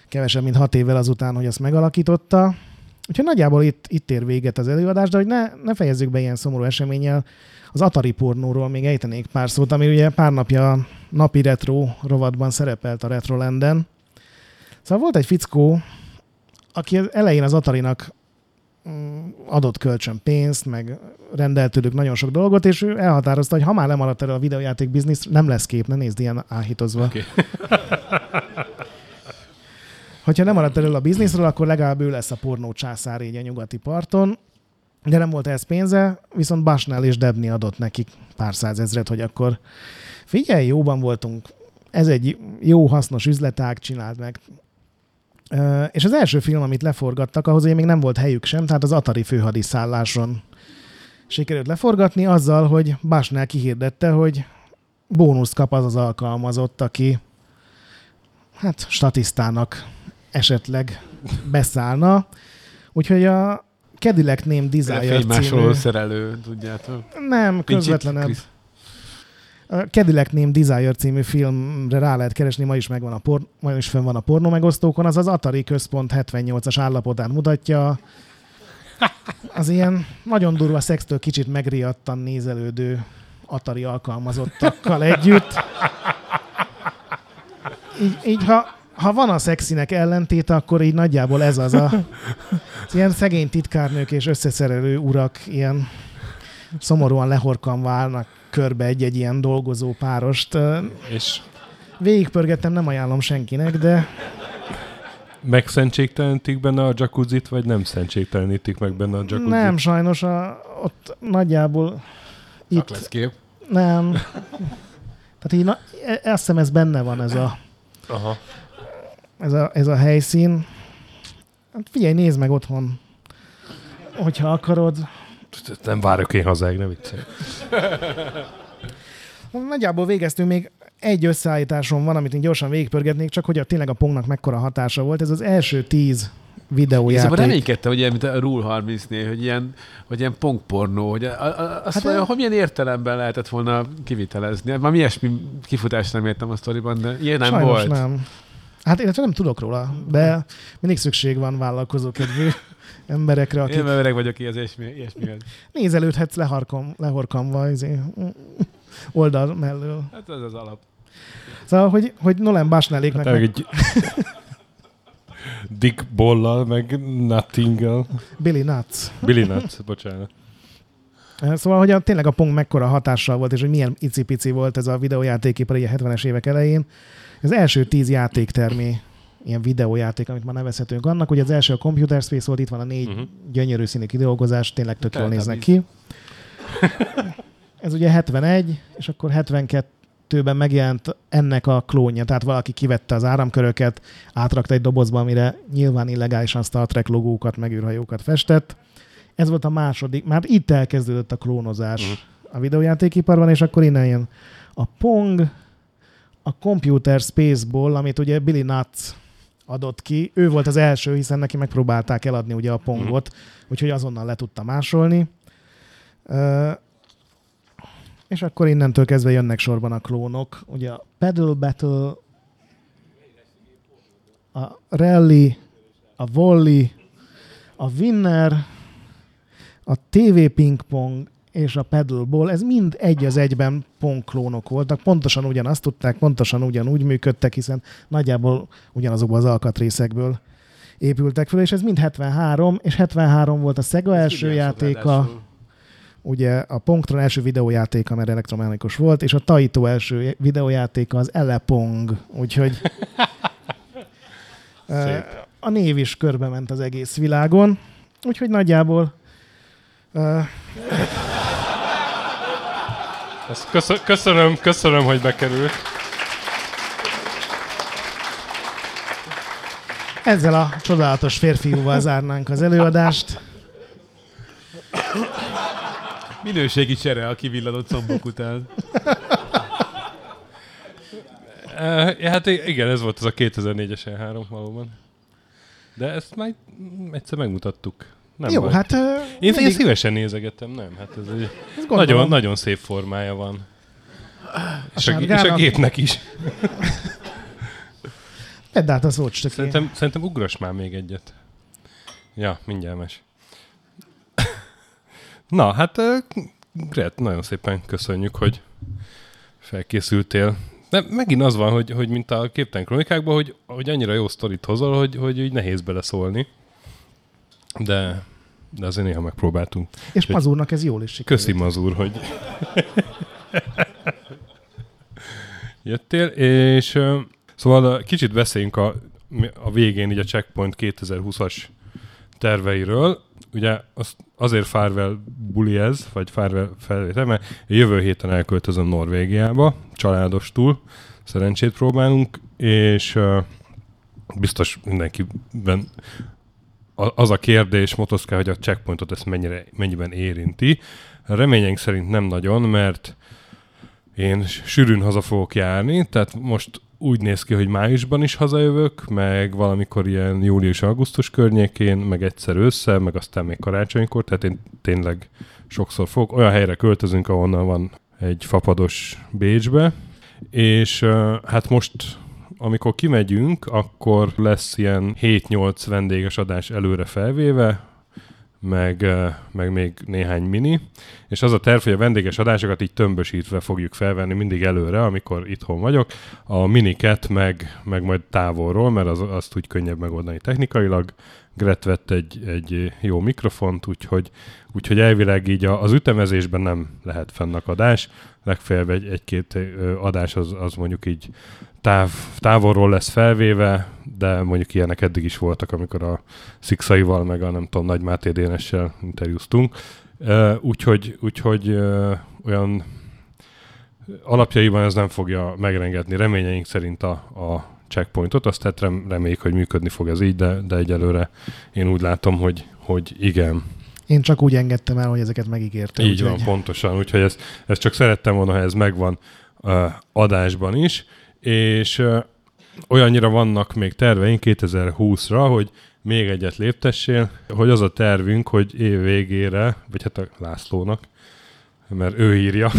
kevesebb, mint hat évvel azután, hogy azt megalakította. Úgyhogy nagyjából itt, itt ér véget az előadás, de hogy ne, ne fejezzük be ilyen szomorú eseménnyel, az Atari pornóról még ejtenék pár szót, ami ugye pár napja napi retro rovatban szerepelt a Retrolanden. Szóval volt egy fickó, aki elején az Atarinak mm, adott kölcsön pénzt, meg rendelt tőlük nagyon sok dolgot, és ő elhatározta, hogy ha már lemaradt erről a videójáték biznisz, nem lesz kép, ne nézd ilyen áhítozva. Okay. Hogyha nem maradt erről a bizniszről, akkor legalább ő lesz a pornó császár így a nyugati parton. De nem volt ez pénze, viszont Basnell és Debni adott nekik pár százezret, hogy akkor figyelj, jóban voltunk, ez egy jó, hasznos üzletág, csináld meg. És az első film, amit leforgattak, ahhoz ugye még nem volt helyük sem, tehát az Atari főhadiszálláson sikerült leforgatni azzal, hogy Basnell kihirdette, hogy bónuszt kap az az alkalmazott, aki hát statisztának esetleg beszállna. Úgyhogy a Cadillac Name Desire című... szerelő, tudjátok. Nem, közvetlenebb. A Cadillac Name Desire című filmre rá lehet keresni, ma is megvan a por, ma is fönn van a pornó megosztókon, az az Atari Központ 78-as állapotát mutatja. Az ilyen nagyon durva szextől kicsit megriadtan nézelődő Atari alkalmazottakkal együtt. Így, így ha ha van a szexinek ellentéte, akkor így nagyjából ez az a az ilyen szegény titkárnők és összeszerelő urak ilyen szomorúan lehorkan válnak körbe egy-egy ilyen dolgozó párost. És végigpörgettem, nem ajánlom senkinek, de megszentségtelenítik benne a jacuzzit, vagy nem szentségtelenítik meg benne a jacuzzit? Nem, sajnos a, ott nagyjából itt... lesz kép. Nem. Tehát így, na, e, azt hiszem ez benne van ez a... Aha ez a, ez a helyszín. Hát figyelj, nézd meg otthon, hogyha akarod. Nem várok én hazáig, ne viccelj. Nagyjából végeztünk, még egy összeállításom van, amit én gyorsan végigpörgetnék, csak hogy a, tényleg a pongnak mekkora hatása volt. Ez az első tíz videójáték. Szóval reménykedtem, hogy ilyen, mint a Rule 30-nél, hogy ilyen, hogy ilyen pongpornó, hogy a, a, azt hát mondja, hogy milyen értelemben lehetett volna kivitelezni. Már mi ilyesmi kifutást nem értem a sztoriban, de ilyen nem Sajnos volt. nem. Hát illetve nem tudok róla, de mindig szükség van vállalkozókedvű emberekre, akik... Én öreg vagyok ki az ilyesmi, ilyesmi. Nézelődhetsz leharkom, lehorkamva izé, oldal mellől. Hát ez az alap. Szóval, hogy, hogy Nolan Bushnelléknek... Hát, meg... egy Dick Bollal, meg Nuttingal. Billy Nuts. Billy Nuts, bocsánat. Szóval, hogy a, tényleg a Pong mekkora hatással volt, és hogy milyen icipici volt ez a videójátékipar a 70-es évek elején, az első tíz játéktermé, ilyen videójáték, amit már nevezhetünk annak, hogy az első a Computer Space volt, itt van a négy uh-huh. gyönyörű színű kidolgozás, tényleg tök jól néznek ki. Ez ugye 71, és akkor 72-ben megjelent ennek a klónja, tehát valaki kivette az áramköröket, átrakta egy dobozba, amire nyilván illegálisan Star Trek logókat, meg űrhajókat festett. Ez volt a második, már itt elkezdődött a klónozás uh-huh. a videójátékiparban, és akkor innen jön a Pong, a Computer Spaceball, amit ugye Billy Nuts adott ki, ő volt az első, hiszen neki megpróbálták eladni ugye a pongot, mm. úgyhogy azonnal le tudta másolni. Uh, és akkor innentől kezdve jönnek sorban a klónok. Ugye a Paddle Battle, a Rally, a Volley, a Winner, a TV Ping Pong és a Paddleball, ez mind egy az egyben ponklónok voltak, pontosan ugyanazt tudták, pontosan ugyanúgy működtek, hiszen nagyjából ugyanazokból az alkatrészekből épültek fel, és ez mind 73, és 73 volt a Sega ez első játéka, ugye a Pongtron első videójátéka, mert elektromechanikus volt, és a Taito első videójátéka az Elepong, úgyhogy a név is körbe ment az egész világon, úgyhogy nagyjából ezt köszönöm, köszönöm, hogy bekerült. Ezzel a csodálatos férfiúval zárnánk az előadást. Minőségi csere a kivillanott combok után. Ja, hát igen, ez volt az a 2004-es E3 valóban. De ezt már egyszer megmutattuk. Nem Jó, baj. hát... Uh, én mindig... szívesen nézegettem, nem? Hát ez egy nagyon, nagyon szép formája van. És a, és a gépnek is. Vedd át a szót, stöki. Szerintem, szerintem ugrass már még egyet. Ja, mindjárt mes. Na, hát Gret, nagyon szépen köszönjük, hogy felkészültél. De megint az van, hogy, hogy mint a képtelen kronikákban, hogy, hogy annyira jó sztorit hozol, hogy, hogy így nehéz beleszólni. De, de azért néha megpróbáltunk. És Mazurnak ez jól is sikerült. Köszi, Mazur, hogy jöttél, és szóval kicsit beszéljünk a, a végén így a Checkpoint 2020-as terveiről. Ugye az, azért Farwell buli ez, vagy Farwell felvétel, mert jövő héten elköltözöm Norvégiába, családostul, szerencsét próbálunk, és biztos mindenkiben az a kérdés motoszká, hogy a checkpointot ezt mennyire, mennyiben érinti. Reményeink szerint nem nagyon, mert én sűrűn haza fogok járni, tehát most úgy néz ki, hogy májusban is hazajövök, meg valamikor ilyen július-augusztus környékén, meg egyszer össze, meg aztán még karácsonykor, tehát én tényleg sokszor fogok. Olyan helyre költözünk, ahonnan van egy fapados Bécsbe, és hát most amikor kimegyünk, akkor lesz ilyen 7-8 vendéges adás előre felvéve, meg, meg még néhány mini, és az a terv, hogy a vendéges adásokat így tömbösítve fogjuk felvenni mindig előre, amikor itthon vagyok, a miniket meg, meg majd távolról, mert az, azt úgy könnyebb megoldani technikailag. Gret vett egy, egy jó mikrofont, úgyhogy, úgyhogy elvileg így az ütemezésben nem lehet fennakadás, legfeljebb egy, egy-két adás az, az mondjuk így táv, távolról lesz felvéve, de mondjuk ilyenek eddig is voltak, amikor a Szikszaival, meg a nem tudom, Nagy Máté Dénessel interjúztunk. Úgyhogy, úgyhogy olyan alapjaiban ez nem fogja megrengetni reményeink szerint a, a checkpointot, azt tehát rem, reméljük, hogy működni fog ez így, de, de egyelőre én úgy látom, hogy, hogy igen. Én csak úgy engedtem el, hogy ezeket megígérte. Így úgyhogy- van, pontosan. Úgyhogy ezt, ezt csak szerettem volna, ha ez megvan uh, adásban is. És olyannyira vannak még terveink 2020-ra, hogy még egyet léptessél, hogy az a tervünk, hogy év végére, vagy hát a Lászlónak, mert ő írja,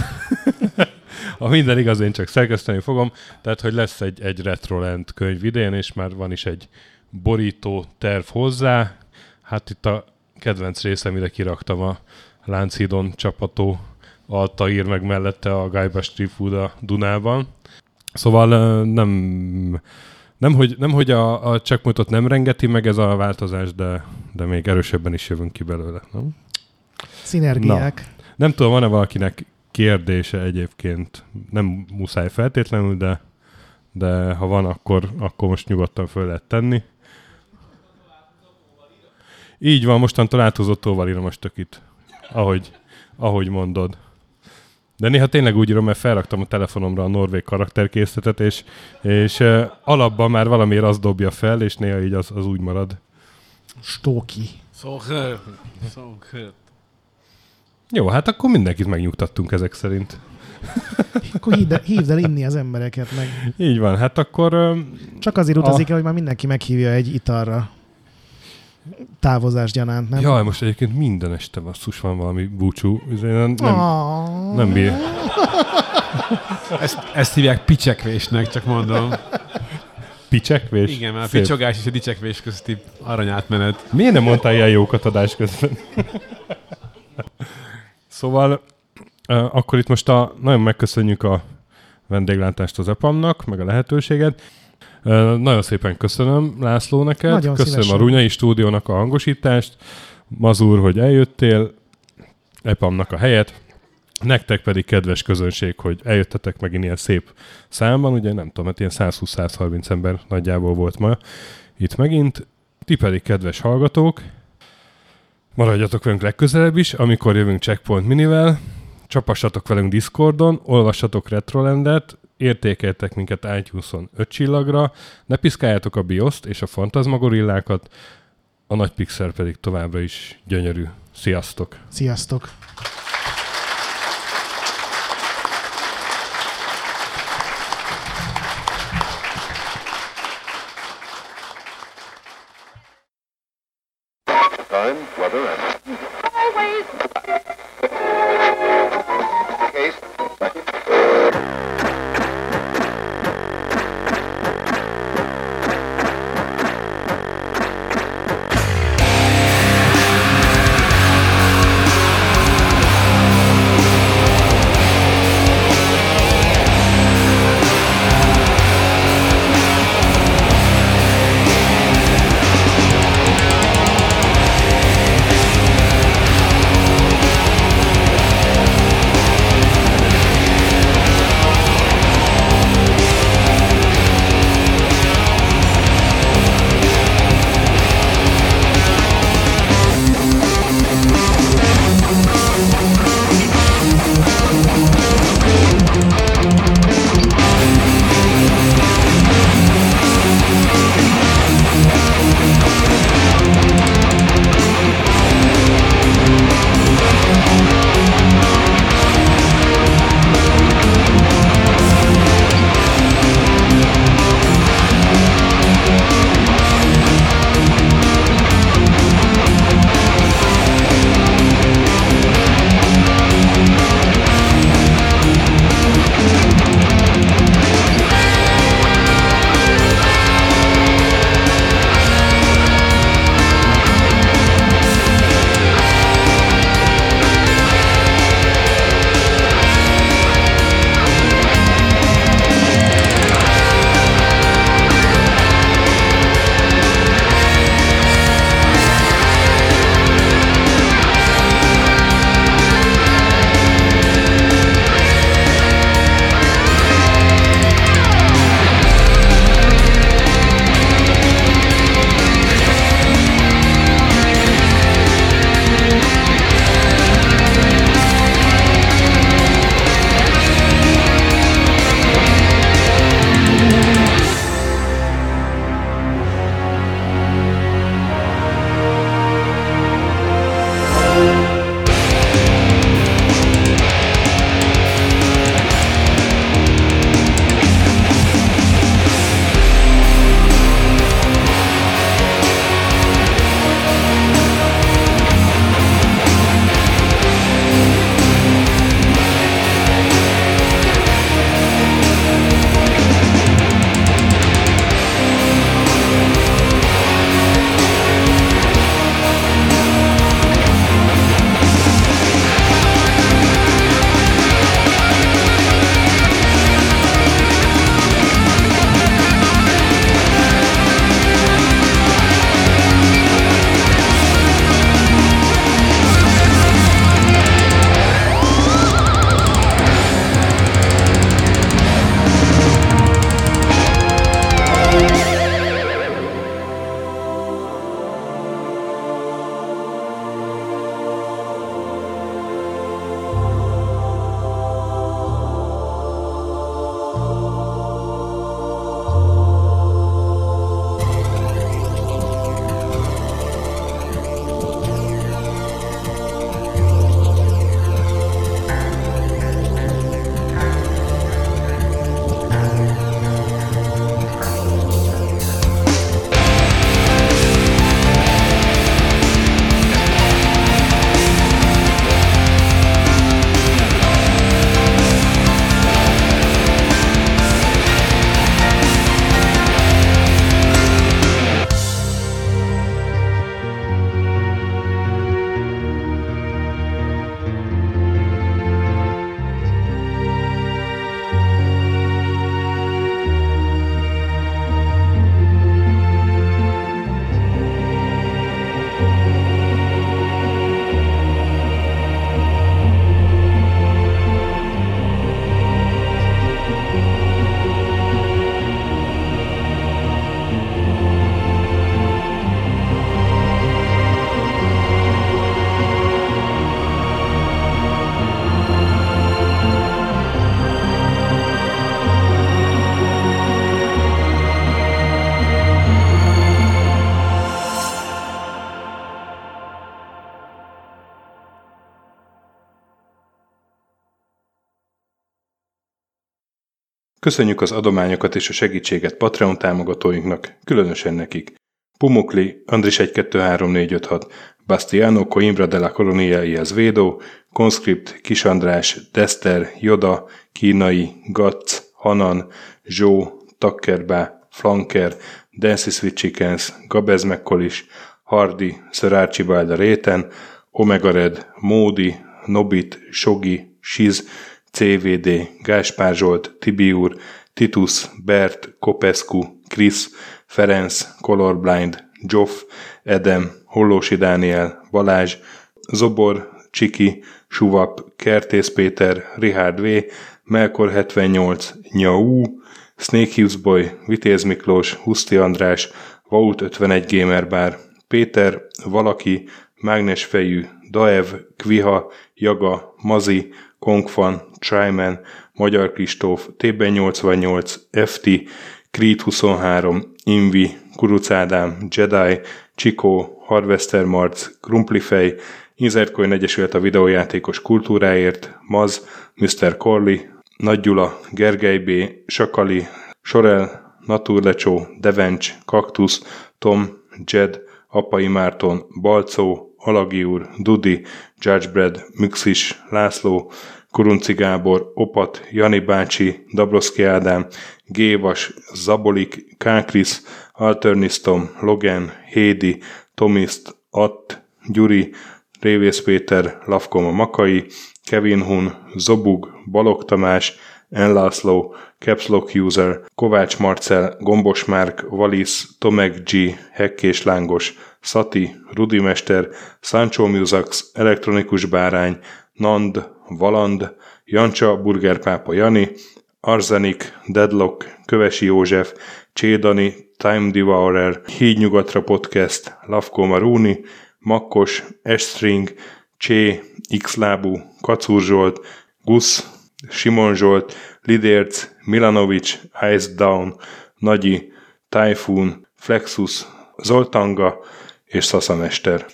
a minden igaz, én csak szerkeszteni fogom, tehát, hogy lesz egy, egy Retroland könyv idén, és már van is egy borító terv hozzá. Hát itt a kedvenc részem, ide kiraktam a Lánchídon csapató Altaír, meg mellette a Street Food a Dunában. Szóval nem, nem hogy, nem, hogy a, a checkpointot nem rengeti meg ez a változás, de, de még erősebben is jövünk ki belőle. Nem? Szinergiák. Nem tudom, van-e valakinek kérdése egyébként, nem muszáj feltétlenül, de, de ha van, akkor, akkor most nyugodtan föl lehet tenni. Így van, mostantól áthúzottóval írom most tök itt, ahogy, ahogy mondod. De néha tényleg úgy írom, mert felraktam a telefonomra a norvég karakterkészletet, és, és uh, alapban már valamiért az dobja fel, és néha így az, az úgy marad. Stóki. So good. Jó, hát akkor mindenkit megnyugtattunk ezek szerint. Akkor hívd el, hívd el inni az embereket meg. Így van, hát akkor Csak azért utazik el, hogy már mindenki meghívja egy italra. Távozás gyanánt, nem? Jaj, most egyébként minden este basszus van valami búcsú. Ezért Nem, nem, nem bír. Ezt, ezt hívják picsekvésnek, csak mondom. Picsekvés? Igen, mert a Szép. picsogás és a dicsekvés közti aranyátmenet. Miért nem mondtál ilyen jókat adás közben? szóval akkor itt most a, nagyon megköszönjük a vendéglátást az EPAM-nak, meg a lehetőséget. Nagyon szépen köszönöm László neked, Nagyon köszönöm szívesen. a Runyai stúdiónak a hangosítást, Mazur, hogy eljöttél, EPAM-nak a helyet, Nektek pedig kedves közönség, hogy eljöttetek megint ilyen szép számban, ugye nem tudom, hát ilyen 120-130 ember nagyjából volt ma itt megint. Ti pedig kedves hallgatók, maradjatok velünk legközelebb is, amikor jövünk Checkpoint Minivel, csapassatok velünk Discordon, olvassatok Retrolandet, értékeltek minket iTunes-on 5 csillagra, ne piszkáljátok a BIOS-t és a fantasmagorillákat, a nagy pixel pedig továbbra is gyönyörű. Sziasztok! Sziasztok! Köszönjük az adományokat és a segítséget Patreon támogatóinknak, különösen nekik. Pumukli, Andris 123456, Bastiano Coimbra de la Colonia y Védó, Conscript, Kis András, Dester, Joda, Kínai, Gatz, Hanan, Zsó, Takkerbá, Flanker, Dancy Sweet Chickens, Gabez Mekkolis, Hardy, Sir Archibald Réten, Omega Red, Módi, Nobit, Sogi, Siz, CVD, Gáspár Zsolt, Tibiur, Titus, Bert, Kopescu, Krisz, Ferenc, Colorblind, Joff, Edem, Hollósi Dániel, Balázs, Zobor, Csiki, Suvap, Kertész Péter, Richard V, Melkor 78, Nyau, Snake Hughes Boy, Vitéz Miklós, Huszti András, Vault 51 Gamer Bar, Péter, Valaki, Mágnesfejű, Daev, Kviha, Jaga, Mazi, Kongfan, Tryman, Magyar Kristóf, TB88, FT, Creed 23, Invi, Kuruc Ádám, Jedi, Csikó, Harvester Marc, Krumplifej, Inzertcoin Egyesület a videójátékos kultúráért, Maz, Mr. Corley, Nagy Gyula, Gergely B., Sakali, Sorel, Naturlecsó, Devencs, Kaktusz, Tom, Jed, Apai Márton, Balcó, Alagi úr, Dudi, Judgebred, Müxis, László, Kurunci Gábor, Opat, Jani bácsi, Dabroszki Ádám, Gévas, Zabolik, Kákris, Alternisztom, Logan, Hédi, Tomiszt, Att, Gyuri, Révész Péter, Lavkoma Makai, Kevin Hun, Zobug, Balog Tamás, Enlászló, Capslock User, Kovács Marcel, Gombos Márk, Valisz, Tomek G, Hekkés Lángos, Szati, Rudimester, Sancho Musax, Elektronikus Bárány, Nand, Valand, Jancsa, Burgerpápa Jani, Arzenik, Deadlock, Kövesi József, Csédani, Time Devourer, Hídnyugatra Podcast, Lavko Maruni, Makkos, Estring, Csé, Xlábú, Kacúr Zsolt, Gusz, Simon Zsolt, Lidérc, Milanovic, Ice Down, Nagyi, Typhoon, Flexus, Zoltanga és Szaszamester.